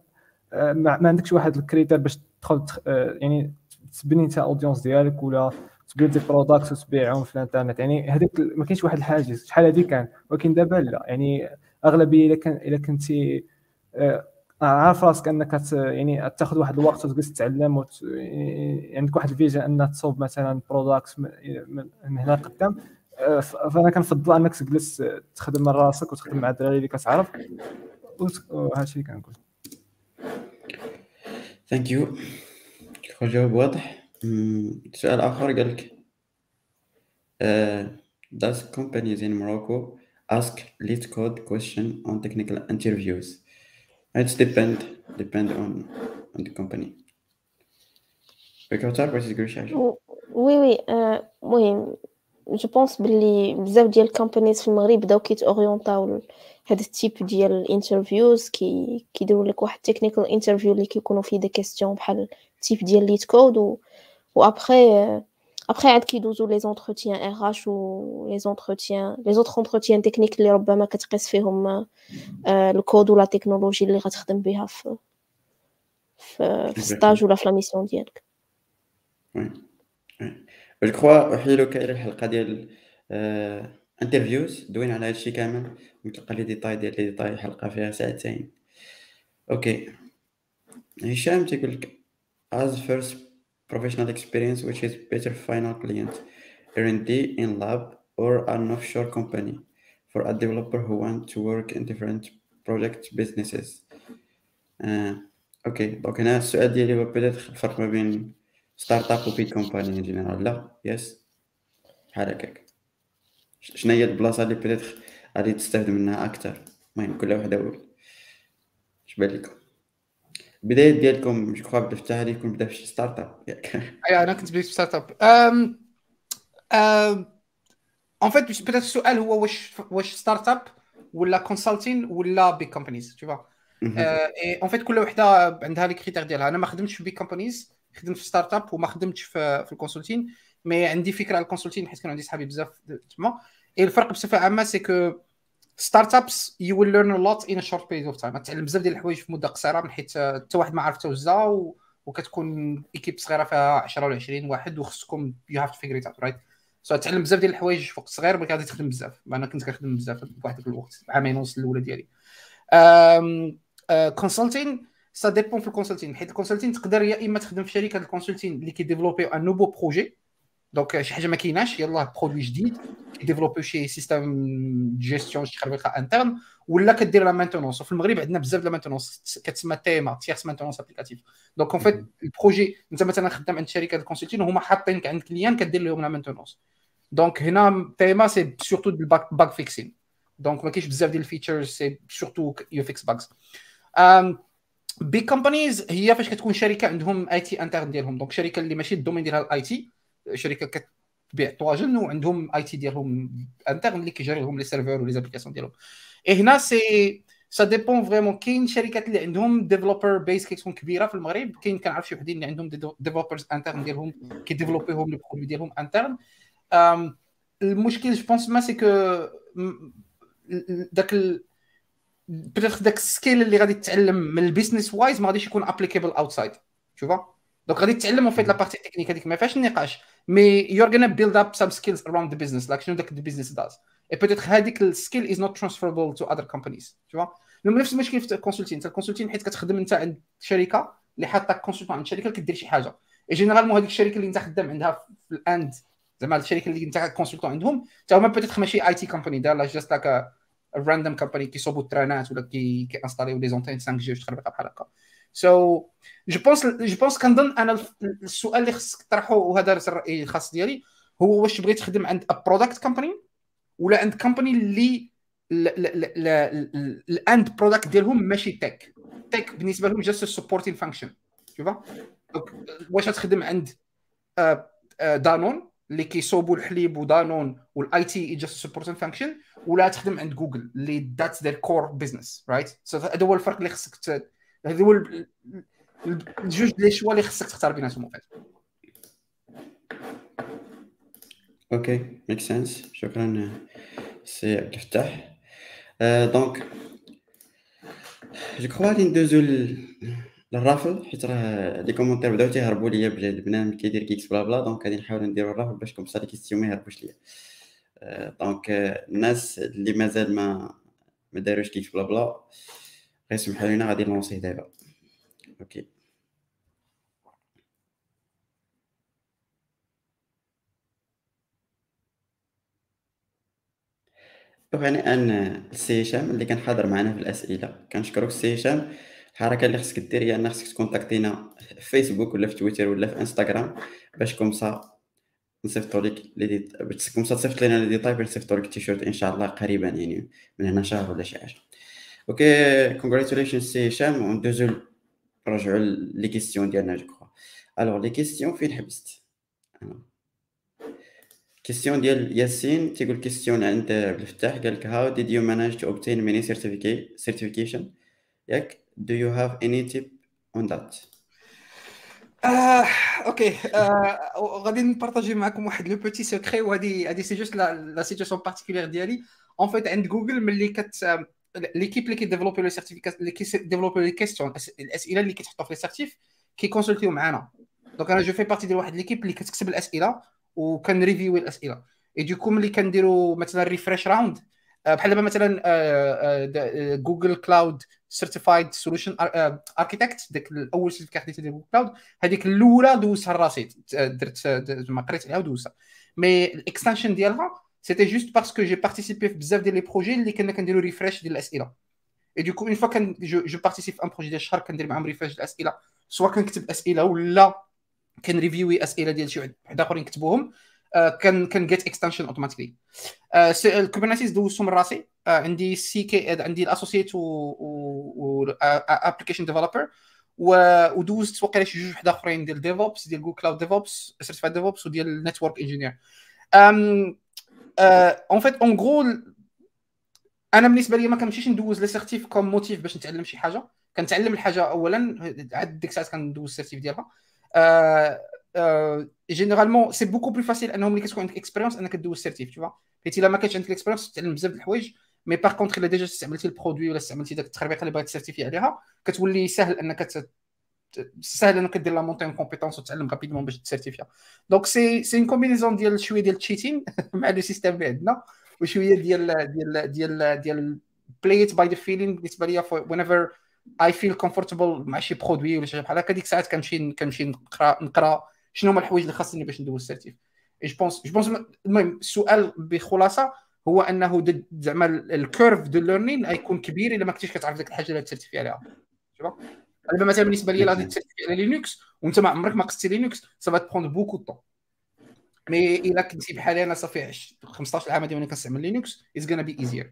آه، ما عندكش واحد ال critère باش تدخل آه، يعني تبني انت audience ديالك ولا تبيلدي product وتبيعهم في الانترنت. يعني هذيك ما كاينش واحد الحاجز. شحال هذه كان؟ ولكن دابا لا. يعني أغلبية إلا كان إلا كنتي آه، عارف راسك أنك يعني تاخذ واحد الوقت وتجلس تتعلم وت... يعني عندك واحد ال vision ان تصوب مثلا product من هنا قدام. آه، فأنا كنفضل أنك تجلس تخدم من راسك وتخدم مع الدراري اللي كتعرف. وهذا الشيء كنقول. ثانك يو جواب واضح. سؤال آخر قال لك uh, does companies in Morocco ask lead code question on technical interviews? It depend depend on on the company. بكوثر بغيتي تقول شي حاجة oui oui المهم je pense بلي بزاف ديال ال companies في المغرب بداو كيتاورينتاو هاد ال type ديال ال interviews كي كيديروا لك واحد technical interview اللي كيكونوا فيه des questions بحال ال type ديال LeetCode و ou après euh, après عاد كيدوزو les entretiens RH و les entretiens les autres entretiens techniques اللي ربما كتقيس فيهم الكود ولا التكنولوجي اللي غتخدم بها في في stage ولا في la mission ديالك وي جو كخوا وحيلو كاين الحلقة ديال interviews دوينا على هادشي كامل وتلقى les détails ديال les détails حلقه فيها ساعتين okay هشام تيقول لك as first professional experience which is better final client R&D in lab or an offshore company for a developer who want to work in different project businesses. آه. okay donc هنا السؤال ديالي هو peut-être الفرق ما بين startup و big company en général لا؟ yes بحال هكاك شنو هي البلاصة اللي peut-être غادي تستافد منها أكثر المهم كل واحد اول اش بان لكم البدايه ديالكم je crois بدا في التالي يكون بدا في startup اي أنا كنت بديت في startup en fait بدا السؤال هو واش واش startup ولا consulting ولا big companies تو en fait كل وحدة عندها les critères ديالها. أنا ما خدمتش في big companies خدمت في startup وما خدمتش في, في ال consulting mais عندي فكرة على ال consulting حيت كانوا عندي صحابي بزاف تما الفرق بصفة عامة c'est que startups you will learn a lot in short period of time تعلم بزاف ديال الحوايج في مدة قصيرة من حيت حتى واحد ما عرف توزع وكتكون équipe صغيرة فيها 10 ولا 20 واحد وخصكم you have to figure it right so تعلم بزاف ديال الحوايج في وقت صغير ملي غادي تخدم بزاف. أنا كنت كنخدم بزاف في واحد الوقت عامين ونص الأولى ديالي. consulting ça dépend في ال consulting حيت ال consulting تقدر يا إما تخدم في شركة ال consulting اللي كيديفلوبي un nouveau projet donc شي حاجة ما كايناش يلاه produit جديد كيديفلوبي شي système gestion شي خربيقه interne ولا كدير la maintenance وفي المغرب عندنا بزاف د maintenance كتسمى TMA tierce maintenance applicative donc en fait ال projet انت مثلا خدام عند شركه ال consulting وهما حاطينك عند client كدير لهم la maintenance donc هنا TMA c'est surtout bug fixing donc ما كاينش بزاف ديال ال features c'est surtout you fix bugs big companies هي فاش كتكون شركه عندهم IT interne ديالهم donc شركه اللي ماشي ال domaine ديالها ال IT شركة كتبيع طواجن وعندهم IT ديالهم interne اللي كيجري لهم les serveurs و les applications ديالهم. et هنا c'est ça dépend vraiment كاين شركات اللي عندهم developer base كتكون كبيرة في المغرب كاين كنعرف شي وحدين اللي عندهم developers interne ديالهم كيديفلوبيهم les produits ديالهم interne المشكل je pense mais c'est que داك peut-être داك ال skill اللي غادي تتعلم من ال business wise ما غاديش يكون applicable outside شوفا donc غادي تتعلم en fait la partie technique هذيك ما فيهاش النقاش mais you are gonna build up some skills around the business like شنو داك ال business does et peut-être هذيك ال skill is not transferable to other companies شوفا نفس المشكل في ال consulting انت ال consulting حيت كتخدم انت عند شركة اللي حاطاك consultant عند شركة كدير شي حاجة. généralement هذيك الشركة اللي انت خدام عندها في ال end زعما الشركة اللي انت consultant عندهم حتى هما peut-être ماشي IT company they're just like random company كيصوبوا الترانات ولا كي كيانستاليو les antennes 5 G خربيقه بحال هكا. so je pense je pense كنظن أنا السؤال اللي خصك تطرحه وهذا الراي الخاص ديالي هو واش بغيت تخدم عند product company ولا عند company اللي ال end product ديالهم ماشي tech tech بالنسبة لهم just supporting function شوفا واش تخدم عند Danone اللي كيصوبوا الحليب و Danone وال IT just supporting function ولا تخدم عند جوجل اللي that's their core business right هذا هو الفرق اللي خصك هذا هو الجوج les choix اللي خصك تختار بيناتهم فات okay make sense شكرا سي عبد الفتاح. donc je crois غادي ندوزو لل raffle حيت راه les commentaires بداو تيهربوا ليا بلا البنان كيدير كيكس بلا بلا donc غادي نحاول نديرو ال raffle باش comme ça les questions ما يهربوش ليا donc الناس اللي مازال ما ما داروش كيكس بلا بلا غير سمحوا لينا غادي نلونسيه دابا okay يعني أن السي هشام اللي كان حاضر معنا في الأسئلة كنشكرك السي هشام. الحركه اللي خصك دير هي ان خصك تكونتاكتينا في فيسبوك ولا في تويتر ولا في انستغرام باش comme ça نصيفطو لك les باش comme ça تصيفط لنا les détails باش نصيفطو لك التيشيرت إن شاء الله قريبا يعني من هنا شهر ولا شي حاجة. okay congratulations سي هشام وندوزو نرجعو les questions ديالنا je crois alors les questions فين حبست question ديال ياسين تيقول question عند عبد الفتاح قال لك how did you manage to obtain many certification ياك do you have any tip on that okay غادي نبارطاجي معكم واحد le petit secret وهادي هادي c'est juste la situation particulière ديالي en fait عند جوجل ملي كت l'équipe اللي كيديفلوبي les certificats اللي كيديفلوبي les questions الاسئله اللي كيتحطوا في les certifs كيكونسلتيو معانا donc أنا je fais partie ديال واحد l'équipe اللي كتكتب الاسئله وكنريفيو الاسئله et du coup ملي كنديروا مثلا refresh round بحال دابا مثلا Google Cloud certified solution architect داك الأول certificat خديتها ديال Google Cloud هذيك الأولى دوزتها راسي درت ما قريت عليها ودوزتها mais ال extension ديالها juste parce que j'ai participé في بزاف ديال les projets اللي كنا كنديروا refresh ديال الاسئله et du coup une fois quand je participe في un projet ديال الشهر كندير معاهم refresh ديال الاسئله سواء كنكتب اسئله ولا كنريفيوي اسئله ديال شي واحد اخرين كتبوهم كان كان get extension automatically ال Kubernetes دوزتو من راسي عندي CKA عندي ال associate و application developer ودوزت وقيلا شي جوج واحد اخرين ديال DevOps ديال Google Cloud DevOps certified DevOps وديال network engineer en fait en gros أنا بالنسبة لي ما كنمشيش ندوز les certifs comme motif باش نتعلم شي حاجة. كنتعلم الحاجة اولا عاد ديك الساعات كندوز ال certif ديالها. généralement c'est beaucoup plus facile أنهم ملي كتكون عندك expérience أنك دوز certif تشوف حيت إلا ما كانش عندك ال expérience تتعلم بزاف د الحوايج. mais par contre إلا déjà استعملتي ال produit ولا استعملتي داك التخربيقه اللي بغيت تسيرتيفي عليها كتولي سهل أنك سهل إنك دير la montée compétence وتعلم rapidement باش تسيرتيفيا. donc c'est c'est une combinaison ديال شوية ديال ال cheating *laughs* مع le système اللي عندنا وشوية ديال ديال ديال ديال play it by the feeling بالنسبة ليا whenever I feel comfortable مع شي produit ولا شي بحال هكا ديك الساعات كنمشي كنمشي نقرأ نقرأ شنو هما الحوايج اللي خاصني باش ندوز certif je pense je pense المهم السؤال بخلاصة هو أنه زعما ال curve de learning غيكون كبير إلا ما كنتيش كتعرف ديك الحاجة اللي ت certifier عليها. شوف دابا مثلا بالنسبة لي غادي ت certifier على Linux وانت ما عمرك ما قصتي Linux ça va te prendre beaucoup de temps mais إلا كنتي بحالي أنا صافي 15 عام ديما كنستعمل Linux it's gonna be easier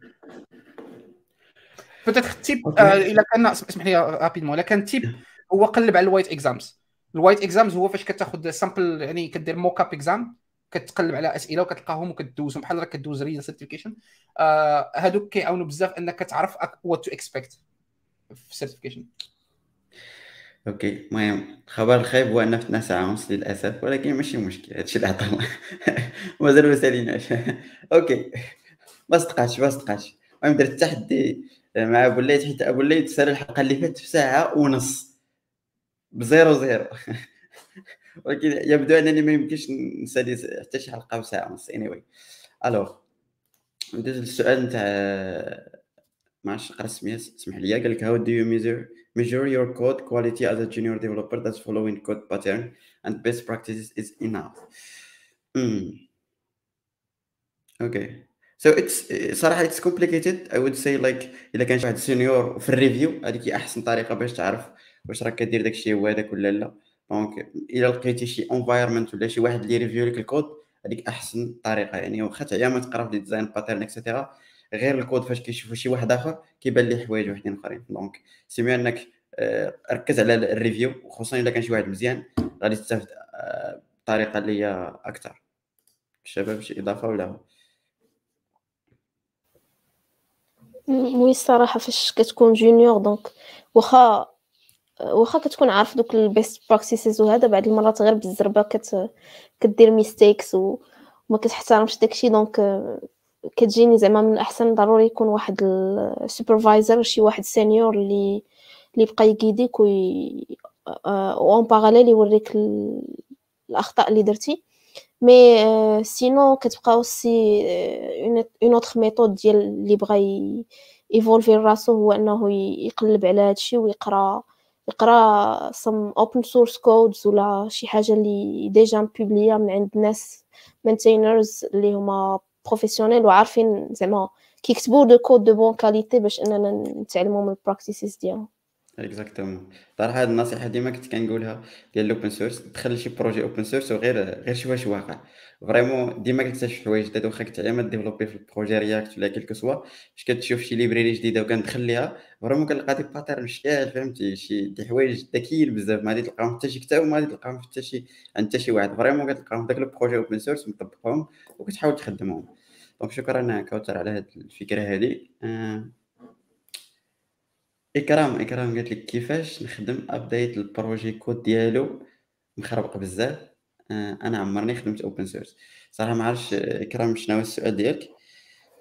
peut-être tip إلا كان اسمح لي rapidement إلا كان tip هو قلب على ال white exams ال white exams هو فاش كتاخذ sample يعني كدير mock up exam كتقلب على أسئلة وكتلقاهم وكدوزهم بحال راك كدوز certification آه هادوك كيعاونوا بزاف أنك تعرف what to expect في ال certification okay. المهم الخبر الخايب هو ان فتنا ساعة ونص للأسف ولكن ماشي مشكل هادشي اللي عطانا مازال *laughs* ما ساليناش *laughs* okay. ما صدقاتش ما صدقاتش. المهم درت تحدي مع أبو الليث حيت أبو الليث سال الحلقة اللي فاتت في ساعة ونص. ب zero zero. *laughs* ولكن يبدو أنني ما يمكنش نسالي حتى شي حلقة بساعه ونص. anyway alors ندوز للسؤال نتاع ما عرفتش نقرا السميه اسمح لي. قال لك how do you measure measure your code quality as a junior developer. That's following code pattern and best practices is enough. Mm. okay. So it's صراحة it's complicated. I would say like الا كان شي واحد senior في ال review هذيك هي أحسن طريقة باش تعرف واش راك كدير داكشي هو هذاك ولا لا. donc الا لقيتي شي environment ولا شي واحد اللي review لك الكود هذيك أحسن طريقة. يعني واخا تعيا ما تقرا في design pattern et cetera غير الكود فاش كيشوفوا شي واحد آخر كيبان ليه حوايج وحدين آخرين. donc c'est mieux أنك آه، ركز على ال review وخصوصا إلا كان شي واحد مزيان غادي تستافد بطريقة اللي هي أكثر. الشباب شي إضافة ولا هو؟ oui الصراحة فاش كتكون junior donc واخا واخا كتكون عارف دوك ال best practices وهذا بعد المرات غير بالزربة كت كدير mistakes وما كتحترمش داكشي donc كتجيني زعما من الأحسن ضروري يكون واحد ال supervisor شي واحد senior اللي اللي بقى ي guider ك و en parallèle يوريك الأخطاء اللي درتي. mais sinon كتبقى aussi une autre méthode ديال اللي بغى évoluer راسو هو إنه يقلب على هادشي ويقرأ يقرأ some open source codes ولا شي حاجة اللي déjà publiés من عند ناس maintainers اللي هما professionnels وعارفين زعما كيكتبوا du code de bonne qualité باش أننا نتعلموا من ال practices ديالهم. exactement صراحة هذه النصيحه ديما كنت كنقولها ديال ال open source دخل شي projet open source وغير غير شوف واش واقع. vraiment ديما كتكتشف حوايج جداد واخا كنت ما développer في ال projet React ولا كيلكو سوا فاش كتشوف شي library جديدة وكندخل ليها vraiment كنلقى des patterns شكال فهمتي؟ شي des حوايج ذكيين بزاف ما غادي تلقاهم حتى شي كتاب وما غادي تلقاهم حتى شي عند حتى شي واحد. vraiment كتلقاهم داك ال projet open source مطبقهم وكتحاول تخدمهم. donc شكرا كوثر على هذه الفكرة هذه آه. إكرام إكرام قالت لك كيفاش نخدم أ update ال projet code ديالو؟ مخربق بزاف. آه، أنا عمرني خدمت open source صراحة ما عرفتش إكرام شنو هو السؤال ديالك؟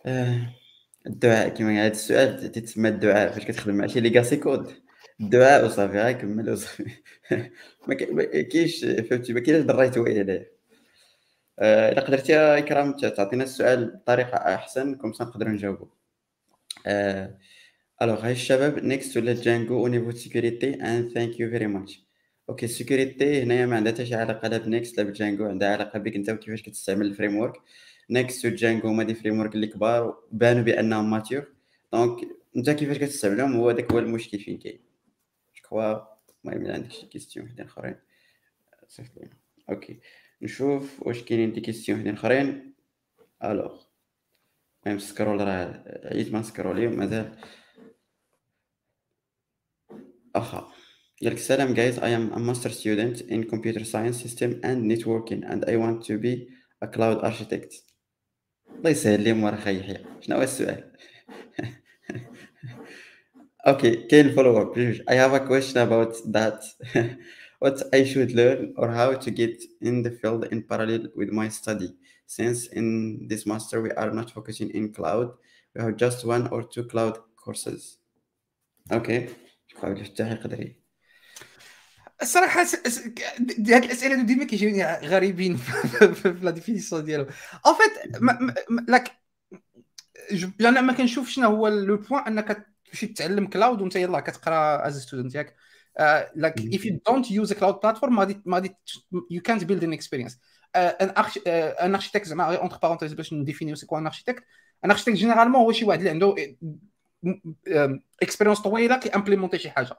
آه، الدعاء كيما هذا السؤال تتسمى الدعاء فاش كتخدم مع شي legacy code الدعاء وصافي ها كمل وصافي. *laughs* ما كاينش فهمتي ما كاينش دريتو عليه إلا قدرتي إكرام تعطينا السؤال بطريقة أحسن comme نقدروا نجاوبو. أه alors hi الشباب Next ولا Django au niveau sécurité and thank you very much okay ال sécurité هنايا ما عندها حتى شي علاقه لا ب Next لا ب Django عندها علاقه بك انت وكيفاش كتستعمل ال framework Next و Django هما des frameworks اللي كبار بانوا بانهم mature donc انت كيفاش كتستعملهم هو داك هو المشكل فين كاين je المهم الا عندك شي questions وحدين اخرين صيفط لينا okay نشوف واش كاينين des questions وحدين اخرين alors المهم scroll راه عييت ما scroller مازال Aha. Yalk salam guys, I am a master student in computer science system and networking and I want to be a cloud architect. الله يسهل لي مور خي يحيى شنو هو السؤال اوكي كاين follow up I have a question about that *laughs* what I should learn or how to get in the field in parallel with my study. Since in this master we are not focusing in cloud, we have just one or two cloud courses. Okay. حاول يفتح يقدر الصراحة هاد الأسئلة ديما كيجيوني غريبين *laughs* في la définition ديالهم. en fait like أنا ما كنشوف شنو هو le point أنك تمشي تتعلم cloud وأنت يلاه كتقرأ as student ياك؟ like if you don't use cloud platform ما غادي يو كانت بيلد ان اكسبيرينس ان اركيتكت زعما entre parenthèses باش ن définir c'est quoi un architecte un architecte généralement هو شي واحد اللي عنده expérience طويله كي implémenter شي حاجة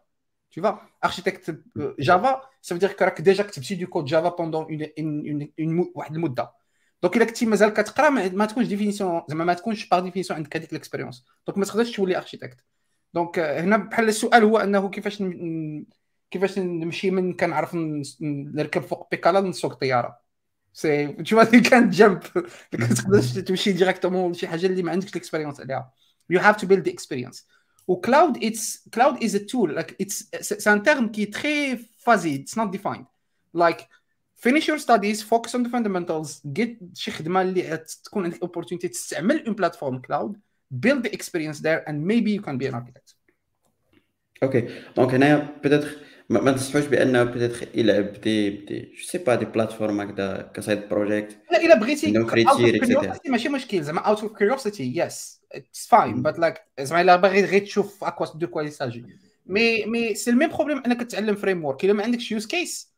tu vois architecte Java ça veut dire que راك déjà كتبتي du code Java pendant واحد المده donc الا كنتي مازال كتقرا ما تكونش définition زعما ما تكونش par définition عندك هذيك ال expérience donc ما تقدرش تولي architecte donc هنا بحال السؤال هو أنه كيفاش كيفاش نمشي من كنعرف نركب فوق بيكالا نسوق الطياره سي تو فوا كانت جامب ما كتقدرش تمشي directement لشي حاجة اللي ما عندكش ال expérience عليها. You have to build the experience Ou cloud, it's cloud is a tool. Like it's c'est un terme qui est très fuzzy. It's not defined. Like finish your studies, focus on the fundamentals, get شي خدمه اللي تكون عندك opportunity تستعمل une plateforme cloud, build the experience there, and maybe you can be an architect. أوكي دونك هنايا بيتيتر ما تنصحوش بانه بيتيتر يلعب دي دي جو سي با دي بلاتفورم هكذا كسايد بروجيكت لا الا بغيتي ماشي مشكل زعما out of curiosity yes it's fine but like زعما الا باغي غير تشوف à quoi de quoi il s'agit mais mais c'est le même problème إنك تتعلم framework إلا ما عندكش use case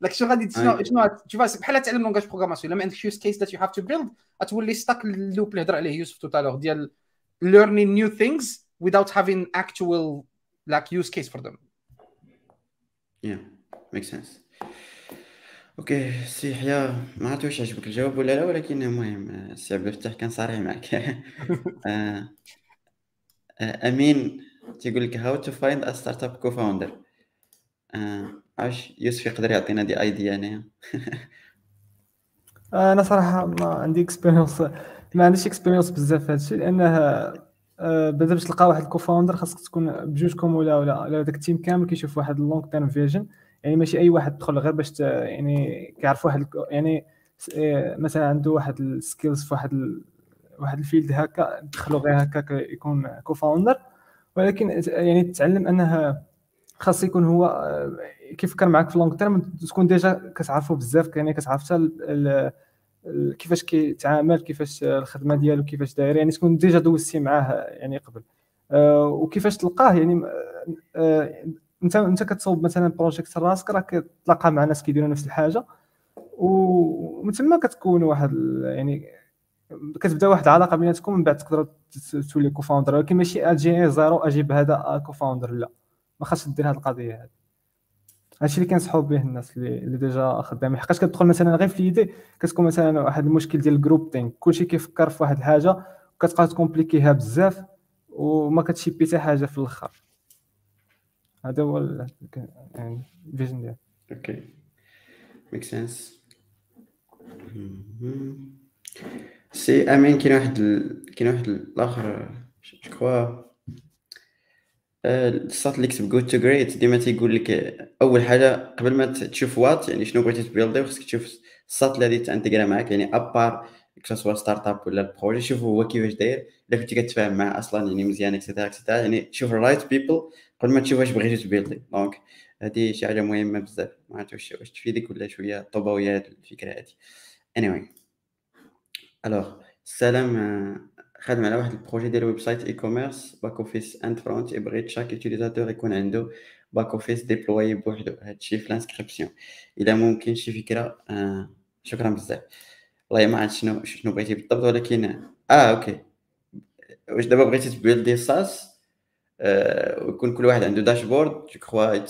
like شنو غادي شنو شنو تشوف بحال تعلم langage programmation إلا ما عندكش use case that you have to build غتولي stuck ال loop اللي هضر عليه يوسف tutorial ديال learning new things without having actual like use case for them. Yeah makes sense. Okay سي يحيى ما عرفت واش عجبك الجواب ولا لا ولكن المهم السي عبد الفتاح كان صريح معك. *laughs* آه، آه، أمين تيقول لك how to find a startup co-founder عاش يوسف يقدر يعطينا دي ايديا *laughs* هنايا أنا صراحة ما عندي expérience ما عنديش expérience بزاف في هادشي لأنه آه، بعدا باش تلقى واحد co-founder خاصك تكون بجوجكم ولا ولا ولا داك ال team كامل كيشوف واحد ال long term vision يعني ماشي أي واحد تدخل غير باش يعني كيعرف واحد يعني آه، مثلا عنده واحد ال skills في واحد. واحد ال field هكا دخلوا غير هكا يكون co-founder ولكن يعني تتعلم انه خاص يكون هو آه، كيفكر معاك في long term تكون déjà كتعرفو بزاف يعني كتعرف حتى كيفاش كيتعامل كيفاش الخدمة ديالو كيفاش داير يعني تكون déjà دوزتي معاه يعني قبل أه وكيفاش تلقاه يعني أه انت انت كتصوب مثلا project راسك راك تلاقى مع ناس كيديروا نفس الحاجة. ومن ثم كتكون واحد يعني كتبدا واحد العلاقة بيناتكم من بعد تقدروا تولي co-founder ولكن ماشي أجي زيرو أجيب هذا co-founder لا. ما خاصش دير هذه القضية هذه هادشي اللي كنصحوا به الناس اللي, اللي déjà خدامين. حقاش كتدخل مثلا غير في l'idée كتكون مثلا واحد المشكل ديال ال groupthink كلشي كيفكر في واحد الحاجة وكتبقى تكومبليكيها بزاف وما كتشيبي حتى حاجة في الآخر. هذا هو يعني ال vision ديالي. Okay. make sense سي أمين كاين واحد كاين واحد الآخر جو الساط اللي كتب Good to Great ديما تيقول لك أول حاجة قبل ما تشوف وات يعني شنو بغيتي تبيلدي خصك تشوف الساط اللي غادي تانتيغرا معاك يعني à part que ce soit startup ولا ال projet شوف هو كيفاش داير إلا كنتي كتفاهم معاه أصلا يعني مزيان et cetera et cetera يعني تشوف ال right people قبل ما تشوف واش بغيتي تبيلدي donc هادي شي حاجة مهمة بزاف. ما عرفت واش واش تفيدك ولا شوية طوباوية الفكرة هادي. Anyway. alors السلام خدم على واحد ال projet ديال website e-commerce back office and front et بغيت chaque utilisateur يكون عنده back office déployé بوحدو. هادشي في ال inscription إلا ممكن شي فكرة آه شكرا بزاف. والله ما عرفت شنو شنو بغيتي بالضبط ولكن آه okay. واش دابا بغيتي تبيلدي SaaS آه ويكون كل واحد عنده dashboard je crois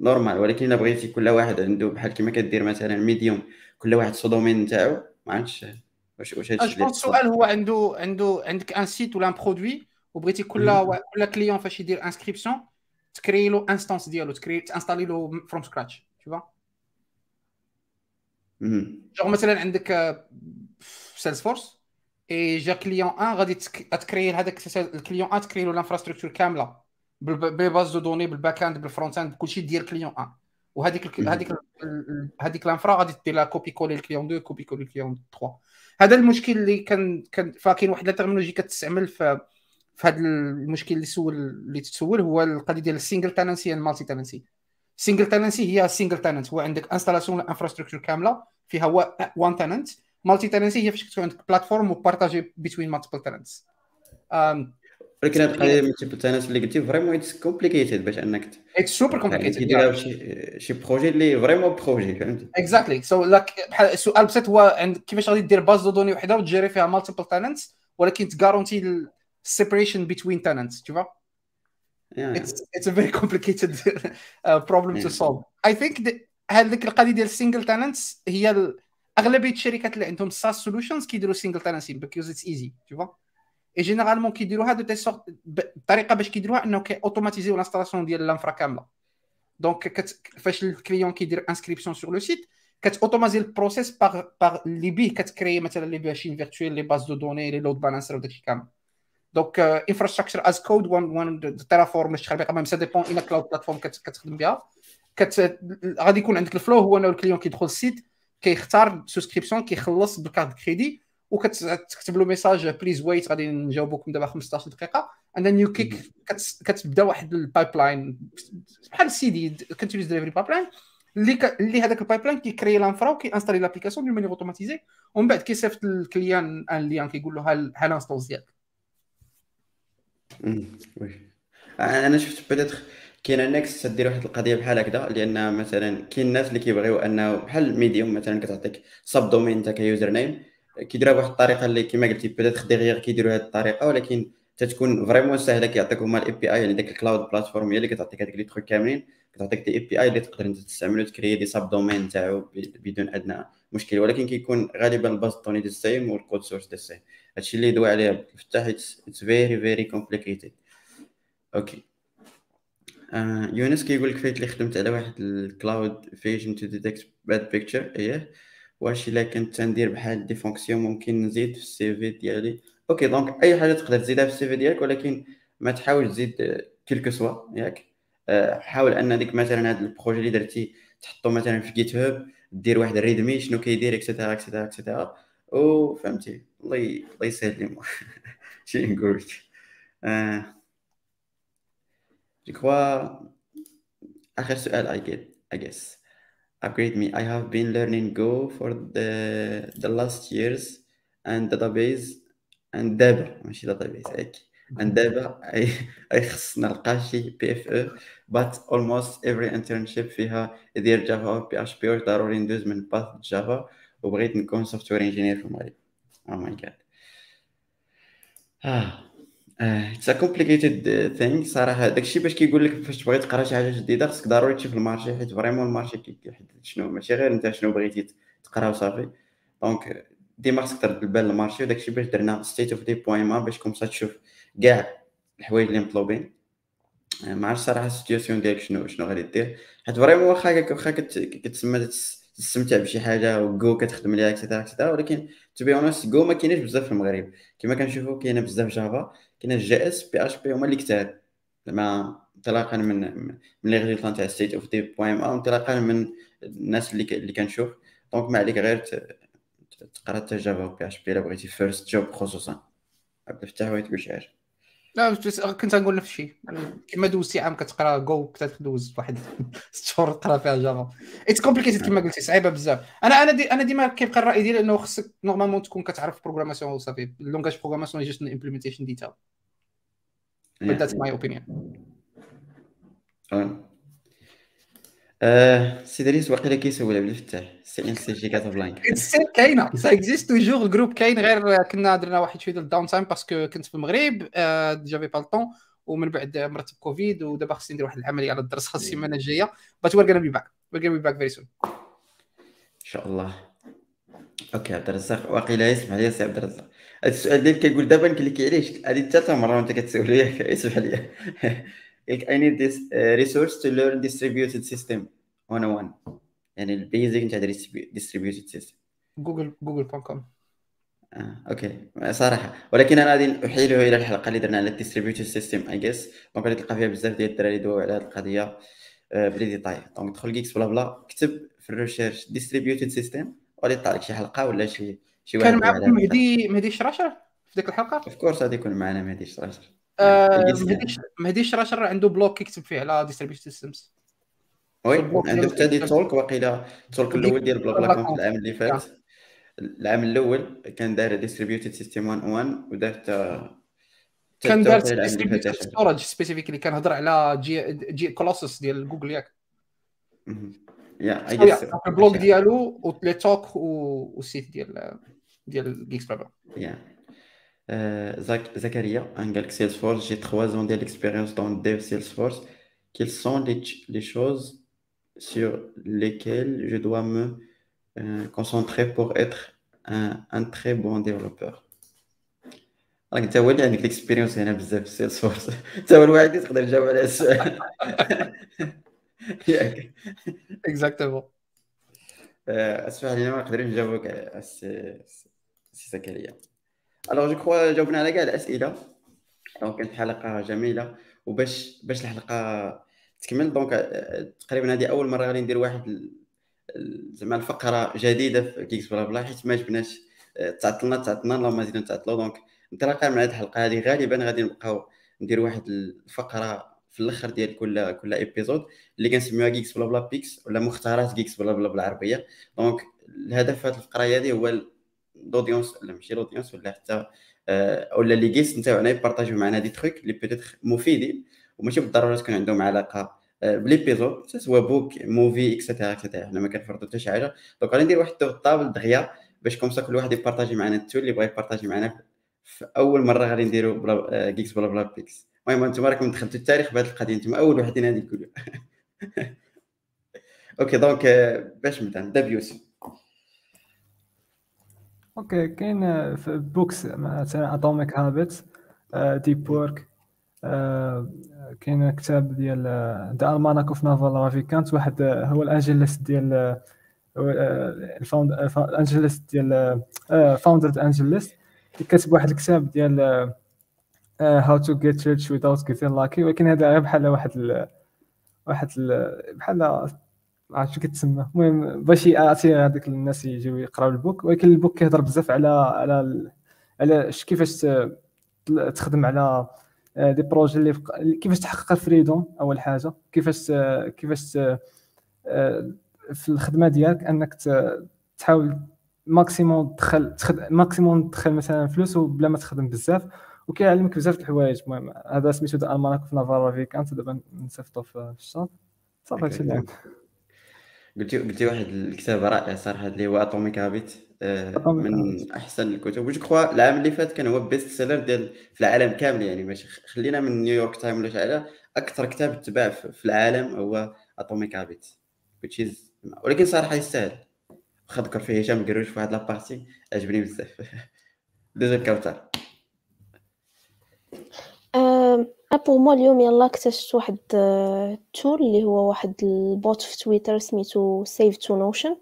normal ولكن إلا بغيتي كل واحد عنده بحال كيما كدير مثلا Medium كل واحد sous-domaine نتاعو ما عرفتش واش واش هادشي السؤال هو عنده عنده عندك un site ولا un produit وبغيتي كل كل client فاش يدير inscription تكري له instance ديالو تكري تانستالي له from scratch شوف جوغ مثلا عندك Salesforce et جا client 1 غادي تكري هذاك ال client 1 تكري له ال infrastructure كامله بال base de données بال back-end بال front-end كلشي ديال client 1 وهذيك هذيك هذيك l'infra غادي دير لها copier-coller ال client 2 copier-coller ال client 3 هذا المشكل اللي كان كان فكاين واحد ال terminologie كتستعمل في في هذا المشكل اللي سول اللي تسول هو القضية ديال ال single tenancy and multi-tenancy single tenancy هي single tenant هو عندك installation infrastructure كامله فيها one tenant multi-tenancy هي فاش تكون عندك platform partagée بين multiple tenants ولكن هذه القضية multi-tenant اللي قلتي vraiment it's complicated باش انك it's super complicated شي شي projet اللي vraiment projet فهمتي exactly so like السؤال بسيط هو كيفاش غادي دير base de données وحده وتجيري فيها multiple tenants ولكن تغارونتي ال separation بين tenants تشوفها yeah. it's it's a very complicated *laughs* uh, problem yeah. to solve. I think هذيك القضية ديال ال single tenants هي أغلبية الشركات اللي عندهم SaaS solutions كيديروا single tenancy because it's easy تشوفا et généralement كيديروها de telle sorte الطريقة باش كيديروها إنه كي اوتوماتيزيو l'installation ديال ال infra كاملة. donc كت... فاش ال client كيدير inscription sur le site كتوتومازي ال process par par اللي بيه كتكري مثلا les machines virtuelles les bases de données les load balancers وداكشي كامل. donc infrastructure as code one one Terraform باش تخلي mais ça dépend une cloud platform كتخدم بها. غادي يكون عندك ال flow هو انه ال client كيدخل ال site. كيختار subscription كيخلص بال carte crédit وكتكتب له message please wait غادي نجاوبكم دابا 15 دقيقة. and then you kick كتبدا واحد ال pipeline بحال ال CD continuous delivery pipeline اللي ك... اللي هذاك ال pipeline كيكري l'infra وكيانستالي l'application de manière automatisée ومن بعد كيصيفط لل client un lien كيقول له ها l'instance ديالك oui. أنا شفت peut-être كاين الناس تدير واحد القضية بحال هكذا لأن مثلا كاين الناس اللي كيبغيو أنه بحال Medium مثلا كتعطيك subdomain انت ك username كيديرها بواحد الطريقة اللي كما قلتي peut-être derrière كيديروا هذه الطريقة ولكن تتكون vraiment سهلة كيعطيك هما ال API يعني ديك ال cloud platform هي اللي كتعطيك هذيك les trucs كاملين كتعطيك des API اللي تقدر أنت تستعملو تكري des sub domains تاعو بدون أدنى مشكل ولكن كيكون غالبا ال base de données دي سيم وال code source دي سيم هادشي اللي يدوي عليه الفتاح it's very very complicated OK آه يونس كيقول لك فايت اللي خدمت على واحد ال cloud vision to detect bad picture اييه واش إلا كنت تندير بحال des fonctions ممكن نزيد في ال CV ديالي؟ OK donc أي حاجة تقدر تزيدها في ال CV ديالك ولكن ما تحاولش تزيد quel que soit ياك؟ آه حاول أن ديك مثلا هذا ال projet اللي درتي تحطو مثلا في GitHub دير واحد ال README شنو كيدير et cetera et cetera et cetera وفهمتي الله الله يسهل لي *laughs* شي نقول آه. Je crois, آخر سؤال I get I guess upgrade me I have been learning Go for the the last years and database and دابا ماشي database هيك and أي أي خص نلقى شي بي اف أو but almost every internship فيها يدير جافا بي اش بي ضروري ندوز من باث جافا وبغيت نكون سوفتوير انجينير في المغرب oh my god ah it's complicated thing صراحة داكشي باش كيقول لك فاش تبغي تقرا شي حاجة جديدة خصك ضروري تشوف ال marché حيت vraiment ال marché كيحدد شنو ماشي غير انت شنو بغيتي تقرا وصافي donc ديما خصك ترد البال لل marché وداكشي باش درنا State of Dev point ma باش comme ça تشوف كاع الحوايج اللي مطلوبين. ما عرفتش صراحة ال situation ديالك شنو شنو غادي دير. حيت vraiment واخا واخا كتسمى تستمتع بشي حاجة وكو كتخدم عليها et cetera et cetera ولكن to be honest Go ما كاينش بزاف في المغرب. كما كنشوفوا كاينة بزاف Java كاين ال JS PHP هما اللي كتار زعما انطلاقا من من les résultats تاع State of Dev point أو انطلاقا من الناس اللي اللي كنشوف. donc ما عليك غير تقرا حتى Java PHP إلا بغيتي first job خصوصا. عبد الفتاح حاجة لا كنت نقول نفس الشيء. كما دوزتي عام كتقرا جو كنت تدوز واحد *laughs* ست شهور تقرا فيها Java it's complicated كما قلتي صعيبة بزاف. أنا أنا دي أنا ديما كيبقى الراي ديالي انه خصك normalement تكون كتعرف programmation وصافي. ال langage programmation just implementation but that's my opinion. سي دريس واقيلا كيسول عبد الفتاح CNCG Casablanca still كاينة ça existe toujours ال groupe كاين غير كنا درنا واحد شوية ال downtime parce que كنت في المغرب j'avais pas le temps ومن بعد مرت بكوفيد ودابا خصني ندير واحد العملية على الدرس خاص السيمانة الجاية. but we're gonna be back we're gonna be back very soon إن شاء الله. OK عبد الرزاق. واقيلا يسمح لي سي عبد الرزاق. هذا السؤال ديالك كيقول دابا نكليكي عليه هذه الثالثه مرة وانت كتسول ياك اسمح لي. *laughs* I need this uh, resource to learn distributed system 101 يعني ال basic نتاع distributed system. Google Google com آه، OK صراحة. ولكن أنا غادي أحيله إلى الحلقة اللي درنا على ال distributed system I guess donc غادي تلقى فيها بزاف ديال الدراري دواو على هذه القضية آه، plus de détails. donc دخل Geeksblabla. كتب في ال recherche distributed system وغادي يطلع لك شي حلقة ولا شي شي واحد كان معكم مهدي مهدي الشراشر في ديك الحلقة؟ of course غادي يكون معنا مهدي الشراشر آه، مهدي الشراشر عنده blog يكتب فيه على distributed systems oui عنده حتى des talks واقيلا ال talk الأول ديال blabla في العام اللي فات. العام الأول كان داير distributed system 1 1 ودار كان دار ستورج سبيسيفيكلي كان هضر على جي جي كولوسس ديال جوجل ياك. يا البلوك ديالو ولي توك والسيت ديال ديال جيكس بابا يا زكريا ان قال لك سيلز فورس جي 3 ans ديال اكسبيريونس دون ديف سيلز فورس quelles sont les, les choses sur lesquelles je dois me Euh, concentré pour être un, un très bon développeur? راك انت هو اللي عندك ال expérience هنا بزاف في Salesforce انت هو الوحيد اللي تقدر تجاوب على السؤال ياك exactement اسمح لي ما نقدرش نجاوبك سي زكريا alors je crois جاوبنا على كاع الأسئلة. donc كانت حلقة جميلة. وباش باش الحلقة تكمل donc تقريبا هذه أول مرة غادي ندير واحد زعما الفقرة جديدة في Geeksblabla حيت ما جبناش آه، تعطلنا تعطلنا اللهم زيدنا تعطلوا donc انطلاقا من هذه الحلقة هذه غالبا غادي نبقاو ندير واحد الفقرة في الأخر ديال كل كل épisode اللي كنسميوها Geeksblabla picks ولا مختارات Geeksblabla بالعربية. donc الهدف هذه الفقرة هذه هو ال audience ولا ماشي ال audience ولا حتى ولا les guests نتاعنا يبارطاجيو معنا des trucs اللي peut-être مفيدين وماشي بالضروره تكون عندهم علاقه ب l'épisode سواء book movie et cetera et cetera حنا ما كنفرضوا حتى شي حاجة donc غادي ندير واحد table دغيا باش comme ça كل واحد يبارطاجي معنا ال tool اللي بغا يبارطاجي معنا في اول مره غادي نديروا بلا Geeksblabla picks المهم أنتم راكم دخلتوا التاريخ بهذه القضية أنتم اول وحدين هذه تقولوا OK donc باش نبدا نبدا بيوسف OK كاين في books مثلا Atomic Habits Deep Work كاين كتاب ديال The Almanack of Naval Ravikant واحد هو ال AngelList ديال ال found ال AngelList ديال founder AngelList كاتب واحد الكتاب ديال how to get rich without getting lucky ولكن هذا غير بحال واحد واحد ال بحال ما عرفتش كتسمى. المهم باش يعطي هذيك الناس يجيو يقراو ال book. ولكن ال book كيهضر بزاف على على على كيفاش تخدم على des projets اللي كيفاش تحقق ال freedom أول حاجة. كيفاش كيفاش في الخدمة ديالك أنك تحاول maximum تدخل maximum تدخل مثلا فلوس وبلا ما تخدم بزاف. وكيعلمك بزاف الحوايج. المهم هذا سميتو Almanack of Naval Ravikant دابا نصيفطو في الشاط. صافي هادشي اللي قلتي قلتي واحد الكتاب رائع صراحة اللي هو Atomic Habits آه، من أحسن الكتب. و je crois العام اللي فات كان هو best seller ديال في العالم كامل يعني. ماشي خلينا من New York Times ولا شي أكثر كتاب تباع في العالم هو Atomic Habits ولكن صراحة يستاهل. واخا ذكر فيه هشام قروش في واحد la partie عجبني بزاف. *laughs* دوزو كوثر pour moi اليوم يلا اكتشفت واحد tool اللي هو واحد ال bot في تويتر سميتو Save to Notion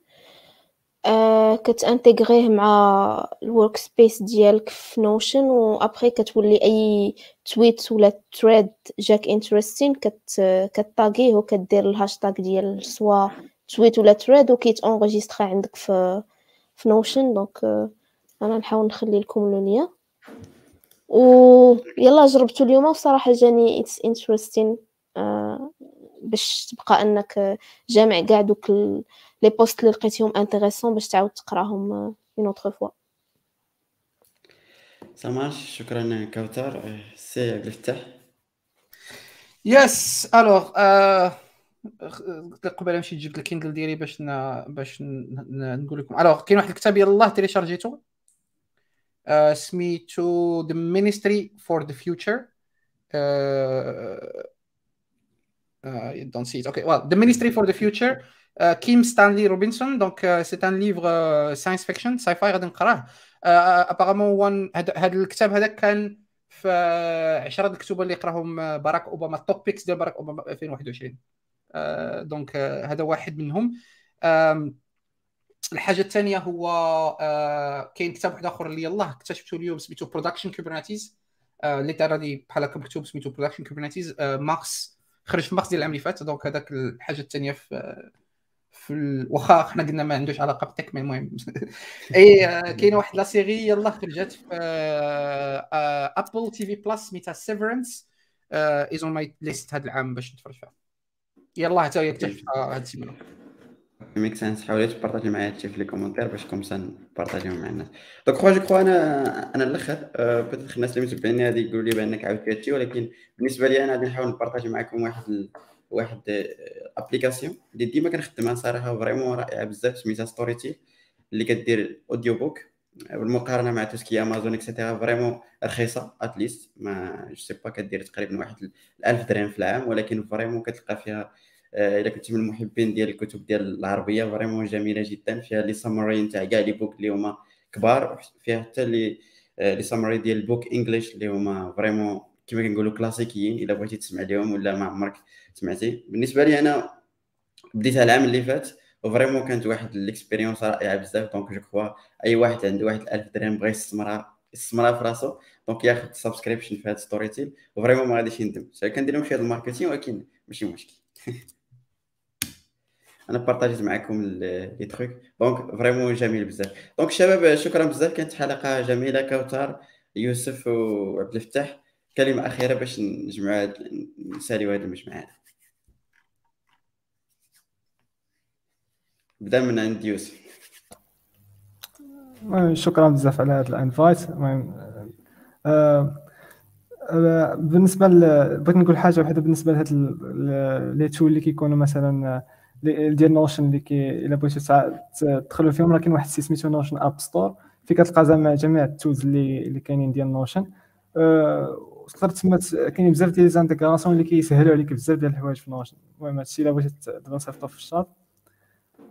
كت intégrer-يه مع ال workspace ديالك في Notion و après كتولي أي tweet ولا thread جاك interesting كت كطاغيه وكدير الهاشتاغ ديال soit tweet ولا thread وكيت enregistra عندك في في Notion donc أنا نحاول نخلي لكم لو و يلا جربتو اليوم وصراحه جاني it's interesting باش تبقى أنك جامع كاع دوك les posts اللي لقيتيهم intéressants باش تعاود تقراهم une autre fois ساماش شكرا كوثر سي عبد الفتاح. yes alors قبل نمشي جبت ال Kindle ديالي باش. باش نقول لكم. alors كاين واحد الكتاب يلاه téléchargé-تو؟ سميتو The Ministry for the Future. Okay, well, The Ministry for the Future, uh, Kim Stanley Robinson. Donc, uh, c'est un livre uh, science fiction, sci-fi غادي نقراه. apparemment وان هذا الكتاب هذا كان في 10 الكتب اللي قراهم باراك اوباما ال top ديال باراك اوباما 2021 donc هذا واحد منهم الحاجة الثانية هو آه كاين كتاب واحد آخر اللي يلاه اكتشفته اليوم سميتو Production Copernicus آه اللي غادي بحال هكا مكتوب سميتو Production Copernicus آه مارس خرج في مارس ديال العام اللي فات. donc هذاك الحاجة الثانية في في. واخا حنا قلنا ما عندوش علاقة بال tech mais المهم. *laughs* إي آه، كاينة واحد la série يلاه خرجت في Apple TV Plus سميتها Severance is on my list هذا العام باش نتفرج فيها. يلاه حتى هي اكتشفتها هاد ال semaine. make sense حاولت ت partager معايا هادشي في les commentaires باش comme ça ن partager-هم مع الناس. donc خويا je crois أنا أنا الأخر أه peut-être الناس اللي متبعيني غادي يقولوا لي بأنك عاودتي هادشي ولكن بالنسبة لي أنا غادي نحاول ن partager معكم واحد. واحد application اللي ديما كنخدمها صراحة vraiment رائعة بزاف سميتها Storytel اللي كدير audiobook بالمقارنة مع tout ce qui Amazon et cetera vraiment رخيصة at least ما je sais pas كدير تقريبا واحد 1000 درهم في العام ولكن vraiment كتلقى فيها آه، الا كنتي من المحبين ديال الكتب ديال العربية vraiment جميلة جدا. فيها les summaries نتاع كاع les books اللي هما كبار فيها حتى لي آه، les summaries ديال ال book English اللي هما vraiment كما كنقولوا كلاسيكيين إلا بغيتي تسمع لهم ولا ما عمرك سمعتي. بالنسبة لي أنا بديتها العام اللي فات و vraiment كانت واحد ال expérience رائعة بزاف. donc je crois أي واحد عنده واحد 1000 درهم بغى يستثمرها يستثمرها في راسو. donc ياخذ subscription في هاد Storytel و vraiment ما غاديش يندم. كندير لهم شي ال marketing ولكن ماشي مشكل. *laughs* أنا partagé-ت معكم les trucs donc vraiment جميل بزاف. donc شباب شكرا بزاف. كانت حلقة جميلة. كوثر يوسف وعبد الفتاح. كلمة أخيرة باش نجمعوا نساليو هذا المجمع هذا بدا من عند يوسف. شكرا بزاف على هذا ال invite. المهم آه، آه، بالنسبة بغيت نقول حاجة واحدة بالنسبة لهاد les tools اللي كيكونوا مثلا ديال Notion اللي كي إلا بغيتي تدخلوا فيهم راه كاين واحد سميتو Notion App Store في كتلقى زعما جميع ال tools اللي اللي كاينين ديال Notion أه تقدر تسمى كاين بزاف ديال les intégrations اللي كيسهلوا عليك بزاف ديال الحوايج في Notion المهم هادشي إلا بغيتي دابا نصيفطو في ال chat.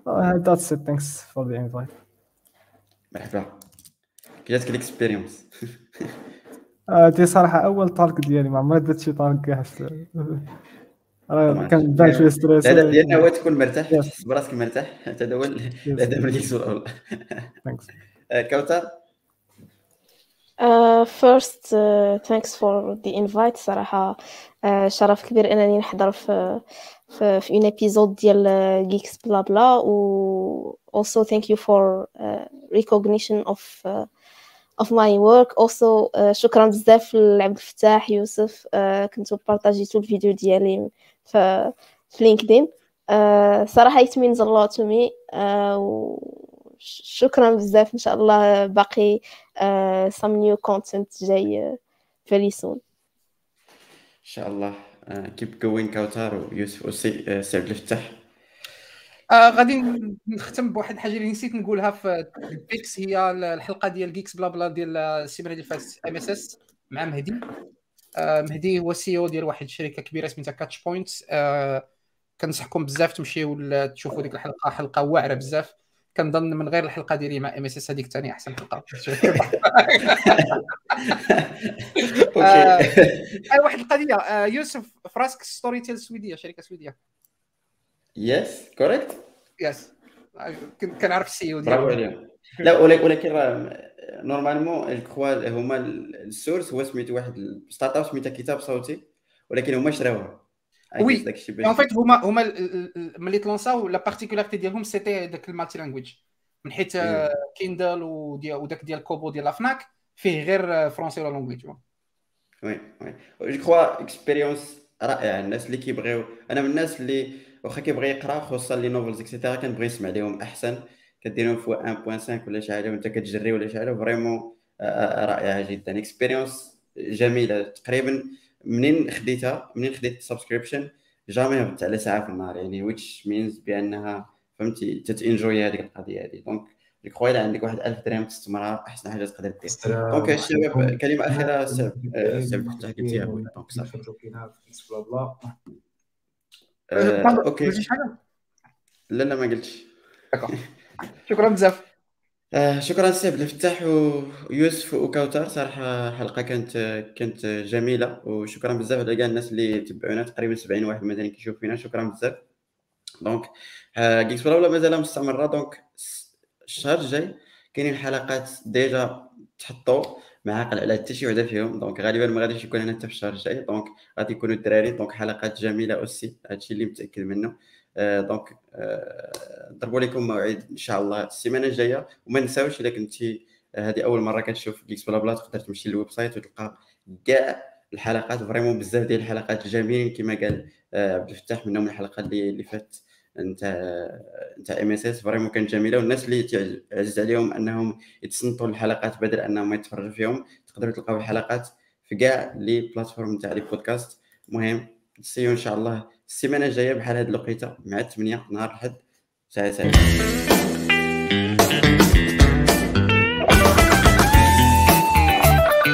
That's it thanks for the invite مرحبا. جاتك ال *laughs* expérience دي صراحة أول talk ديالي. ما عمري درت شي talk كاع *laughs* كان بان شوية stress. لأن هو تكون مرتاح تحس براسك مرتاح هذا هو الهدف من السؤال كوثر First thanks for the invite صراحة uh, شرف كبير إنني نحضر في في, في un épisode ديال Geeks Blabla و also thank you for uh, recognition of uh, of my work. Also uh, شكرا بزاف لعبد الفتاح يوسف. uh, كنتو بارطاجيتو الفيديو ديالي. في في LinkedIn. uh, صراحة it means a lot to me. uh, شكرا بزاف. إن شاء الله باقي uh, some new content جاي uh, very soon. إن شاء الله. uh, keep going كوثر ويوسف وسي سي عبد الفتاح. آه غادي نختم بواحد الحاجة اللي نسيت نقولها في ال picks هي الحلقة ديال Geeks BlaBla ديال السيمانة اللي فاتت MSS مع مهدي. آه مهدي هو CEO ديال واحد الشركة كبيرة سميتها Catchpoint كنصحكم بزاف تمشيو تشوفوا ديك الحلقة حلقة واعرة بزاف. كنظن من غير الحلقة ديالي مع MSS هذيك ثاني أحسن حلقة. *laughs* آه واحد القضية؟ آه يوسف فراسك Storytel سويدية شركة سويدية. يس كوريكت يس كنعرف السي أو برافو عليهم. لا ولكن راه نورمالمون الكوا هما السورس هو سميتو واحد ستارت اب سميتها كتاب صوتي ولكن هما شراوها وي اون فيت هما هما ملي تلونساو لا بارتيكولاريتي ديالهم سيتي داك المالتي لانجويج من حيث كيندل وداك ديال كوبو ديال افناك فيه غير فرونسي ولا لونجلي وي oui je crois expérience رائعه الناس اللي كيبغيو أنا من الناس اللي واخا كيبغي يقرا خصوصا les novels et cetera كنبغي نسمع لهم احسن كديرهم في 1.5 ولا شي حاجة وانت كتجري ولا شي حاجة vraiment رائعه جدا expérience جميله تقريبا منين خديتها منين خديت ال subscription jamais هبطت على ساعه في النهار يعني which means بانها فهمتي تت enjoy هذيك القضية هذه donc خويا الا عندك واحد 1000 درهم تستثمرها احسن حاجة تقدر دير donc الشباب كلمه اخيره سير سير حتى قلتيها donc صافي آه، okay لا لا ما قلتش شكرا بزاف. آه شكرا سي عبد الفتاح ويوسف وكوثر صراحة حلقة كانت كانت جميلة وشكرا بزاف على كاع الناس اللي تبعونا. تقريبا 70 واحد مثلا كيشوف فينا. شكرا بزاف. donc آه Geeks ولا مازال مستمرة. donc الشهر الجاي كاينين حلقات déjà تحطوا ما عاقل على حتى شي وحدة فيهم. donc غالبا ما غاديش يكون أنا حتى في الشهر الجاي. donc غادي يكونوا الدراري. donc حلقات جميلة aussi. هادشي اللي متأكد منه. donc آه ضربوا لكم موعد إن شاء الله السيمانة الجاية. وما نساوش إلا كنتي هذه أول مرة كتشوف Geeks BlaBla تقدر تمشي لل website وتلقى كاع الحلقات vraiment بزاف ديال الحلقات الجميلين كما قال آه، عبد الفتاح منهم الحلقة اللي اللي فاتت نتاع نتاع MSS vraiment كانت جميلة. والناس اللي عزيز عليهم أنهم يتصنتوا الحلقات بدل أنهم يتفرجوا فيهم تقدروا تلقاو الحلقات في كاع les plateformes نتاع les podcasts. المهم see you إن شاء الله. السيمانة الجاية بحال هاد الوقيتة مع 8 نهار الأحد. ساعه ساعه